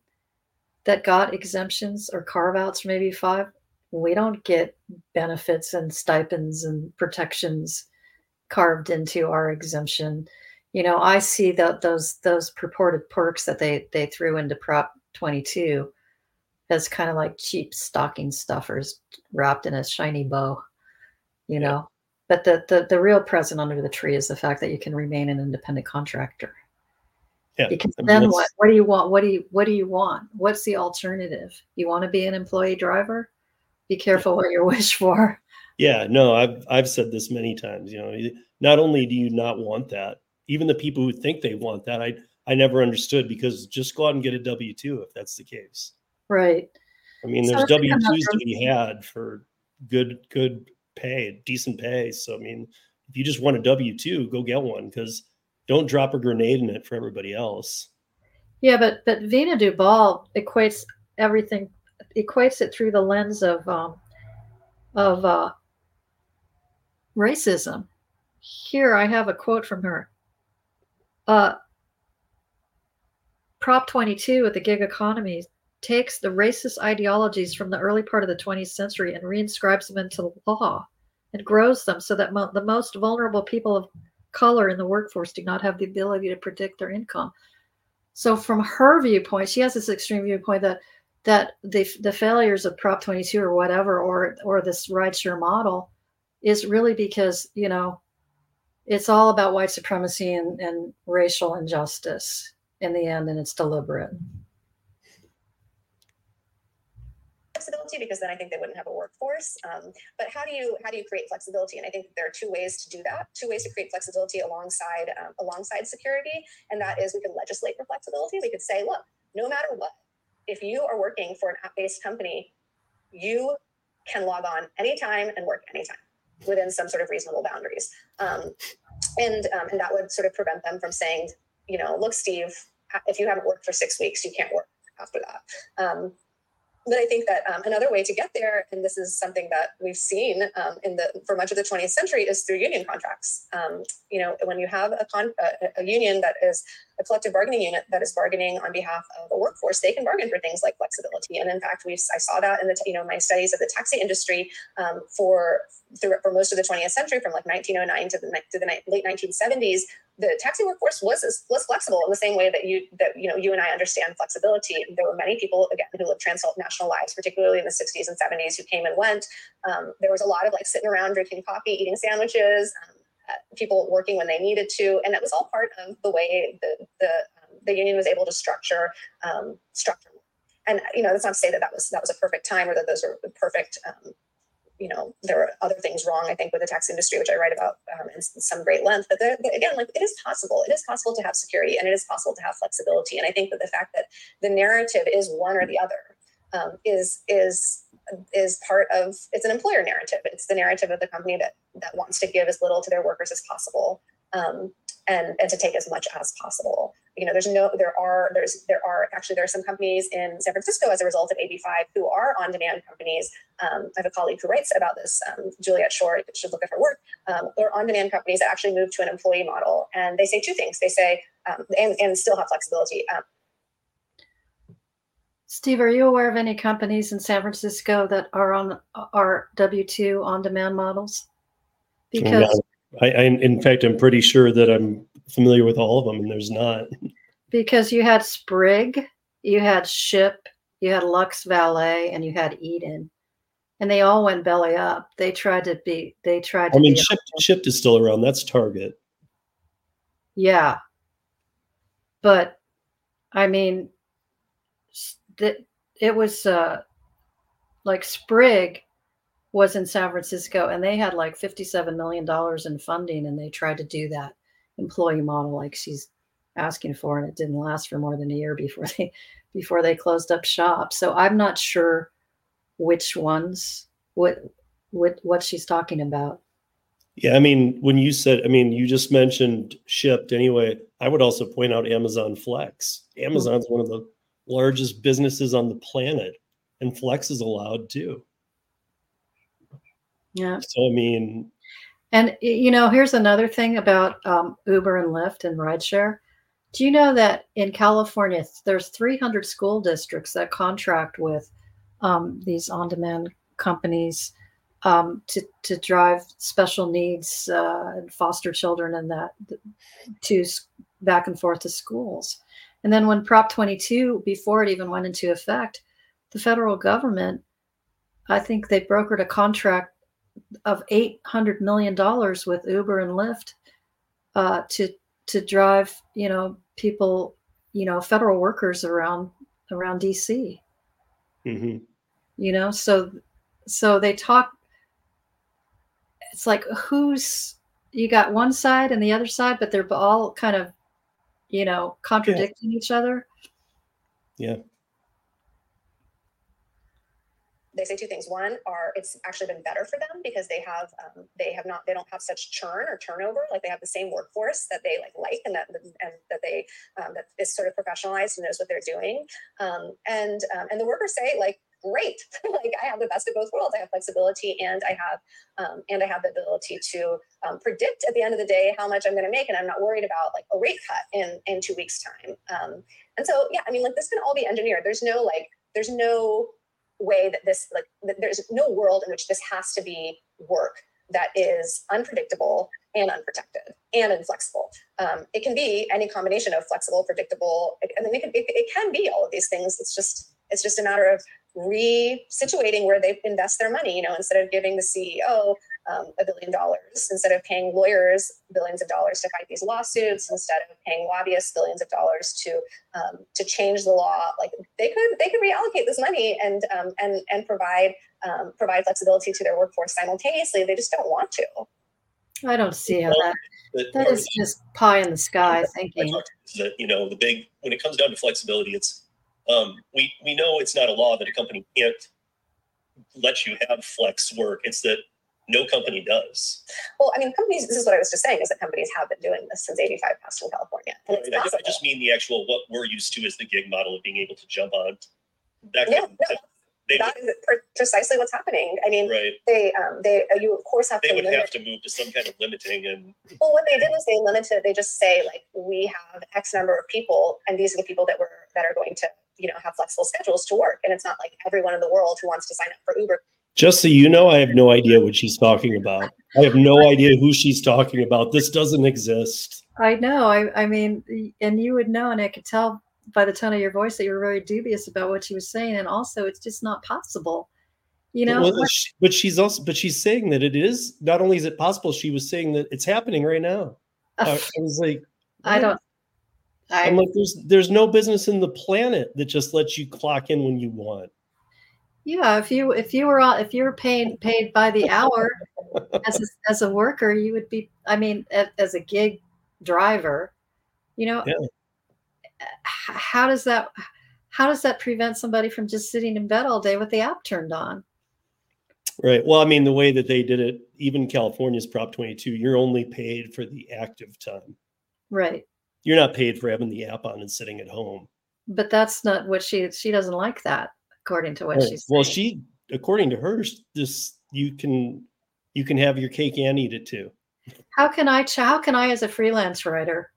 that got exemptions or carve outs AB five, we don't get benefits and stipends and protections carved into our exemption. You know, I see that those those purported perks that they they threw into Prop twenty two as kind of like cheap stocking stuffers wrapped in a shiny bow. You Yeah. know, but the, the the real present under the tree is the fact that you can remain an independent contractor. Yeah. Because I mean, then what? What do you want? What do you what do you want? What's the alternative? You want to be an employee driver? Be careful what you wish for. Yeah, no, I've I've said this many times. You know, not only do you not want that, even the people who think they want that, I I never understood because just go out and get a W two if that's the case. Right. I mean, there's W twos to be had for good good pay, decent pay. So I mean, if you just want a W two, go get one because don't drop a grenade in it for everybody else. Yeah, but but Veena Dubal equates everything equates it through the lens of um, of uh, racism. Here I have a quote from her. Uh, Prop 22 at the gig economy takes the racist ideologies from the early part of the 20th century and reinscribes them into law and grows them so that mo- the most vulnerable people of color in the workforce do not have the ability to predict their income. So from her viewpoint, she has this extreme viewpoint that that the the failures of Prop 22 or whatever or or this rideshare model is really because you know it's all about white supremacy and, and racial injustice in the end, and it's deliberate. flexibility because then I think they wouldn't have a workforce. Um, but how do you how do you create flexibility? And I think there are two ways to do that. Two ways to create flexibility alongside um, alongside security, and that is we could legislate for flexibility. We could say, look, no matter what, if you are working for an app-based company, you can log on anytime and work anytime within some sort of reasonable boundaries. Um, and um, and that would sort of prevent them from saying, you know, look, Steve, if you haven't worked for six weeks, you can't work after that. Um, but I think that um, another way to get there, and this is something that we've seen um, in the for much of the 20th century, is through union contracts. Um, you know, when you have a, con- a, a union that is a collective bargaining unit that is bargaining on behalf of a workforce, they can bargain for things like flexibility. And in fact, we I saw that in the you know my studies of the taxi industry um, for through, for most of the 20th century, from like 1909 to the, to the late 1970s, the taxi workforce was was flexible in the same way that you that you know you and I understand flexibility. There were many people again who lived transnational lives, particularly in the 60s and 70s, who came and went. Um, there was a lot of like sitting around drinking coffee, eating sandwiches, um, uh, people working when they needed to, and that was all part of the way the the um, the union was able to structure um, structure. And you know, that's not to say that that was that was a perfect time or that those were the perfect um, you know there were other things wrong i think with the tax industry which i write about um, in some great length but, but again like it is possible. It is possible to have security and it is possible to have flexibility and i think that the fact that the narrative is one or the other um, is is is part of it's an employer narrative. It's the narrative of the company that that wants to give as little to their workers as possible um, and and to take as much as possible. You know there's no there are there's there are actually there are some companies in san francisco as a result of ab5 who are on demand companies. Um, i have a colleague who writes about this um, Juliet Schor you should look at her work. Um, they're on demand companies that actually move to an employee model and they say two things. They say um, and, and still have flexibility. Um, Steve, are you aware of any companies in San Francisco that are on are W two on demand models? Because I, I, in fact, I'm pretty sure that I'm familiar with all of them, and there's not. because you had Sprig, you had Shipt, you had Luxe Valet, and you had Eden, and they all went belly up. They tried to be. They tried to I mean, Shipt Shipt is still around. That's Target. Yeah, but I mean, that it was uh, like Sprig was in San Francisco, and they had like fifty-seven million dollars in funding, and they tried to do that employee model like she's asking for, and it didn't last for more than a year before they before they closed up shop. So I'm not sure which ones what what what she's talking about. Yeah, I mean, when you said, I mean, you just mentioned Shipt anyway. I would also point out Amazon Flex. Hmm. Amazon's one of the largest businesses on the planet, and Flex is allowed too. Yeah. So, I mean, And you know, here's another thing about um, Uber and Lyft and rideshare. Do you know that in California, there's 300 school districts that contract with um, these on-demand companies um, to to drive special needs uh, and foster children and that to back and forth to schools. And then when Prop 22, before it even went into effect, the federal government, I think they brokered a contract of eight hundred million dollars with Uber and Lyft uh, to to drive, you know, people, you know, federal workers around around DC. mhm. You know, so so they talk. It's like who's you got one side and the other side, but they're all kind of, you know, contradicting each other. They say two things. One are it's actually been better for them because they have um, they have not they don't have such churn or turnover. Like they have the same workforce that they like like and that and that they um, that is sort of professionalized and knows what they're doing. Um, and um, and the workers say like great, like I have the best of both worlds. I have flexibility and I have um, and I have the ability to um, predict at the end of the day how much I'm going to make, and I'm not worried about like a rate cut in in two weeks time. Um, and so yeah, I mean like this can all be engineered. There's no like there's no way that this like that there's no world in which this has to be work that is unpredictable and unprotected and inflexible. Um, it can be any combination of flexible, predictable. I mean, it can, it, it can be all of these things. It's just it's just a matter of re-situating where they invest their money. You know, instead of giving the CEO um, a billion dollars, instead of paying lawyers billions of dollars to fight these lawsuits, instead of paying lobbyists billions of dollars to um, to change the law, like they could they could reallocate this money and um, and and provide um, provide flexibility to their workforce simultaneously. They just don't want to. I don't see how that But that part is of just pie in the sky I thinking. that you know the big when it comes down to flexibility, it's um, we we know it's not a law that a company can't let you have flex work. It's that no company does. Well, I mean, companies. This is what I was just saying: is that companies have been doing this since AB5 passed in California, and it's Right? I, I just mean the actual what we're used to is the gig model of being able to jump on that. Yeah, no, that is pre- precisely what's happening. I mean, right. they um, they you of course have They to would limit have to move to some kind of limiting and Well, what they did was they limited. They just say like we have X number of people, and these are the people that were that are going to you know have flexible schedules to work. And it's not like everyone in the world who wants to sign up for Uber. Just so you know, I have no idea what she's talking about. I have no idea who she's talking about. This doesn't exist. I know. I, I mean, and you would know, and I could tell by the tone of your voice that you were very dubious about what she was saying. And also, it's just not possible. You know, Well, she- but she's also, but she's saying that it is. Not only is it possible, she was saying that it's happening right now. I, I was like, I don't. I'm like, there's there's no business in the planet that just lets you clock in when you want. yeah, if you if you were if you were paid paid by the hour as a, as a worker, you would be. I mean, as a gig driver, you know, Yeah. how does that how does that prevent somebody from just sitting in bed all day with the app turned on? Right. Well, I mean, the way that they did it, even California's Prop 22, you're only paid for the active time. Right. You're not paid for having the app on and sitting at home. But that's not what she she doesn't like that, according to what Right. she's Well, she, according to her, this you can you can have your cake and eat it too. how can I how can I as a freelance writer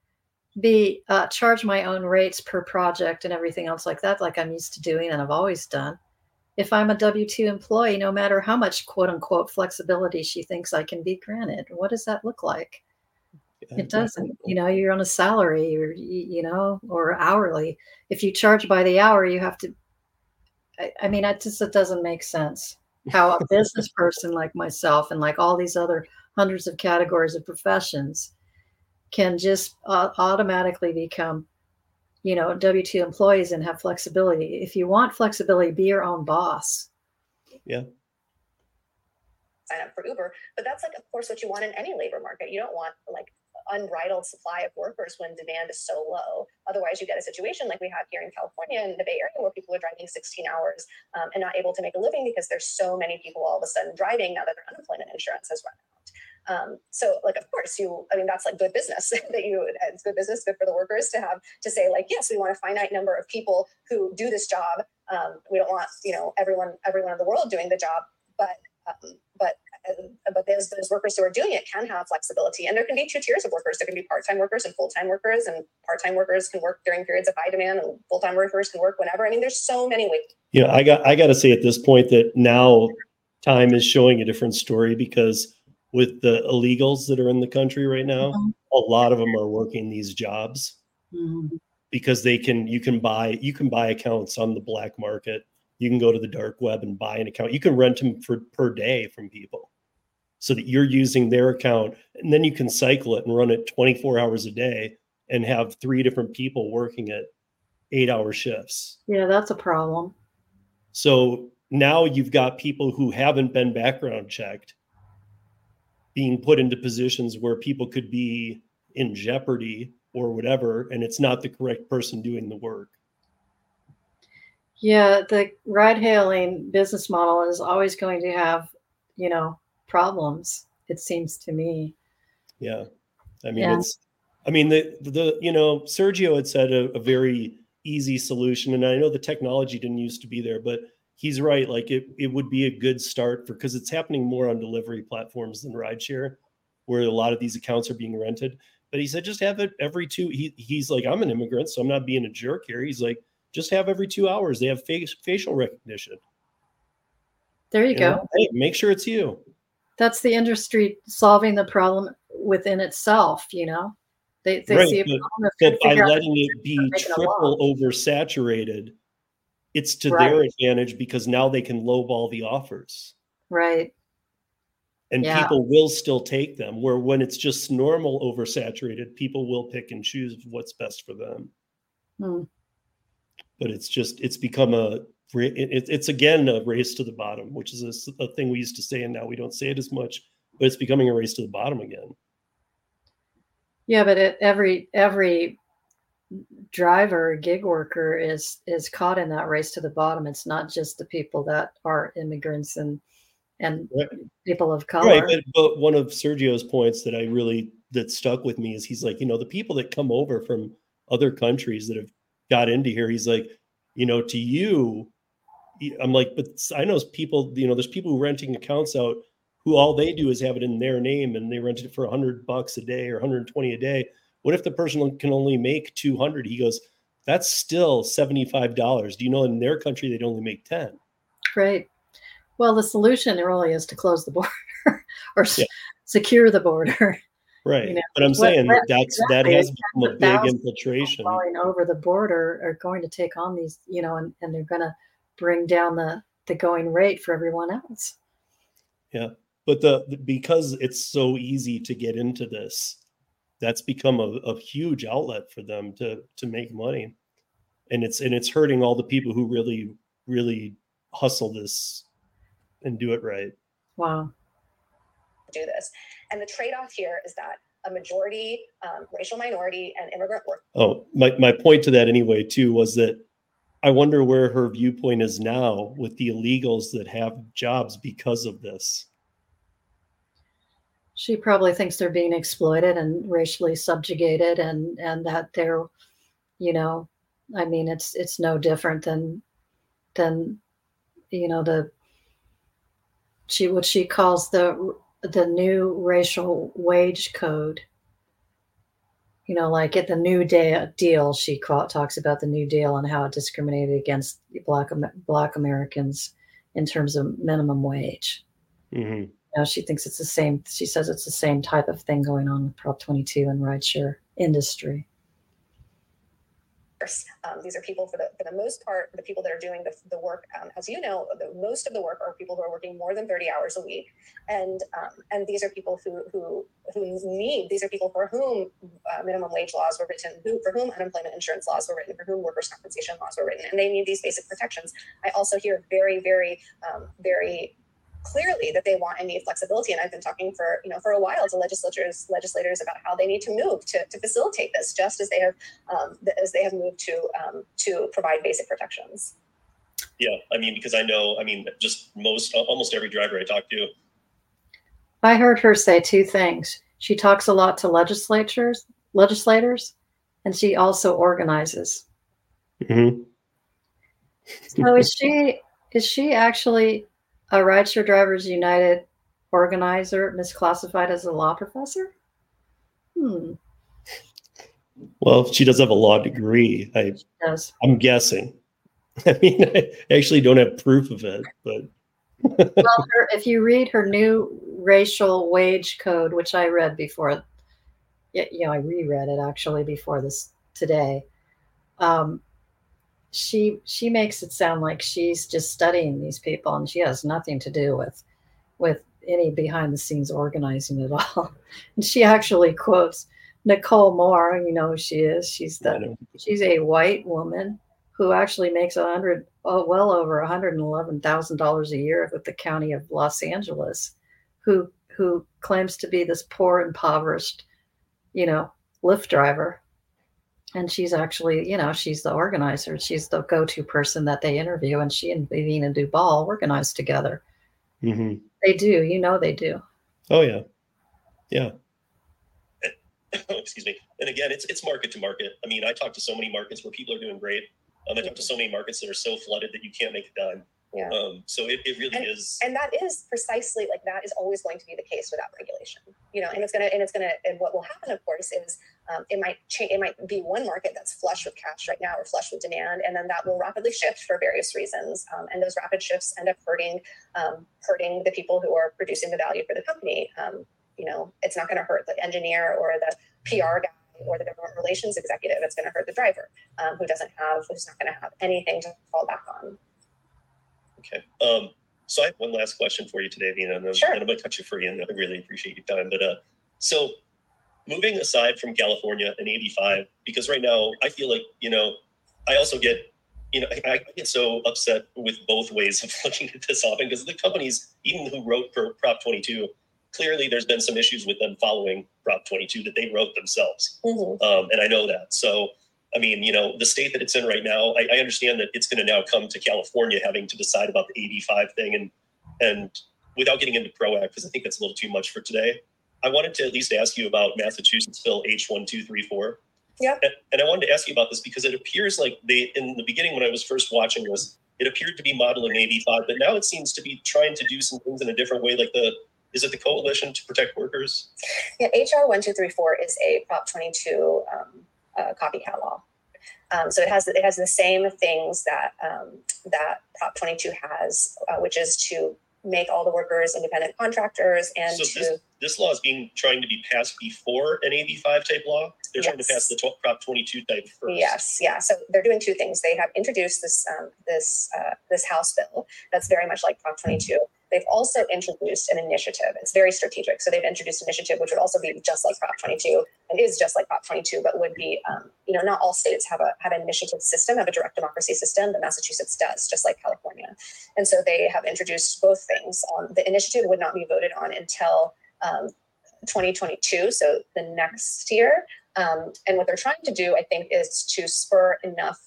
be uh, charge my own rates per project and everything else like that, like I'm used to doing and I've always done. If I'm a W two employee, no matter how much quote unquote flexibility she thinks I can be granted, what does that look like? It doesn't. You know, you're on a salary or you know, or hourly. If you charge by the hour, you have to. I, I mean, it just it doesn't make sense how a business person like myself and like all these other hundreds of categories of professions can just uh, automatically become, you know, W two employees and have flexibility. If you want flexibility, be your own boss. Yeah sign up for Uber. But that's like, of course, what you want in any labor market. You don't want like unbridled supply of workers when demand is so low. Otherwise, you get a situation like we have here in California in the Bay Area where people are driving 16 hours um, and not able to make a living because there's so many people all of a sudden driving now that their unemployment insurance has run out. Um, so like, of course you, I mean, that's like good business that you, it's good business, good for the workers to have to say like, yes, we want a finite number of people who do this job. Um, we don't want, you know, everyone, everyone in the world doing the job, but, um, but, but those, those workers who are doing it can have flexibility and there can be two tiers of workers. There can be part-time workers and full-time workers and part-time workers can work during periods of high demand and full-time workers can work whenever. I mean, there's so many ways. Yeah, I got, I got to say at this point that now time is showing a different story because with the illegals that are in the country right now, Mhm. a lot of them are working these jobs Mhm. because they can you can buy you can buy accounts on the black market. You can go to the dark web and buy an account. You can rent them for per day from people. So that you're using their account and then you can cycle it and run it 24 hours a day and have three different people working at 8-hour shifts. Yeah, that's a problem. So now you've got people who haven't been background checked being put into positions where people could be in jeopardy or whatever, and it's not the correct person doing the work. Yeah, the ride hailing business model is always going to have, you know, problems, it seems to me. Yeah. I mean, Yeah. it's, I mean, the, the, you know, Sergio had said a, a very easy solution, and I know the technology didn't used to be there, but he's right. Like it, it would be a good start for, because it's happening more on delivery platforms than rideshare, where a lot of these accounts are being rented. But he said, just have it every two. He, he's like, I'm an immigrant, so I'm not being a jerk here. He's like, just have every two hours. They have face, facial recognition. There you you go. know? Hey, make sure it's you. That's the industry solving the problem within itself, you know. They they Right, see a but- problem But by letting it be triple oversaturated, it's to their advantage because now they can lowball the offers. right. And Yeah. people will still take them. Where when it's just normal oversaturated, people will pick and choose what's best for them. Hmm. But it's just it's become a it, it- it's again a race to the bottom, which is a thing we used to say, and now we don't say it as much. But it's becoming a race to the bottom again. Yeah, but it, every every driver, gig worker is is caught in that race to the bottom. It's not just the people that are immigrants and and Right. people of color. Right, but, but one of Sergio's points that I really that stuck with me is he's like, you know, the people that come over from other countries that have got into here, he's like, you know, to you, I'm like, but I know people, you know, there's people who renting accounts out who all they do is have it in their name and they rent it for 100 bucks a day or 120 a day. What if the person can only make 200? He goes, that's still $75. Do you know in their country they'd only make 10? Right. Well, the solution really is to close the border or Yeah. secure the border. Right. know, but I'm what- saying what- that's that has become a big infiltration. Flying over the border are going to take on these, you know, and, and they're going to bring down the the going rate for everyone else. Yeah, but the, the- because it's so easy to get into this that's become a, a huge outlet for them to to make money and it's and it's hurting all the people who really really hustle this and do it right Wow. do this. And the trade-off here is that a majority um, racial minority and immigrant work oh my, my point to that anyway too was that i wonder where her viewpoint is now with the illegals that have jobs because of this She probably thinks they're being exploited and racially subjugated and and that they're, you know, I mean it's it's no different than than you know the she what she calls the the new racial wage code. You know, like at the New Day deal, she talks about the New Deal and how it discriminated against Black Black Americans in terms of minimum wage. Mhm. You know, she thinks it's the same. She says it's the same type of thing going on with Prop 22 and rideshare industry. Um, these are people for the for the most part, the people that are doing the, the work. Um, as you know, the, most of the work are people who are working more than thirty hours a week, and um, and these are people who who who need. These are people for whom uh, minimum wage laws were written, who for whom unemployment insurance laws were written, for whom workers' compensation laws were written, and they need these basic protections. I also hear very very um, very clearly that they want and need flexibility. And I've been talking for you know for a while to legislators legislators about how they need to move to, to facilitate this, just as they have um, as they have moved to um, to provide basic protections. Yeah, I mean, because I know, I mean, just most almost every driver I talk to. I heard her say two things. She talks a lot to legislatures, legislators, and she also organizes. Mm-hmm. So is she is she actually a Rideshare Drivers United organizer misclassified as a law professor? Hmm. Well, she does have a law degree. I, Yes. I'm guessing. I mean, I actually don't have proof of it, but Well, her, if you read her new racial wage code, which I read before, you know, I reread it actually before this today. Um, she she makes it sound like she's just studying these people, and she has nothing to do with with any behind the scenes organizing at all. And she actually quotes Nicole Moore. You know who she is. She's the she's a white woman who actually makes a hundred, oh, well over a hundred and eleven thousand dollars a year with the county of Los Angeles, who who claims to be this poor, impoverished, you know, Lyft driver. And she's actually, you know, she's the organizer. She's the go-to person that they interview, and she and Veena Dubal organize together. Mhm. They do, you know, they do. Oh yeah, yeah. excuse me. And again, it's it's market to market. I mean, I talk to so many markets where people are doing great. Um, I talk to so many markets that are so flooded that you can't make a dime. Yeah. Um, so it, it really And- is. and that is precisely like that is always going to be the case without regulation you know and it's gonna and it's gonna and what will happen of course is um, it might change it might be one market that's flush with cash right now or flush with demand and then that will rapidly shift for various reasons um, and those rapid shifts end up hurting um, hurting the people who are producing the value for the company um, you know it's not going to hurt the engineer or the pr guy or the government relations executive it's going to hurt the driver um, who doesn't have who's not going to have anything to fall back on Okay. Um, so I have one last question for you today, Veena, and I'm, Sure. I'm going to touch you free, and I really appreciate your time. But uh, so moving aside from California and AB5, because right now I feel like, you know, I also get, you know, I, I get so upset with both ways of looking at this often because the companies, even who wrote for Prop 22, clearly there's been some issues with them following Prop 22 that they wrote themselves. Um, and I know that. So, I mean, you know, the state that it's in right now, I, I understand that it's going to now come to California having to decide about the AB5 thing. And, and without getting into PRO Act, because I think that's a little too much for today, I wanted to at least ask you about Massachusetts Bill H1234. Yeah. And, and I wanted to ask you about this because it appears like they, in the beginning when I was first watching this, it appeared to be modeling AB5, but now it seems to be trying to do some things in a different way, like the, is it the Coalition to Protect Workers? Yeah, HR one two three four is a Prop twenty two um, uh, copycat law. Um, so it has it has the same things that um, that Prop twenty two has, uh, which is to make all the workers independent contractors and So to this, this law is being trying to be passed before an AB5 type law. They're trying to pass the Prop 22 type first. Yes, yeah. So they're doing two things. They have introduced this um, this uh, this House bill that's very much like Prop 22. They've also introduced an initiative. It's very strategic. So they've introduced an initiative which would also be just like Prop 22 and is just like Prop 22, but would be um, you know not all states have a have an initiative system, have a direct democracy system, but Massachusetts does, just like California. And so they have introduced both things. Um, the initiative would not be voted on until um, 2022, so the next year. Um, and what they're trying to do, I think, is to spur enough.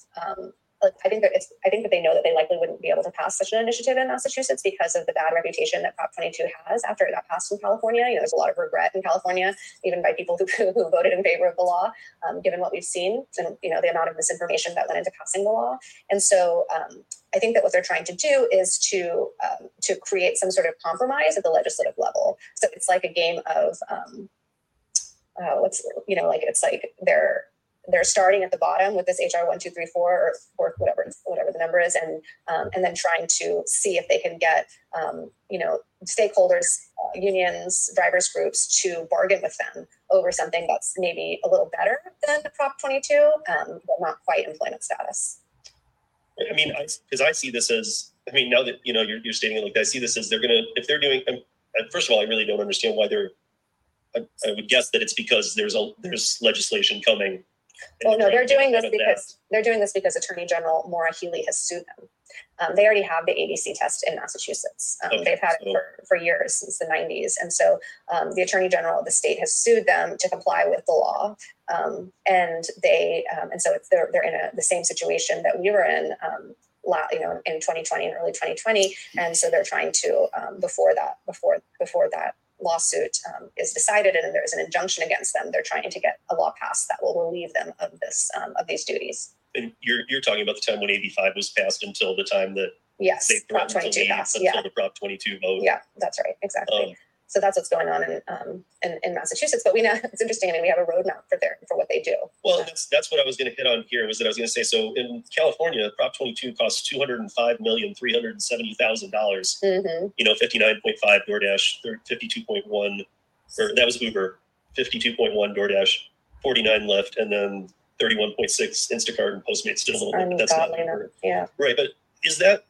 Like I think that it's, I think that they know that they likely wouldn't be able to pass such an initiative in Massachusetts because of the bad reputation that Prop 22 has after it got passed in California. You know, there's a lot of regret in California, even by people who, who voted in favor of the law, um, given what we've seen and you know the amount of misinformation that went into passing the law. And so um, I think that what they're trying to do is to um, to create some sort of compromise at the legislative level. So it's like a game of um, uh, what's you know like it's like they're they're starting at the bottom with this HR one two three four or, or whatever whatever the number is, and um, and then trying to see if they can get um, you know stakeholders, uh, unions, drivers groups to bargain with them over something that's maybe a little better than Prop twenty two, um, but not quite employment status. I mean, because I, see this as, I mean, now that, you know, you're, you're stating it like that, I see this as they're to, if they're doing, um, uh, first of all, I really don't understand why they're, I, I would guess that it's because there's a, there's legislation coming Well, no, they're doing this because they're doing this because Attorney General Maura Healey has sued them. Um, they already have the ABC test in Massachusetts. Um, Okay, they've had so- it for, for years since the 90s, and so um, the Attorney General of the state has sued them to comply with the law. Um, and they um, and so it's, they're they're in a, the same situation that we were in. Um, you know, in 2020 and early 2020, and so they're trying to um, before that before before that lawsuit um, is decided and there is an injunction against them, they're trying to get a law passed that will relieve them of this um, of these duties. And you're you're talking about the time when AB five was passed until the time that Yes, they Prop 22 passed. until Yeah, the Prop twenty two vote. yeah, that's right, exactly. Um, so that's what's going on in, um, in in Massachusetts. But we know it's interesting. I mean, we have a roadmap for their for what they do. well, that's that's what I was going to hit on here. Was that I was going to say so in California, Prop twenty two costs two hundred and five million three hundred and seventy thousand dollars. hmm You know, fifty nine point five DoorDash, fifty two point one, or that was Uber, fifty two point one DoorDash, forty nine Lyft, and then thirty one point six Instacart and Postmates still a little bit. But that's not Uber. Yeah. Right, but is that?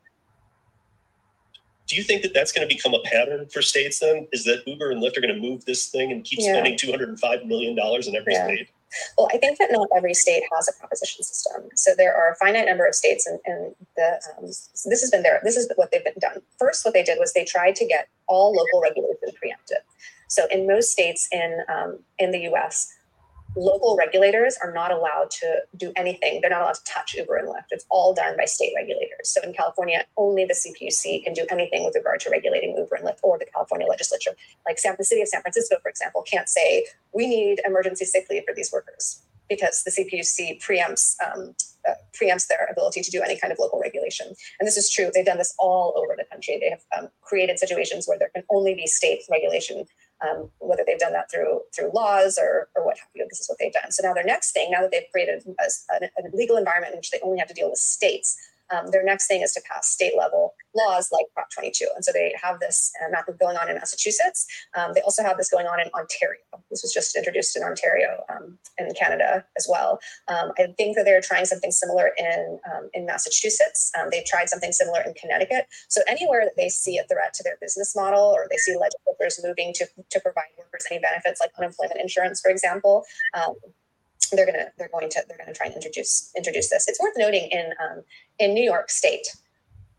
Do you think that that's going to become a pattern for states? Then is that Uber and Lyft are going to move this thing and keep Yeah. spending two hundred and five million dollars in every Yeah. state? Well, I think that not every state has a proposition system. So there are a finite number of states, and, and the um, so this has been there. this is what they've been done. First, what they did was they tried to get all local regulation preempted. So in most states in um, in the U.S., local regulators are not allowed to do anything. They're not allowed to touch Uber and Lyft. It's all done by state regulators. So in California, only the CPUC can do anything with regard to regulating Uber and Lyft, or the California legislature. Like San, the city of San Francisco, for example, can't say we need emergency sick leave for these workers because the CPUC preempts um, uh, preempts their ability to do any kind of local regulation. And this is true. They've done this all over the country. They have um, created situations where there can only be state regulation, um, whether they've done that through through laws or or what have you. This is what they've done. So now their next thing, now that they've created a, a, a legal environment in which they only have to deal with states, um, their next thing is to pass state level laws like Prop 22. And so they have this uh, method going on in Massachusetts. Um, they also have this going on in Ontario. This was just introduced in Ontario um, in Canada as well. Um, I think that they're trying something similar in um, in Massachusetts. Um, they've tried something similar in Connecticut. So anywhere that they see a threat to their business model, or they see legislators moving to to provide workers any benefits, like unemployment insurance, for example. Um, they're gonna they're going to they're gonna try and introduce introduce this. It's worth noting in um, in New York State,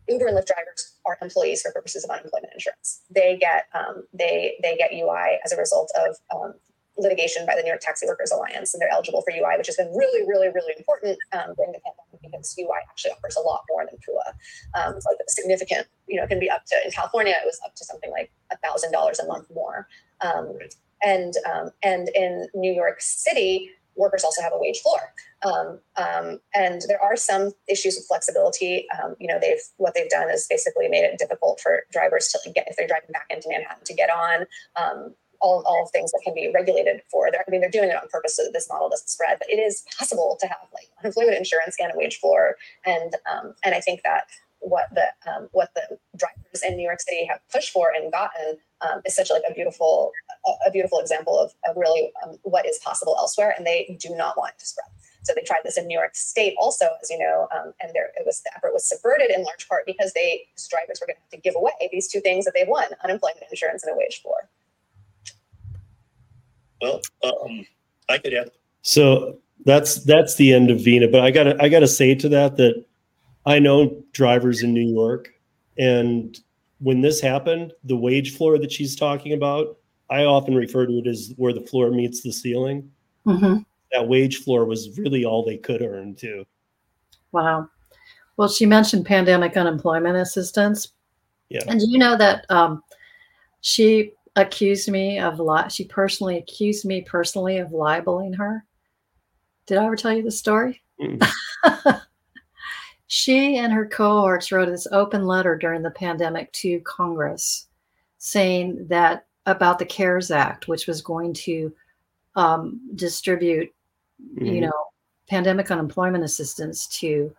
Uber and Lyft drivers are employees for purposes of unemployment insurance. They get um, they they get UI as a result of um, litigation by the New York Taxi Workers Alliance, and they're eligible for UI, which has been really, really, really important um, during the pandemic because UI actually offers a lot more than PUA. Um, it's like a significant, you know, it can be up to in California, it was up to something like a thousand dollars a month more. Um, and um, and in New York City, workers also have a wage floor. Um, um, and there are some issues with flexibility. Um, you know, they've what they've done is basically made it difficult for drivers to get if they're driving back into Manhattan to get on. Um, all, all things that can be regulated for. They're, I mean, they're doing it on purpose so that this model doesn't spread. But it is possible to have like unemployment insurance and a wage floor, and um, and I think that what the um, what the drivers in New York City have pushed for and gotten um, is such like a beautiful a, a beautiful example of, of really um, what is possible elsewhere, and they do not want to spread. So they tried this in New York State also, as you know, um, and there it was the effort was subverted in large part because they drivers were going to have to give away these two things that they won: unemployment insurance and a wage floor. Well, um, I could add. So that's that's the end of Veena. But I gotta I gotta say to that that I know drivers in New York, and when this happened, the wage floor that she's talking about, I often refer to it as where the floor meets the ceiling. hmm That wage floor was really all they could earn too. Wow. Well, she mentioned pandemic unemployment assistance. Yeah. And do you know that um, she accused me of li- she personally accused me personally of libeling her? Did I ever tell you the story? Mm. she and her cohorts wrote this open letter during the pandemic to Congress saying that about the CARES Act, which was going to um, distribute you Mhm. know, pandemic unemployment assistance to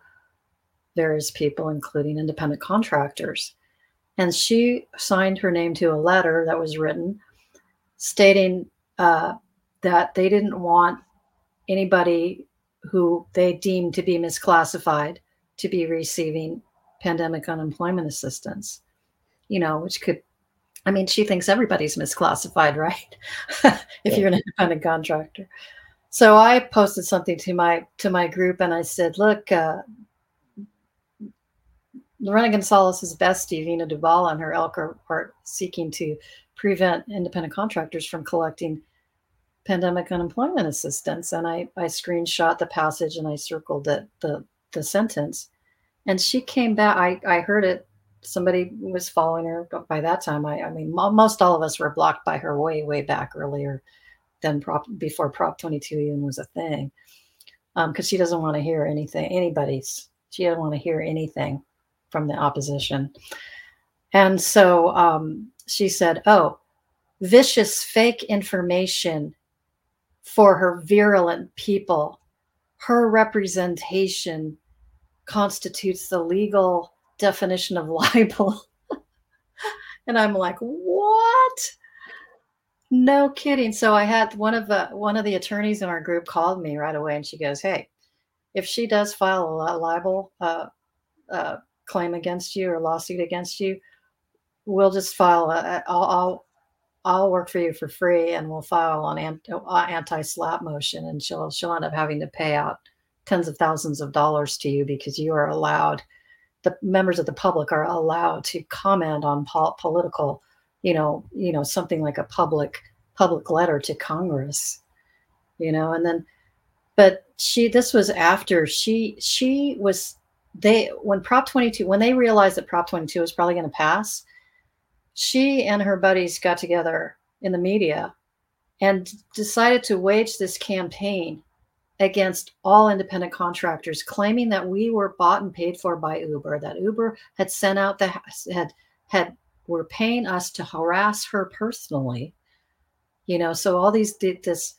various people, including independent contractors. And she signed her name to a letter that was written stating uh, that they didn't want anybody who they deemed to be misclassified to be receiving pandemic unemployment assistance, you know, which could, I mean, she thinks everybody's misclassified, right? if Yeah. you're an independent contractor. so I posted something to my to my group and I said, look, uh, Lorena Gonzalez's bestie, Veena Dubal, and her elk are, are seeking to prevent independent contractors from collecting pandemic unemployment assistance. And I, I screenshot the passage and I circled the, the, the sentence. And she came back. I, I heard it. Somebody was following her by that time. I, I mean, most all of us were blocked by her way, way back earlier than prop before Prop 22 even was a thing. Because um, she doesn't want to hear anything, anybody's, she doesn't want to hear anything from the opposition. And so um, she said, Oh, vicious fake information for her virulent people. Her representation constitutes the legal definition of libel. and I'm like, what? No kidding. So I had one of the one of the attorneys in our group called me right away, and she goes, "Hey, if she does file a libel uh, uh, claim against you or lawsuit against you, we'll just file a, I'll, I'll, I'll work for you for free and we'll file an uh, anti-SLAPP motion and she'll she'll end up having to pay out tens of thousands of dollars to you because you are allowed the members of the public are allowed to comment on po- political you know you know something like a public public letter to congress you know and then but she this was after she she was they when Prop 22 when they realized that Prop 22 was probably going to pass, she and her buddies got together in the media and decided to wage this campaign against all independent contractors, claiming that we were bought and paid for by Uber, that Uber had sent out the had had were paying us to harass her personally. You know, so all these did this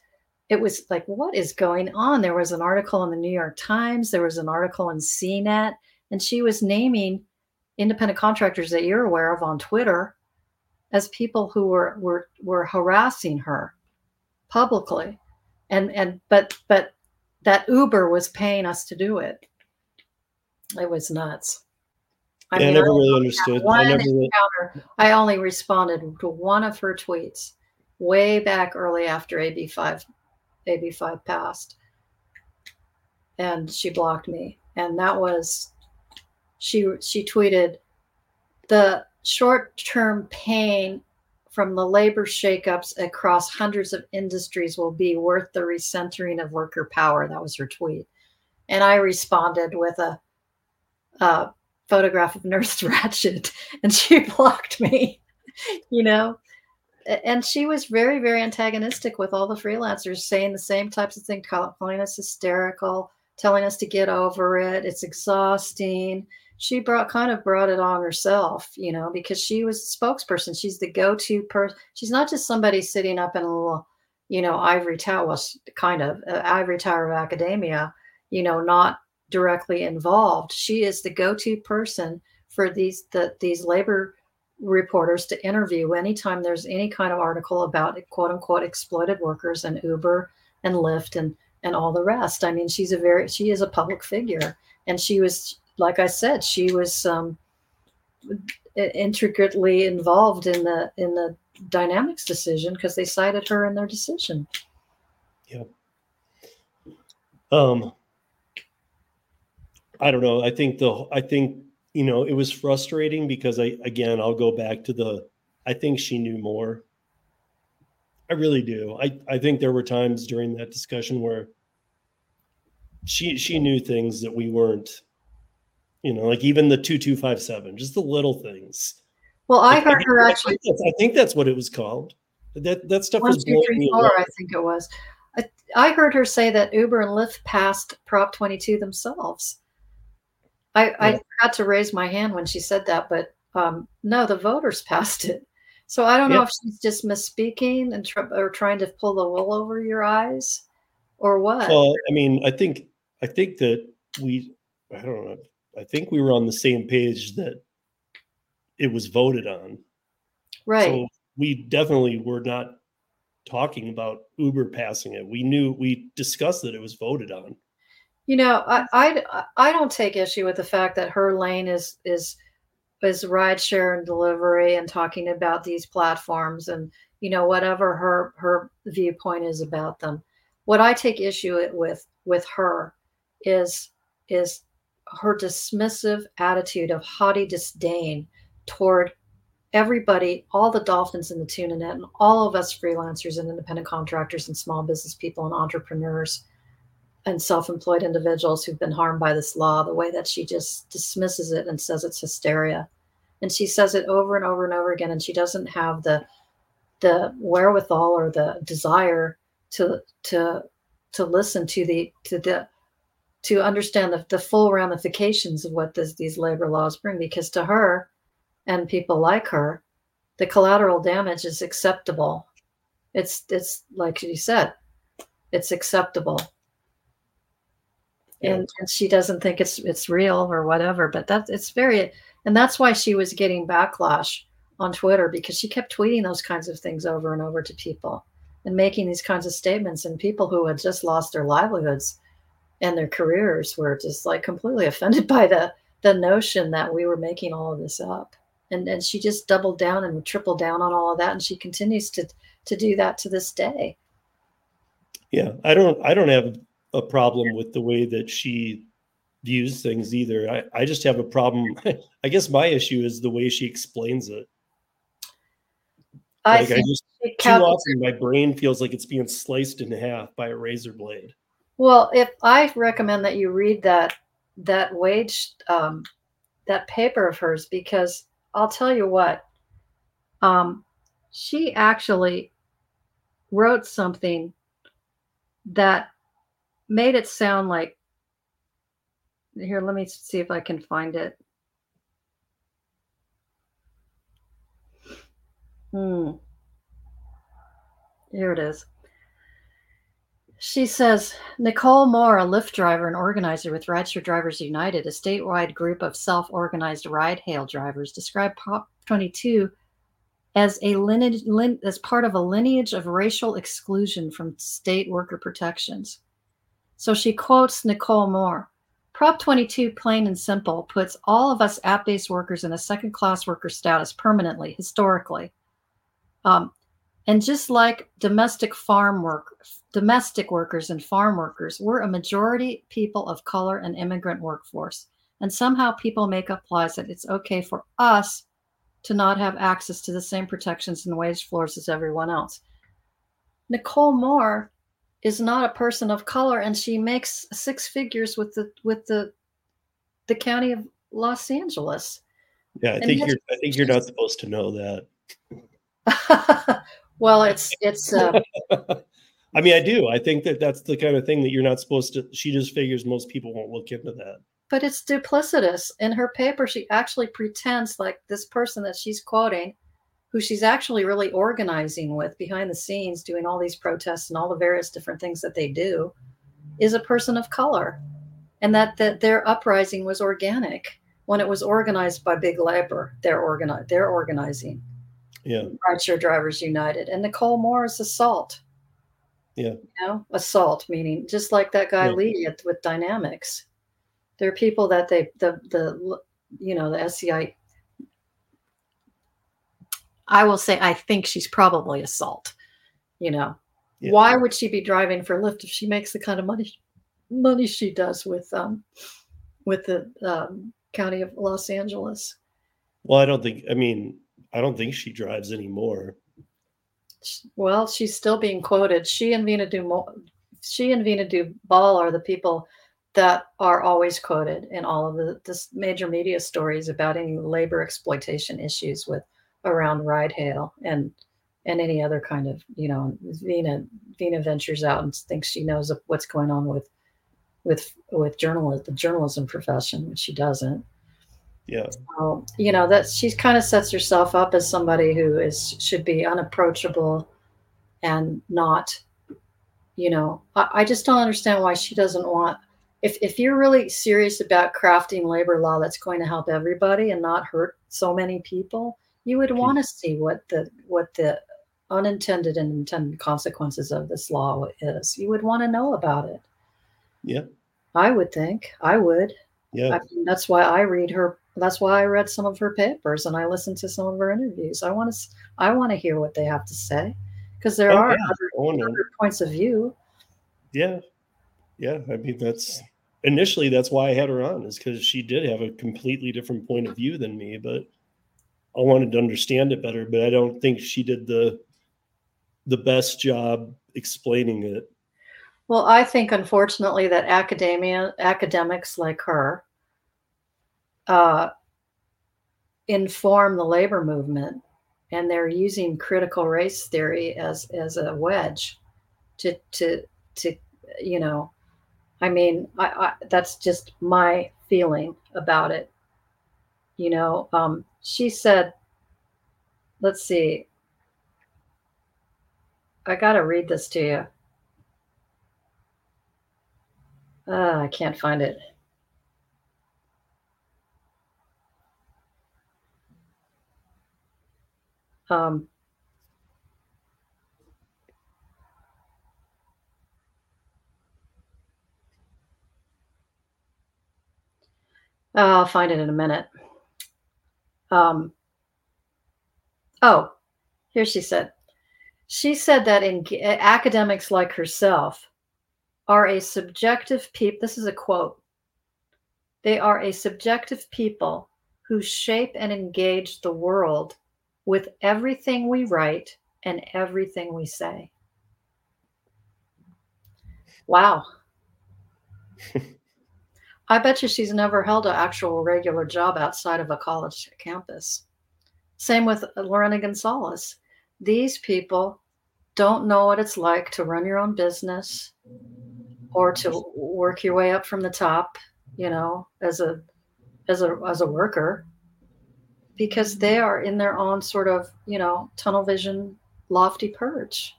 it was like, what is going on? There was an article in the New York Times, there was an article in CNET, and she was naming independent contractors that you're aware of on Twitter as people who were were were harassing her publicly. And and but but that Uber was paying us to do it. It was nuts. I, yeah, mean, I never really understood. I never really... I only responded to one of her tweets way back early after AB5 AB5 passed. And she blocked me. And that was she she tweeted the short-term pain from the labor shakeups across hundreds of industries will be worth the recentering of worker power. That was her tweet. And I responded with a, a photograph of Nurse Ratched, and she blocked me, you know and she was very very antagonistic with all the freelancers saying the same types of things calling us hysterical telling us to get over it it's exhausting she brought kind of brought it on herself you know because she was a spokesperson she's the go-to person she's not just somebody sitting up in a little you know ivory tower kind of uh, ivory tower of academia you know not directly involved she is the go-to person for these the these labor reporters to interview anytime there's any kind of article about quote unquote exploited workers and Uber and Lyft and and all the rest. I mean, she's a very she is a public figure, and she was like I said, she was um, intricately involved in the in the Dynamex decision because they cited her in their decision. Yeah. Um. I don't know. I think the I think you know, it was frustrating because I, again, I'll go back to the, I think she knew more. I really do. I, I think there were times during that discussion where she, she knew things that we weren't, you know, like even the 2257, just the little things. Well, I heard her actually. I think that's what it was called. That, that stuff one, was two, three, four, I think it was. I, I heard her say that Uber and Lyft passed Prop 22 themselves. I, yeah. I had to raise my hand when she said that, but um, no, the voters passed it. So I don't know if she's just misspeaking and tr- or trying to pull the wool over your eyes, or what. Well, I mean, I think I think that we, I don't know, I think we were on the same page that it was voted on. Right. So we definitely were not talking about Uber passing it. We knew we discussed that it was voted on. You know, I, I I don't take issue with the fact that her lane is is is rideshare and delivery and talking about these platforms and you know whatever her her viewpoint is about them. what I take issue with with her is is her dismissive attitude of haughty disdain toward everybody, all the dolphins in the tuna net, and all of us freelancers and independent contractors and small business people and entrepreneurs and self-employed individuals who've been harmed by this law, the way that she just dismisses it and says it's hysteria. And she says it over and over and over again, and she doesn't have the the wherewithal or the desire to to to listen to the to the to understand the, the full ramifications of what this, these labor laws bring because to her and people like her the collateral damage is acceptable it's it's like you said it's acceptable Yeah. and, and she doesn't think it's it's real or whatever but that's it's very and that's why she was getting backlash on twitter because she kept tweeting those kinds of things over and over to people and making these kinds of statements and people who had just lost their livelihoods and their careers were just like completely offended by the the notion that we were making all of this up and and she just doubled down and tripled down on all of that and she continues to to do that to this day Yeah, I don't I don't have a problem with the way that she views things either. I, I just have a problem. I guess my issue is the way she explains it. i Like I just too often my brain feels like it's being sliced in half by a razor blade. Well, if I recommend that you read that that wage um, that paper of hers because I'll tell you what, um, she actually wrote something that made it sound like. Here, let me see if I can find it. Hmm. Here it is. She says Nicole Moore, a Lyft driver and organizer with Rideshare Drivers United, a statewide group of self organized ride hail drivers, described Prop 22 as a lineage, lin, as part of a lineage of racial exclusion from state worker protections. So she quotes Nicole Moore. Prop 22, plain and simple, puts all of us app based workers in a second class worker status permanently, historically. Um, and just like domestic farm work, domestic workers and farm workers, we're a majority people of color and immigrant workforce. And somehow people make up lies that it's okay for us to not have access to the same protections and wage floors as everyone else. Nicole Moore is not a person of color and she makes six figures with the with the the county of Los Angeles. Yeah, I And think you're I think you're not supposed to know that. well, it's it's uh, I mean, I do. I think that that's the kind of thing that you're not supposed to. She just figures most people won't look into that. but it's duplicitous. In her paper, she actually pretends like this person that she's quoting, who she's actually really organizing with behind the scenes, doing all these protests and all the various different things that they do, is a person of color, and that that their uprising was organic when it was organized by big labor. They're organi- They're organizing. Yeah, Rideshare Drivers United and Nicole Moore's assault. Yeah. You know, assault meaning just like that guy Yeah. Lee at, with Dynamex. There are people that they the the you know the SCI. I will say I think she's probably assault. You know, Yeah. why would she be driving for Lyft if she makes the kind of money money she does with um with the um, county of Los Angeles? Well, I don't think. I mean, I don't think she drives anymore. Well, she's still being quoted. She and Veena Du she and Veena Dubal are the people that are always quoted in all of the this major media stories about any labor exploitation issues with around ride hail and and any other kind of you know Veena Veena ventures out and thinks she knows what's going on with with with journalism the journalism profession, which she doesn't. Yeah, So, you know that she kind of sets herself up as somebody who is should be unapproachable and not you know I, I just don't understand why she doesn't want if if you're really serious about crafting labor law that's going to help everybody and not hurt so many people you would want to see what the what the unintended and intended consequences of this law is. You would want to know about it. Yeah, i would think. I would. Yeah. I mean, that's why I read her. That's why I read some of her papers and I listened to some of her interviews. I want to. I want to hear what they have to say because there Oh, are yeah. other, Oh no. other points of view. Yeah. Yeah. I mean, that's initially that's why I had her on, is because she did have a completely different point of view than me, but I wanted to understand it better. But I don't think she did the the best job explaining it. Well, I think unfortunately that academia academics like her uh, inform the labor movement, and they're using critical race theory as as a wedge to to to you know, I mean, I, I that's just my feeling about it. You know, um, she said, let's see, I got to read this to you. Uh, I can't find it. Um, I'll find it in a minute. Um, oh, here she said. She said that in academics like herself are a subjective people. This is a quote. They are a subjective people who shape and engage the world with everything we write and everything we say. Wow. I bet you she's never held an actual regular job outside of a college campus. Same with Lorena Gonzalez. These people don't know what it's like to run your own business or to work your way up from the top, you know, as a as a as a worker because they are in their own sort of, you know, tunnel vision lofty perch.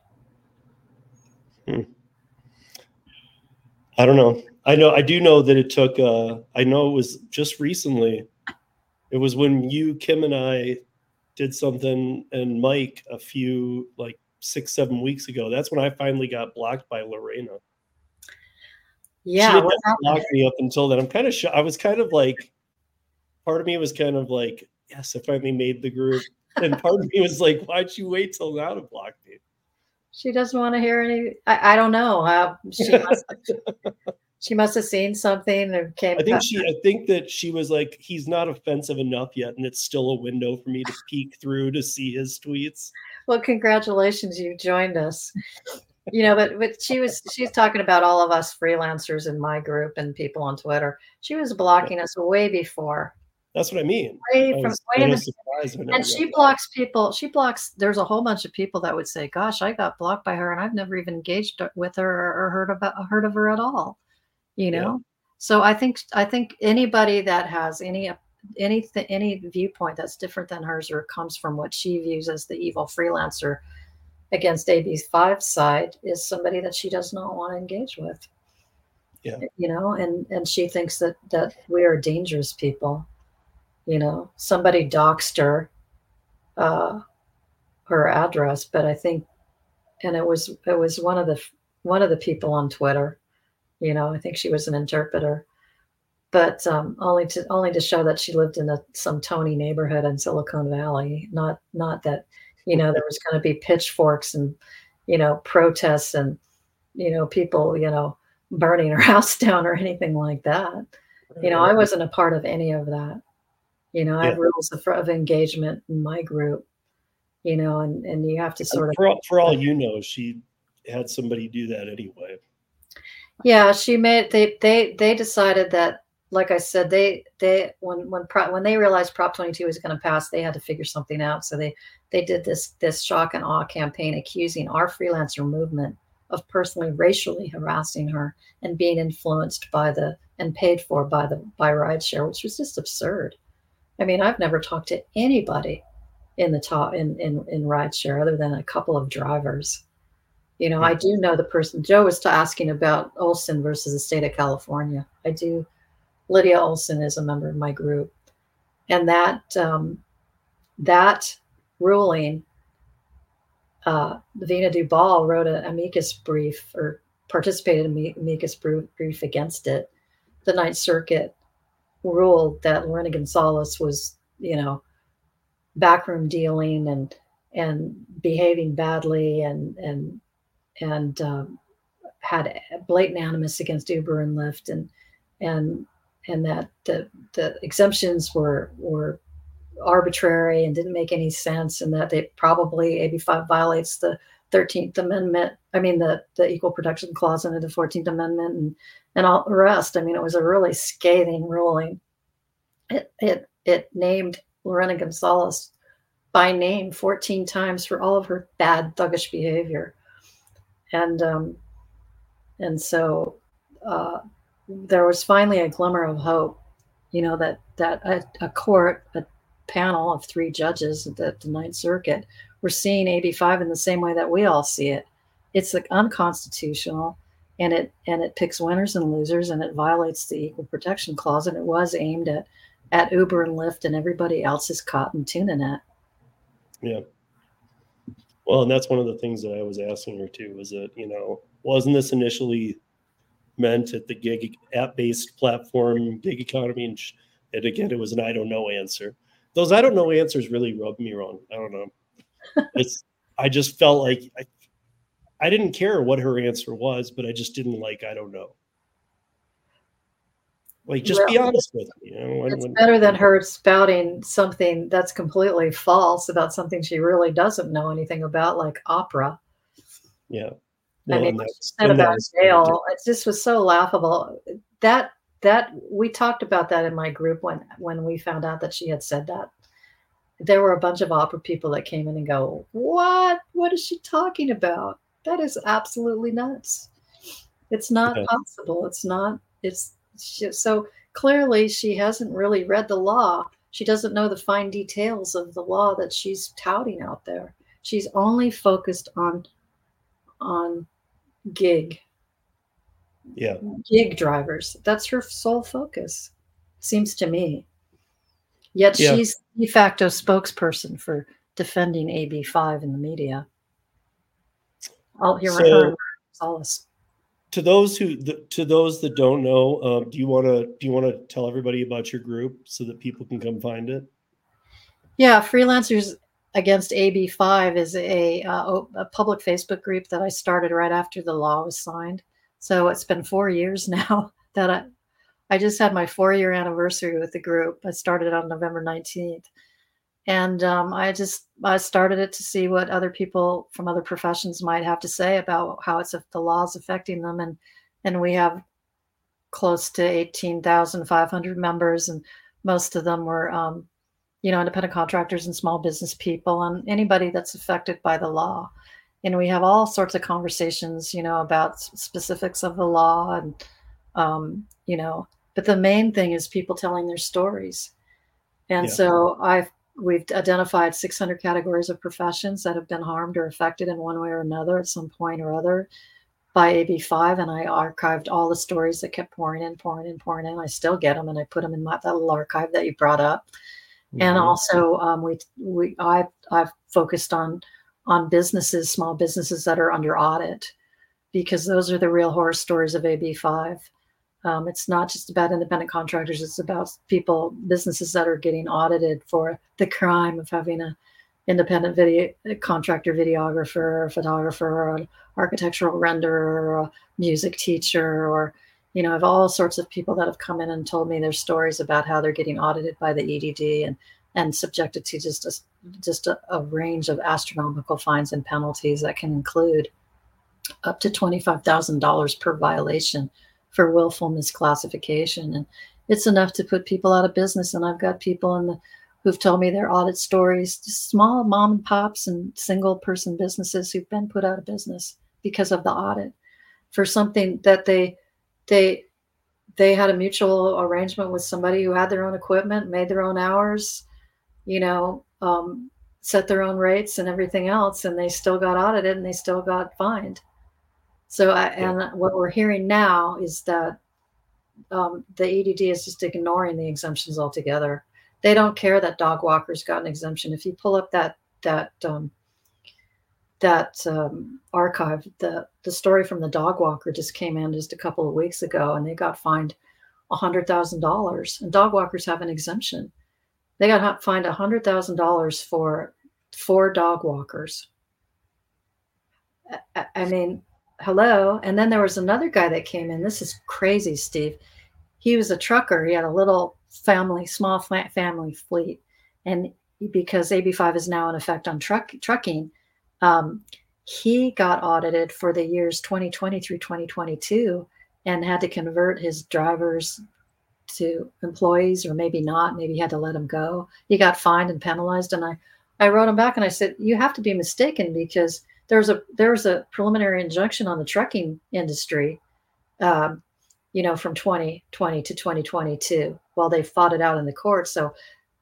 Hmm. I don't know. I know I do know that it took uh I know it was just recently. It was when you, Kim, and I did something and Mike a few like six, seven weeks ago. That's when I finally got blocked by Lorena. Yeah, she blocked me up until then. I'm kind of sh- I was kind of like, part of me was kind of like, yes, I finally made the group, and part of me was like, why'd you wait till now to block me? She doesn't want to hear any. I, I don't know. Uh, she must. she must have seen something and came. I think she. I think that she was like, he's not offensive enough yet, and it's still a window for me to peek through to see his tweets. Well, congratulations, you joined us. You know, but but she was she's talking about all of us freelancers in my group and people on Twitter. She was blocking us way before. That's what I mean. Way I from was way in the, surprised when I and she blocks people. She blocks. There's a whole bunch of people that would say, "Gosh, I got blocked by her, and I've never even engaged with her or, or heard about heard of her at all." You Yeah. know. So I think I think anybody that has any any any viewpoint that's different than hers or comes from what she views as the evil freelancer against AB5 side is somebody that she does not want to engage with. Yeah. You know, and and she thinks that that we are dangerous people. You know, somebody doxed her uh her address, but I think and it was it was one of the one of the people on Twitter. You know, I think she was an interpreter but um, only to only to show that she lived in a some Tony neighborhood in Silicon Valley. Not not that you know there was going to be pitchforks and you know protests and you know people you know burning her house down or anything like that. You know, I wasn't a part of any of that. You know, I have rules of, of engagement in my group. You know, and and you have to sort of for all, for all you know, she had somebody do that anyway. Yeah, she made they they they decided that, like I said, they they when when Prop when they realized Prop 22 was going to pass, they had to figure something out. So they they did this this shock and awe campaign accusing our freelancer movement of personally racially harassing her and being influenced by the and paid for by the by rideshare, which was just absurd. I mean, I've never talked to anybody in the top in in in rideshare other than a couple of drivers. You know, I do know the person. Joe was asking about Olson versus the state of California. I do. Lydia Olson is a member of my group, and that um, that ruling, uh, Veena Dubal wrote an amicus brief or participated in amicus brief against it. The Ninth Circuit ruled that Lorena Gonzalez was, you know, backroom dealing and and behaving badly and and and um, had blatant animus against Uber and Lyft, and and and that the the exemptions were were arbitrary and didn't make any sense, and that they probably AB5 violates the 13th Amendment. I mean, the the Equal Protection Clause under the 14th Amendment, and and all the rest. I mean, it was a really scathing ruling. It it it named Lorena Gonzalez by name 14 times for all of her bad thuggish behavior, and um, and so uh, there was finally a glimmer of hope. You know that that a, a court, a panel of three judges at the, the Ninth Circuit, were seeing AB5 in the same way that we all see it. It's like unconstitutional and it and it picks winners and losers and it violates the equal protection clause and it was aimed at at Uber and Lyft and everybody else is caught in tuna net. Yeah. Well, and that's one of the things that I was asking her too, was that, you know, wasn't this initially meant at the gig app based platform, gig economy? And, sh- and again, it was an I don't know answer. Those I don't know answers really rubbed me wrong. I don't know. it's, I just felt like I, I didn't care what her answer was, but I just didn't like, I don't know. Like, just be honest with me. You know, when- It's when- better than her spouting something that's completely false about something she really doesn't know anything about, like opera. Yeah. I mean, and she that's- said about jail, it just was so laughable. That that we talked about that in my group when when we found out that she had said that. There were a bunch of opera people that came in and go, "What? What is she talking about? That is absolutely nuts. It's not Yeah. possible. It's not. It's she, so clearly she hasn't really read the law. She doesn't know the fine details of the law that she's touting out there. She's only focused on on gig Yeah. gig drivers. That's her sole focus, seems to me. Yet Yeah. she's de facto spokesperson for defending AB5 in the media. I'll hear So- solace. to those who to those that don't know um, do you want to do you want to tell everybody about your group so that people can come find it Yeah, Freelancers Against AB5 is a, uh, a public Facebook group that I started right after the law was signed. So it's been four years now that I, I just had my four year anniversary with the group. I started on November 19th. And um, I just I started it to see what other people from other professions might have to say about how it's the laws affecting them. And and we have close to 18,500 members, and most of them were um, you know, independent contractors and small business people and anybody that's affected by the law. And we have all sorts of conversations, you know, about specifics of the law and, um, you know, but the main thing is people telling their stories. And Yeah. so I've, we've identified 600 categories of professions that have been harmed or affected in one way or another at some point or other by AB5. And I archived all the stories that kept pouring in, pouring in, pouring in. I still get them and I put them in my, that little archive that you brought up and Mhm. also um, we we I I've focused on on businesses, small businesses that are under audit, because those are the real horror stories of AB5. Um, it's not just about independent contractors; it's about people, businesses that are getting audited for the crime of having an independent video contractor, videographer, photographer, or an architectural renderer, or a music teacher, or you know, I have all sorts of people that have come in and told me their stories about how they're getting audited by the EDD and and subjected to just a, just a, a range of astronomical fines and penalties that can include up to twenty five thousand dollars per violation for willful misclassification, and it's enough to put people out of business. And I've got people in the who've told me their audit stories, small mom and pops and single person businesses who've been put out of business because of the audit for something that they they they had a mutual arrangement with somebody who had their own equipment, made their own hours, you know, um, set their own rates and everything else, and they still got audited and they still got fined. So, I, and what we're hearing now is that um, the EDD is just ignoring the exemptions altogether. They don't care that dog walkers got an exemption. If you pull up that that um, that um, archive, the the story from the dog walker just came in just a couple of weeks ago, and they got fined a hundred thousand dollars. And dog walkers have an exemption. They got fined a hundred thousand dollars for four dog walkers. I, I mean, hello. And then there was another guy that came in. This is crazy, Steve. He was a trucker. He had a little family, small family fleet. And because AB5 is now in effect on truck trucking, um, he got audited for the years 2020 through 2022 and had to convert his drivers to employees or maybe not maybe he had to let them go he got fined and penalized and i i wrote him back and i said you have to be mistaken because there's a there's a preliminary injunction on the trucking industry um, you know from 2020 to 2022 while they fought it out in the court so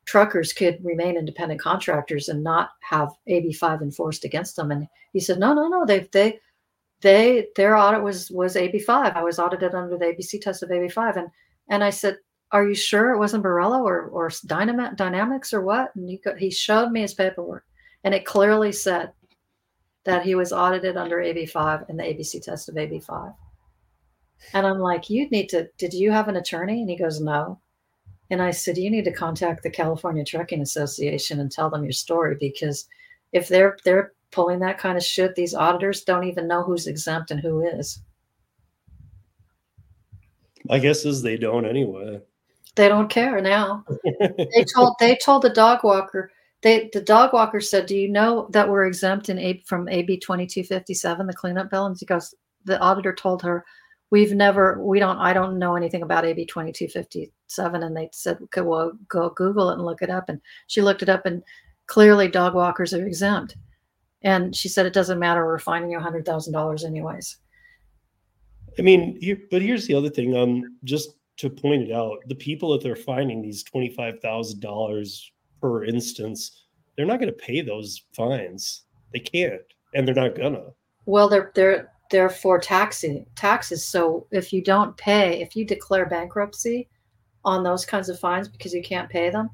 truckers could remain independent contractors and not have AB5 enforced against them. And he said, no, no, no, they, they, they, their audit was, was AB5. I was audited under the ABC test of AB5. And, and I said, are you sure it wasn't Borello or, or Dynamex, Dynamics or what? And he, he showed me his paperwork and it clearly said that he was audited under AB5 and the ABC test of AB5. And I'm like, you need to, did you have an attorney? And he goes, no. And I said, you need to contact the California Trucking Association and tell them your story because if they're they're pulling that kind of shit, these auditors don't even know who's exempt and who is. My guess is they don't anyway. They don't care now. they told they told the dog walker. They the dog walker said, "Do you know that we're exempt in A, from AB twenty two fifty seven, the cleanup bill?" And she goes, the auditor told her, we've never we don't i don't know anything about ab 2257 and they said okay well go google it and look it up. And she looked it up and clearly dog walkers are exempt. And she said it doesn't matter we're finding you $100000 anyways. I mean here, but here's the other thing um just to point it out the people that they're finding these $25000 per instance they're not going to pay those fines they can't and they're not gonna well they're they're therefore taxing taxes. So if you don't pay, if you declare bankruptcy on those kinds of fines because you can't pay them,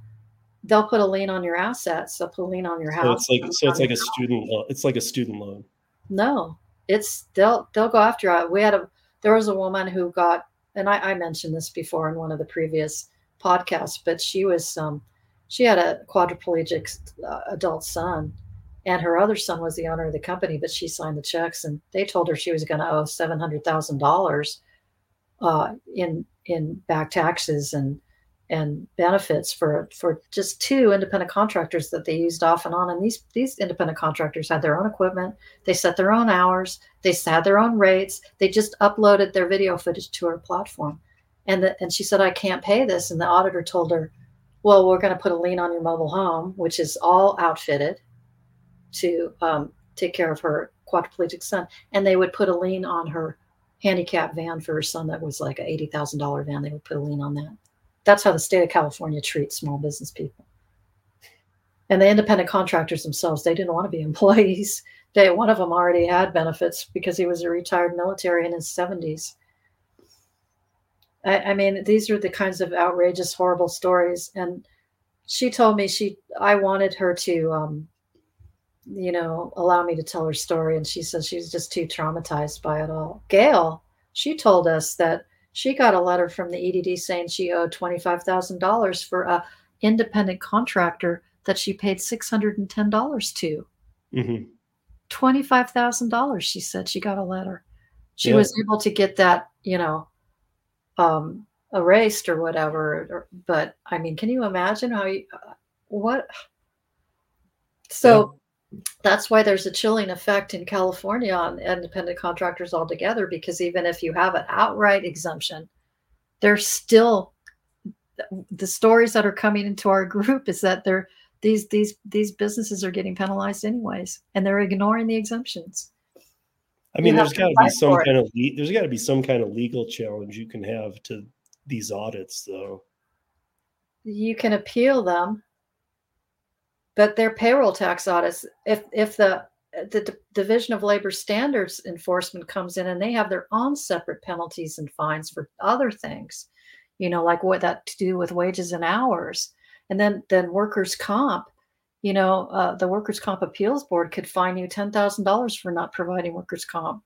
they'll put a lien on your assets. They'll put a lien on your house. So it's like so it's like a student loan. It's like a student loan. No, it's they'll they'll go after you. We had a there was a woman who got and I, I mentioned this before in one of the previous podcasts, but she was um she had a quadriplegic uh, adult son and her other son was the owner of the company, but she signed the checks, and they told her she was going to owe seven hundred thousand uh, dollars in in back taxes and and benefits for for just two independent contractors that they used off and on. And these these independent contractors had their own equipment, they set their own hours, they had their own rates, they just uploaded their video footage to her platform. And the, and she said, I can't pay this. And the auditor told her, Well, we're going to put a lien on your mobile home, which is all outfitted to um, take care of her quadriplegic son, and they would put a lien on her handicap van for her son that was like a eighty thousand dollar van. They would put a lien on that. That's how the state of California treats small business people. And the independent contractors themselves, they didn't want to be employees. They one of them already had benefits because he was a retired military in his seventies. I, I mean, these are the kinds of outrageous, horrible stories. And she told me she, I wanted her to um, you know, allow me to tell her story. And she says she's just too traumatized by it all. Gail, she told us that she got a letter from the EDD saying she owed $25,000 for a independent contractor that she paid $610 to. Mm-hmm. $25,000, she said she got a letter. She yeah. was able to get that, you know, um, erased or whatever. But I mean, can you imagine how you, uh, what? So, that's why there's a chilling effect in California on independent contractors altogether, because even if you have an outright exemption, there's still the stories that are coming into our group is that they're these these these businesses are getting penalized anyways, and they're ignoring the exemptions. I mean, there's got to be some kind of there's got to be some kind of legal challenge you can have to these audits, though. You can appeal them but their payroll tax audits if if the the D- division of labor standards enforcement comes in and they have their own separate penalties and fines for other things you know like what that to do with wages and hours and then then workers comp you know uh, the workers comp appeals board could fine you $10000 for not providing workers comp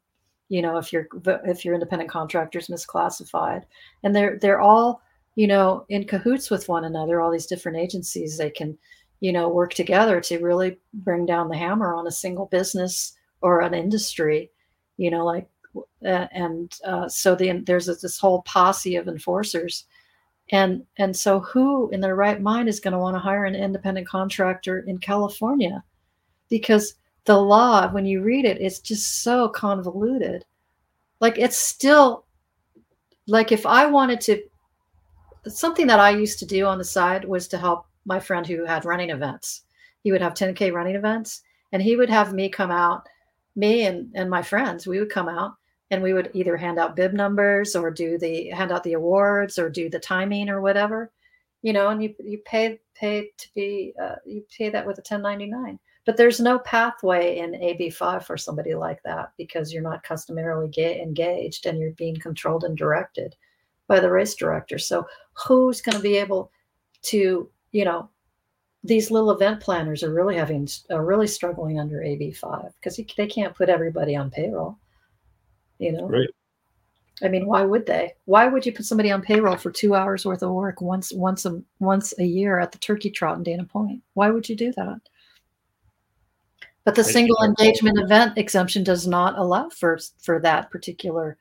you know if you're if your independent contractors misclassified. And they're they're all you know in cahoots with one another all these different agencies. They can you know work together to really bring down the hammer on a single business or an industry you know like uh, and uh, so the, there's this whole posse of enforcers and and so who in their right mind is going to want to hire an independent contractor in california? Because the law when you read it it's just so convoluted. Like it's still like if i wanted to something that i used to do on the side was to help my friend who had running events. He would have 10k running events and he would have me come out me and and my friends we would come out and we would either hand out bib numbers or do the hand out the awards or do the timing or whatever. You know and you you pay pay to be uh, you pay that with a 1099 but there's no pathway in ab5 for somebody like that because you're not customarily engaged and you're being controlled and directed by the race director. So who's going to be able to you know these little event planners are really having are really struggling under ab5 because they can't put everybody on payroll you know? Right i mean why would they? Why would you put somebody on payroll for two hours worth of work once once a once a year at the turkey trot in dana point? Why would you do that? But the single engagement event exemption does not allow for for that particular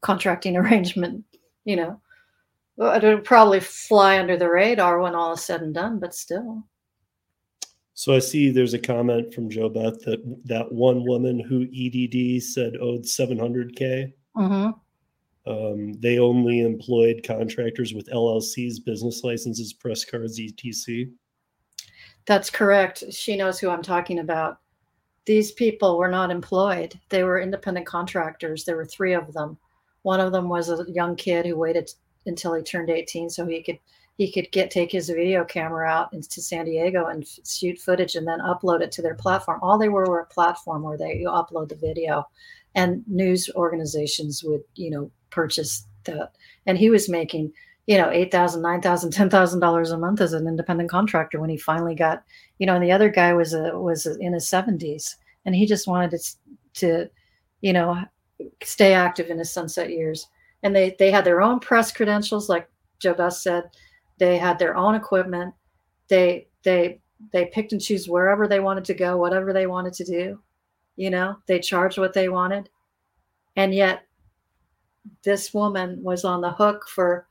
contracting arrangement you know? It'll probably fly under the radar when all is said and done but still so I see there's a comment from Joe Beth that that one woman who EDD said owed 700k. Mm-hmm. Um, they only employed contractors with LLCs, business licenses, press cards, etc. That's correct. She knows who I'm talking about. These people were not employed. They were independent contractors. There were three of them. One of them was a young kid who waited until he turned 18 so he could he could get take his video camera out into San Diego and f- shoot footage and then upload it to their platform. All they were were a platform where they upload the video, and news organizations would you know purchase that. And he was making you know eight thousand, nine thousand, ten thousand dollars a month as an independent contractor when he finally got you know. And the other guy was a was in his seventies, and he just wanted to to you know stay active in his sunset years. And they they had their own press credentials, like Joe Beth said they had their own equipment. They they they picked and choose wherever they wanted to go, whatever they wanted to do. You know, they charged what they wanted. And yet this woman was on the hook for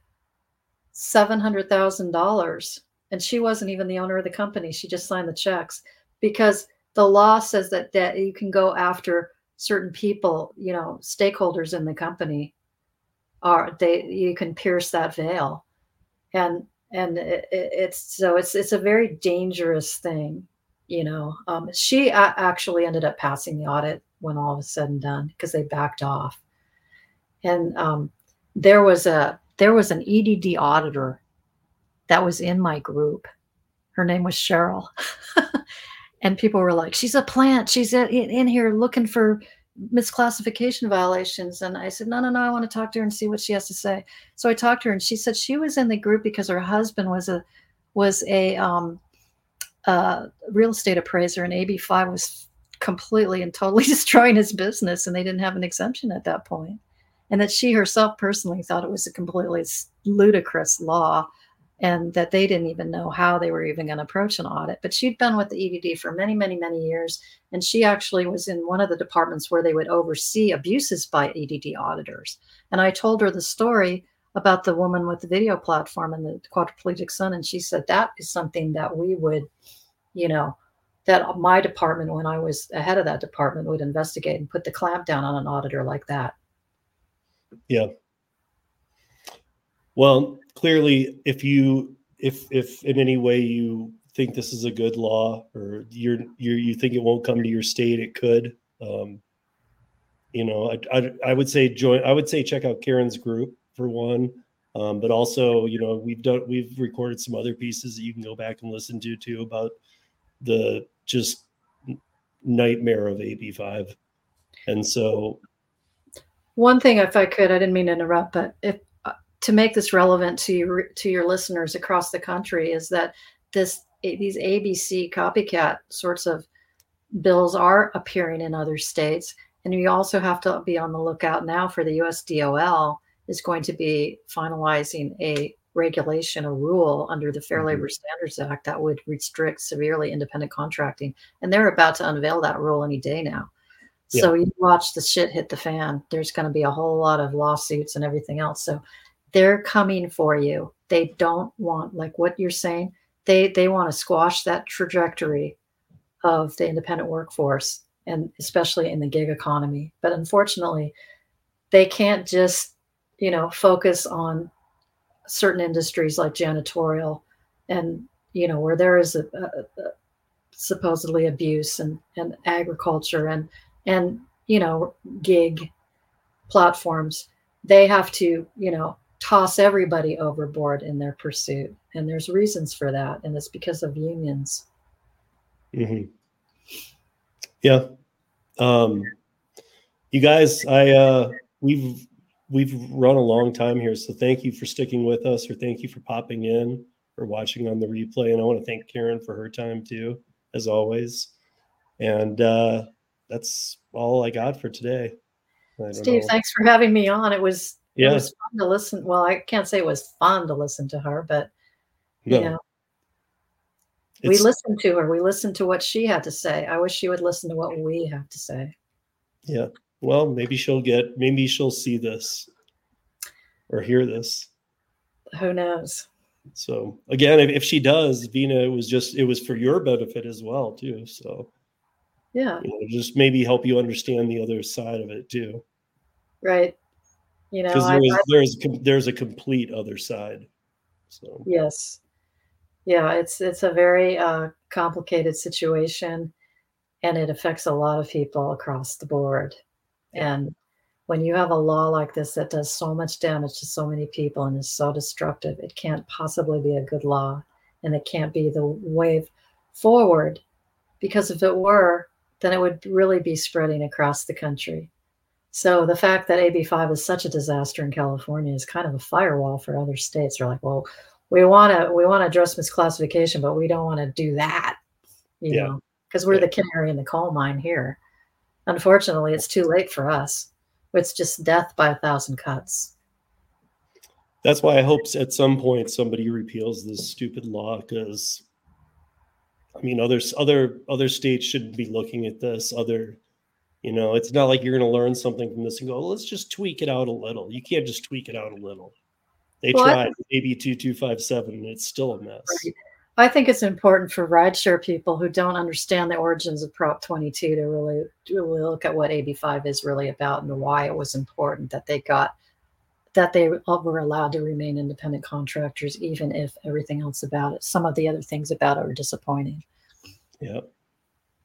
$700,000 and she wasn't even the owner of the company. She just signed the checks because the law says that that you can go after certain people, you know, stakeholders in the company are they you can pierce that veil. And and it, it's so it's it's a very dangerous thing you know um, she a- actually ended up passing the audit when all was said and done because they backed off. And um, there was a there was an edd auditor that was in my group. Her name was cheryl. And people were like she's a plant. She's in, in here looking for misclassification violations. And I said, no, no, no, I want to talk to her and see what she has to say. So I talked to her and she said she was in the group because her husband was a was a um, real estate appraiser and AB5 was completely and totally destroying his business and they didn't have an exemption at that point. And that she herself personally thought it was a completely ludicrous law and that they didn't even know how they were even going to approach an audit. But she'd been with the EDD for many, many, many years. And she actually was in one of the departments where they would oversee abuses by EDD auditors. And I told her the story about the woman with the video platform and the quadriplegic son. And she said, that is something that we would, you know, that my department, when I was ahead of that department, would investigate and put the clamp down on an auditor like that. Yeah. Well, clearly, if you if if in any way you think this is a good law or you're you you think it won't come to your state, it could. Um, you know, I, I, I would say join. I would say check out Karen's group for one, um, but also you know we've done we've recorded some other pieces that you can go back and listen to too about the just nightmare of AB5, and so one thing, if I could, I didn't mean to interrupt, but if to make this relevant to your to your listeners across the country is that this these ABC copycat sorts of bills are appearing in other states, and you also have to be on the lookout now for the USDOL is going to be finalizing a regulation, a rule under the Fair mm-hmm. Labor Standards Act that would restrict severely independent contracting, and they're about to unveil that rule any day now. So you watch the shit hit the fan. There's going to be a whole lot of lawsuits and everything else. So they're coming for you. They don't want like what you're saying. They they want to squash that trajectory of the independent workforce and especially in the gig economy. But unfortunately, they can't just, you know, focus on certain industries like janitorial and you know where there is a, a, a supposedly abuse and and agriculture and and you know gig platforms they have to you know toss everybody overboard in their pursuit and there's reasons for that and it's because of unions hmm Yeah. Um, you guys, I uh, we've we've run a long time here, so thank you for sticking with us, or thank you for popping in or watching on the replay. And I want to thank Karen for her time too, as always. And uh, that's all I got for today. Steve know. thanks for having me on it was it was fun to listen well i can't say it was fun to listen to her but you No, know we listened to her we listened to what she had to say i wish she would listen to what we have to say Yeah. Well, maybe she'll get. Maybe she'll see this or hear this. who knows So again, if, if she does, Veena, it was just it was for your benefit as well too. So yeah you know, just maybe help you understand the other side of it too, right you know because I, there is I, there's a there's a complete other side. So. Yes. Yeah it's it's a very uh, complicated situation and it affects a lot of people across the board. And when you have a law like this that does so much damage to so many people and is so destructive it can't possibly be a good law and it can't be the wave forward because if it were then it would really be spreading across the country so the fact that AB5 is such a disaster in California is kind of a firewall for other states. They're like, well, we want to we want to address misclassification, but we don't want to do that, you Yeah. know, because we're Yeah. the canary in the coal mine here. Unfortunately, it's too late for us. It's just death by a thousand cuts. that's why I hope at some point somebody repeals this stupid law because I mean others other other states should be looking at this. Other you know, it's not like you're going to learn something from this and go, let's just tweak it out a little. You can't just tweak it out a little. They Well, tried AB two two five seven, and it's still a mess. Right. I think it's important for rideshare people who don't understand the origins of Prop 22 to really, to really look at what AB5 is really about and why it was important that they got that they were allowed to remain independent contractors, even if everything else about it, some of the other things about it are disappointing. Yeah,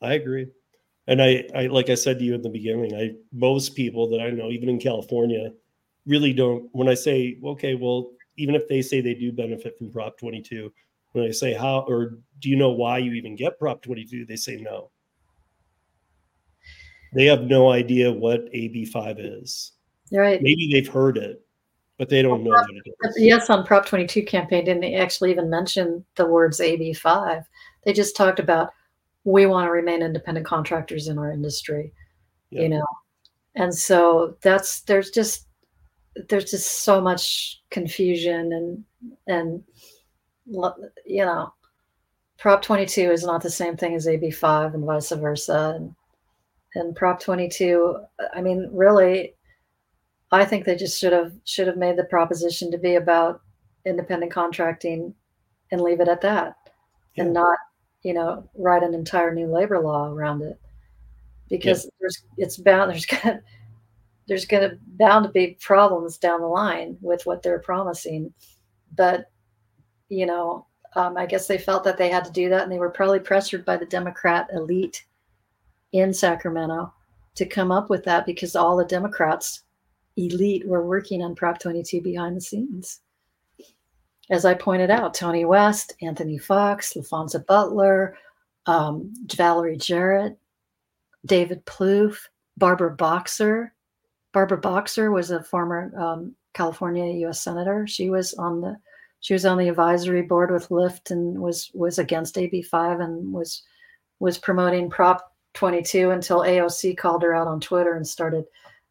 I agree. And I, I, like I said to you in the beginning, I most people that I know, even in California, really don't. When I say, okay, well, even if they say they do benefit from Prop 22, when I say how or do you know why you even get Prop 22, they say no. They have no idea what AB5 is. Right. Maybe they've heard it, but they don't know what it is. Yes on Prop 22 campaign didn't actually even mention the words AB5. They just talked about we want to remain independent contractors in our industry, Yeah. you know. And so that's there's just there's just so much confusion and and you know Prop 22 is not the same thing as AB5 and vice versa and and Prop 22 I mean really I think they just should have should have made the proposition to be about independent contracting and leave it at that and not you know write an entire new labor law around it. Because there's it's bound there's gonna there's gonna bound to be problems down the line with what they're promising. But you know um, i guess they felt that they had to do that and they were probably pressured by the democrat elite in sacramento to come up with that because all the democrats elite were working on prop 22 behind the scenes as I pointed out, Tony West, Anthony Foxx, Laphonza Butler, um, Valerie Jarrett, David Plouffe, Barbara Boxer. Barbara Boxer was a former um, California U.S. senator. She was on the she was on the advisory board with Lyft and was was against AB5 and was was promoting Prop 22 until AOC called her out on Twitter and started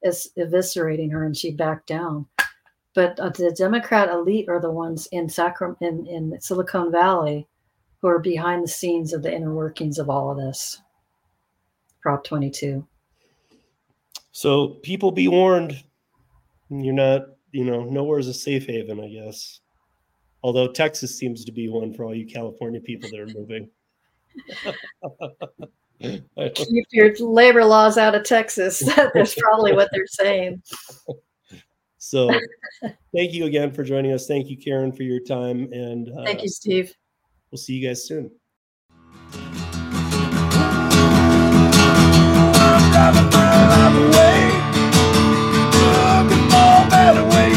eviscerating her, and she backed down but uh, the Democrat elite are the ones in Sacram in, in Silicon Valley who are behind the scenes of the inner workings of all of this. Prop 22. So people be warned. You're not, you know, nowhere's a safe haven, I guess. Although Texas seems to be one for all you California people that are moving. Keep your labor laws out of Texas. That's probably what they're saying. So thank you again for joining us. Thank you, Karen, for your time. And uh, thank you, Steve. We'll see you guys soon. Driving my life away, looking for better.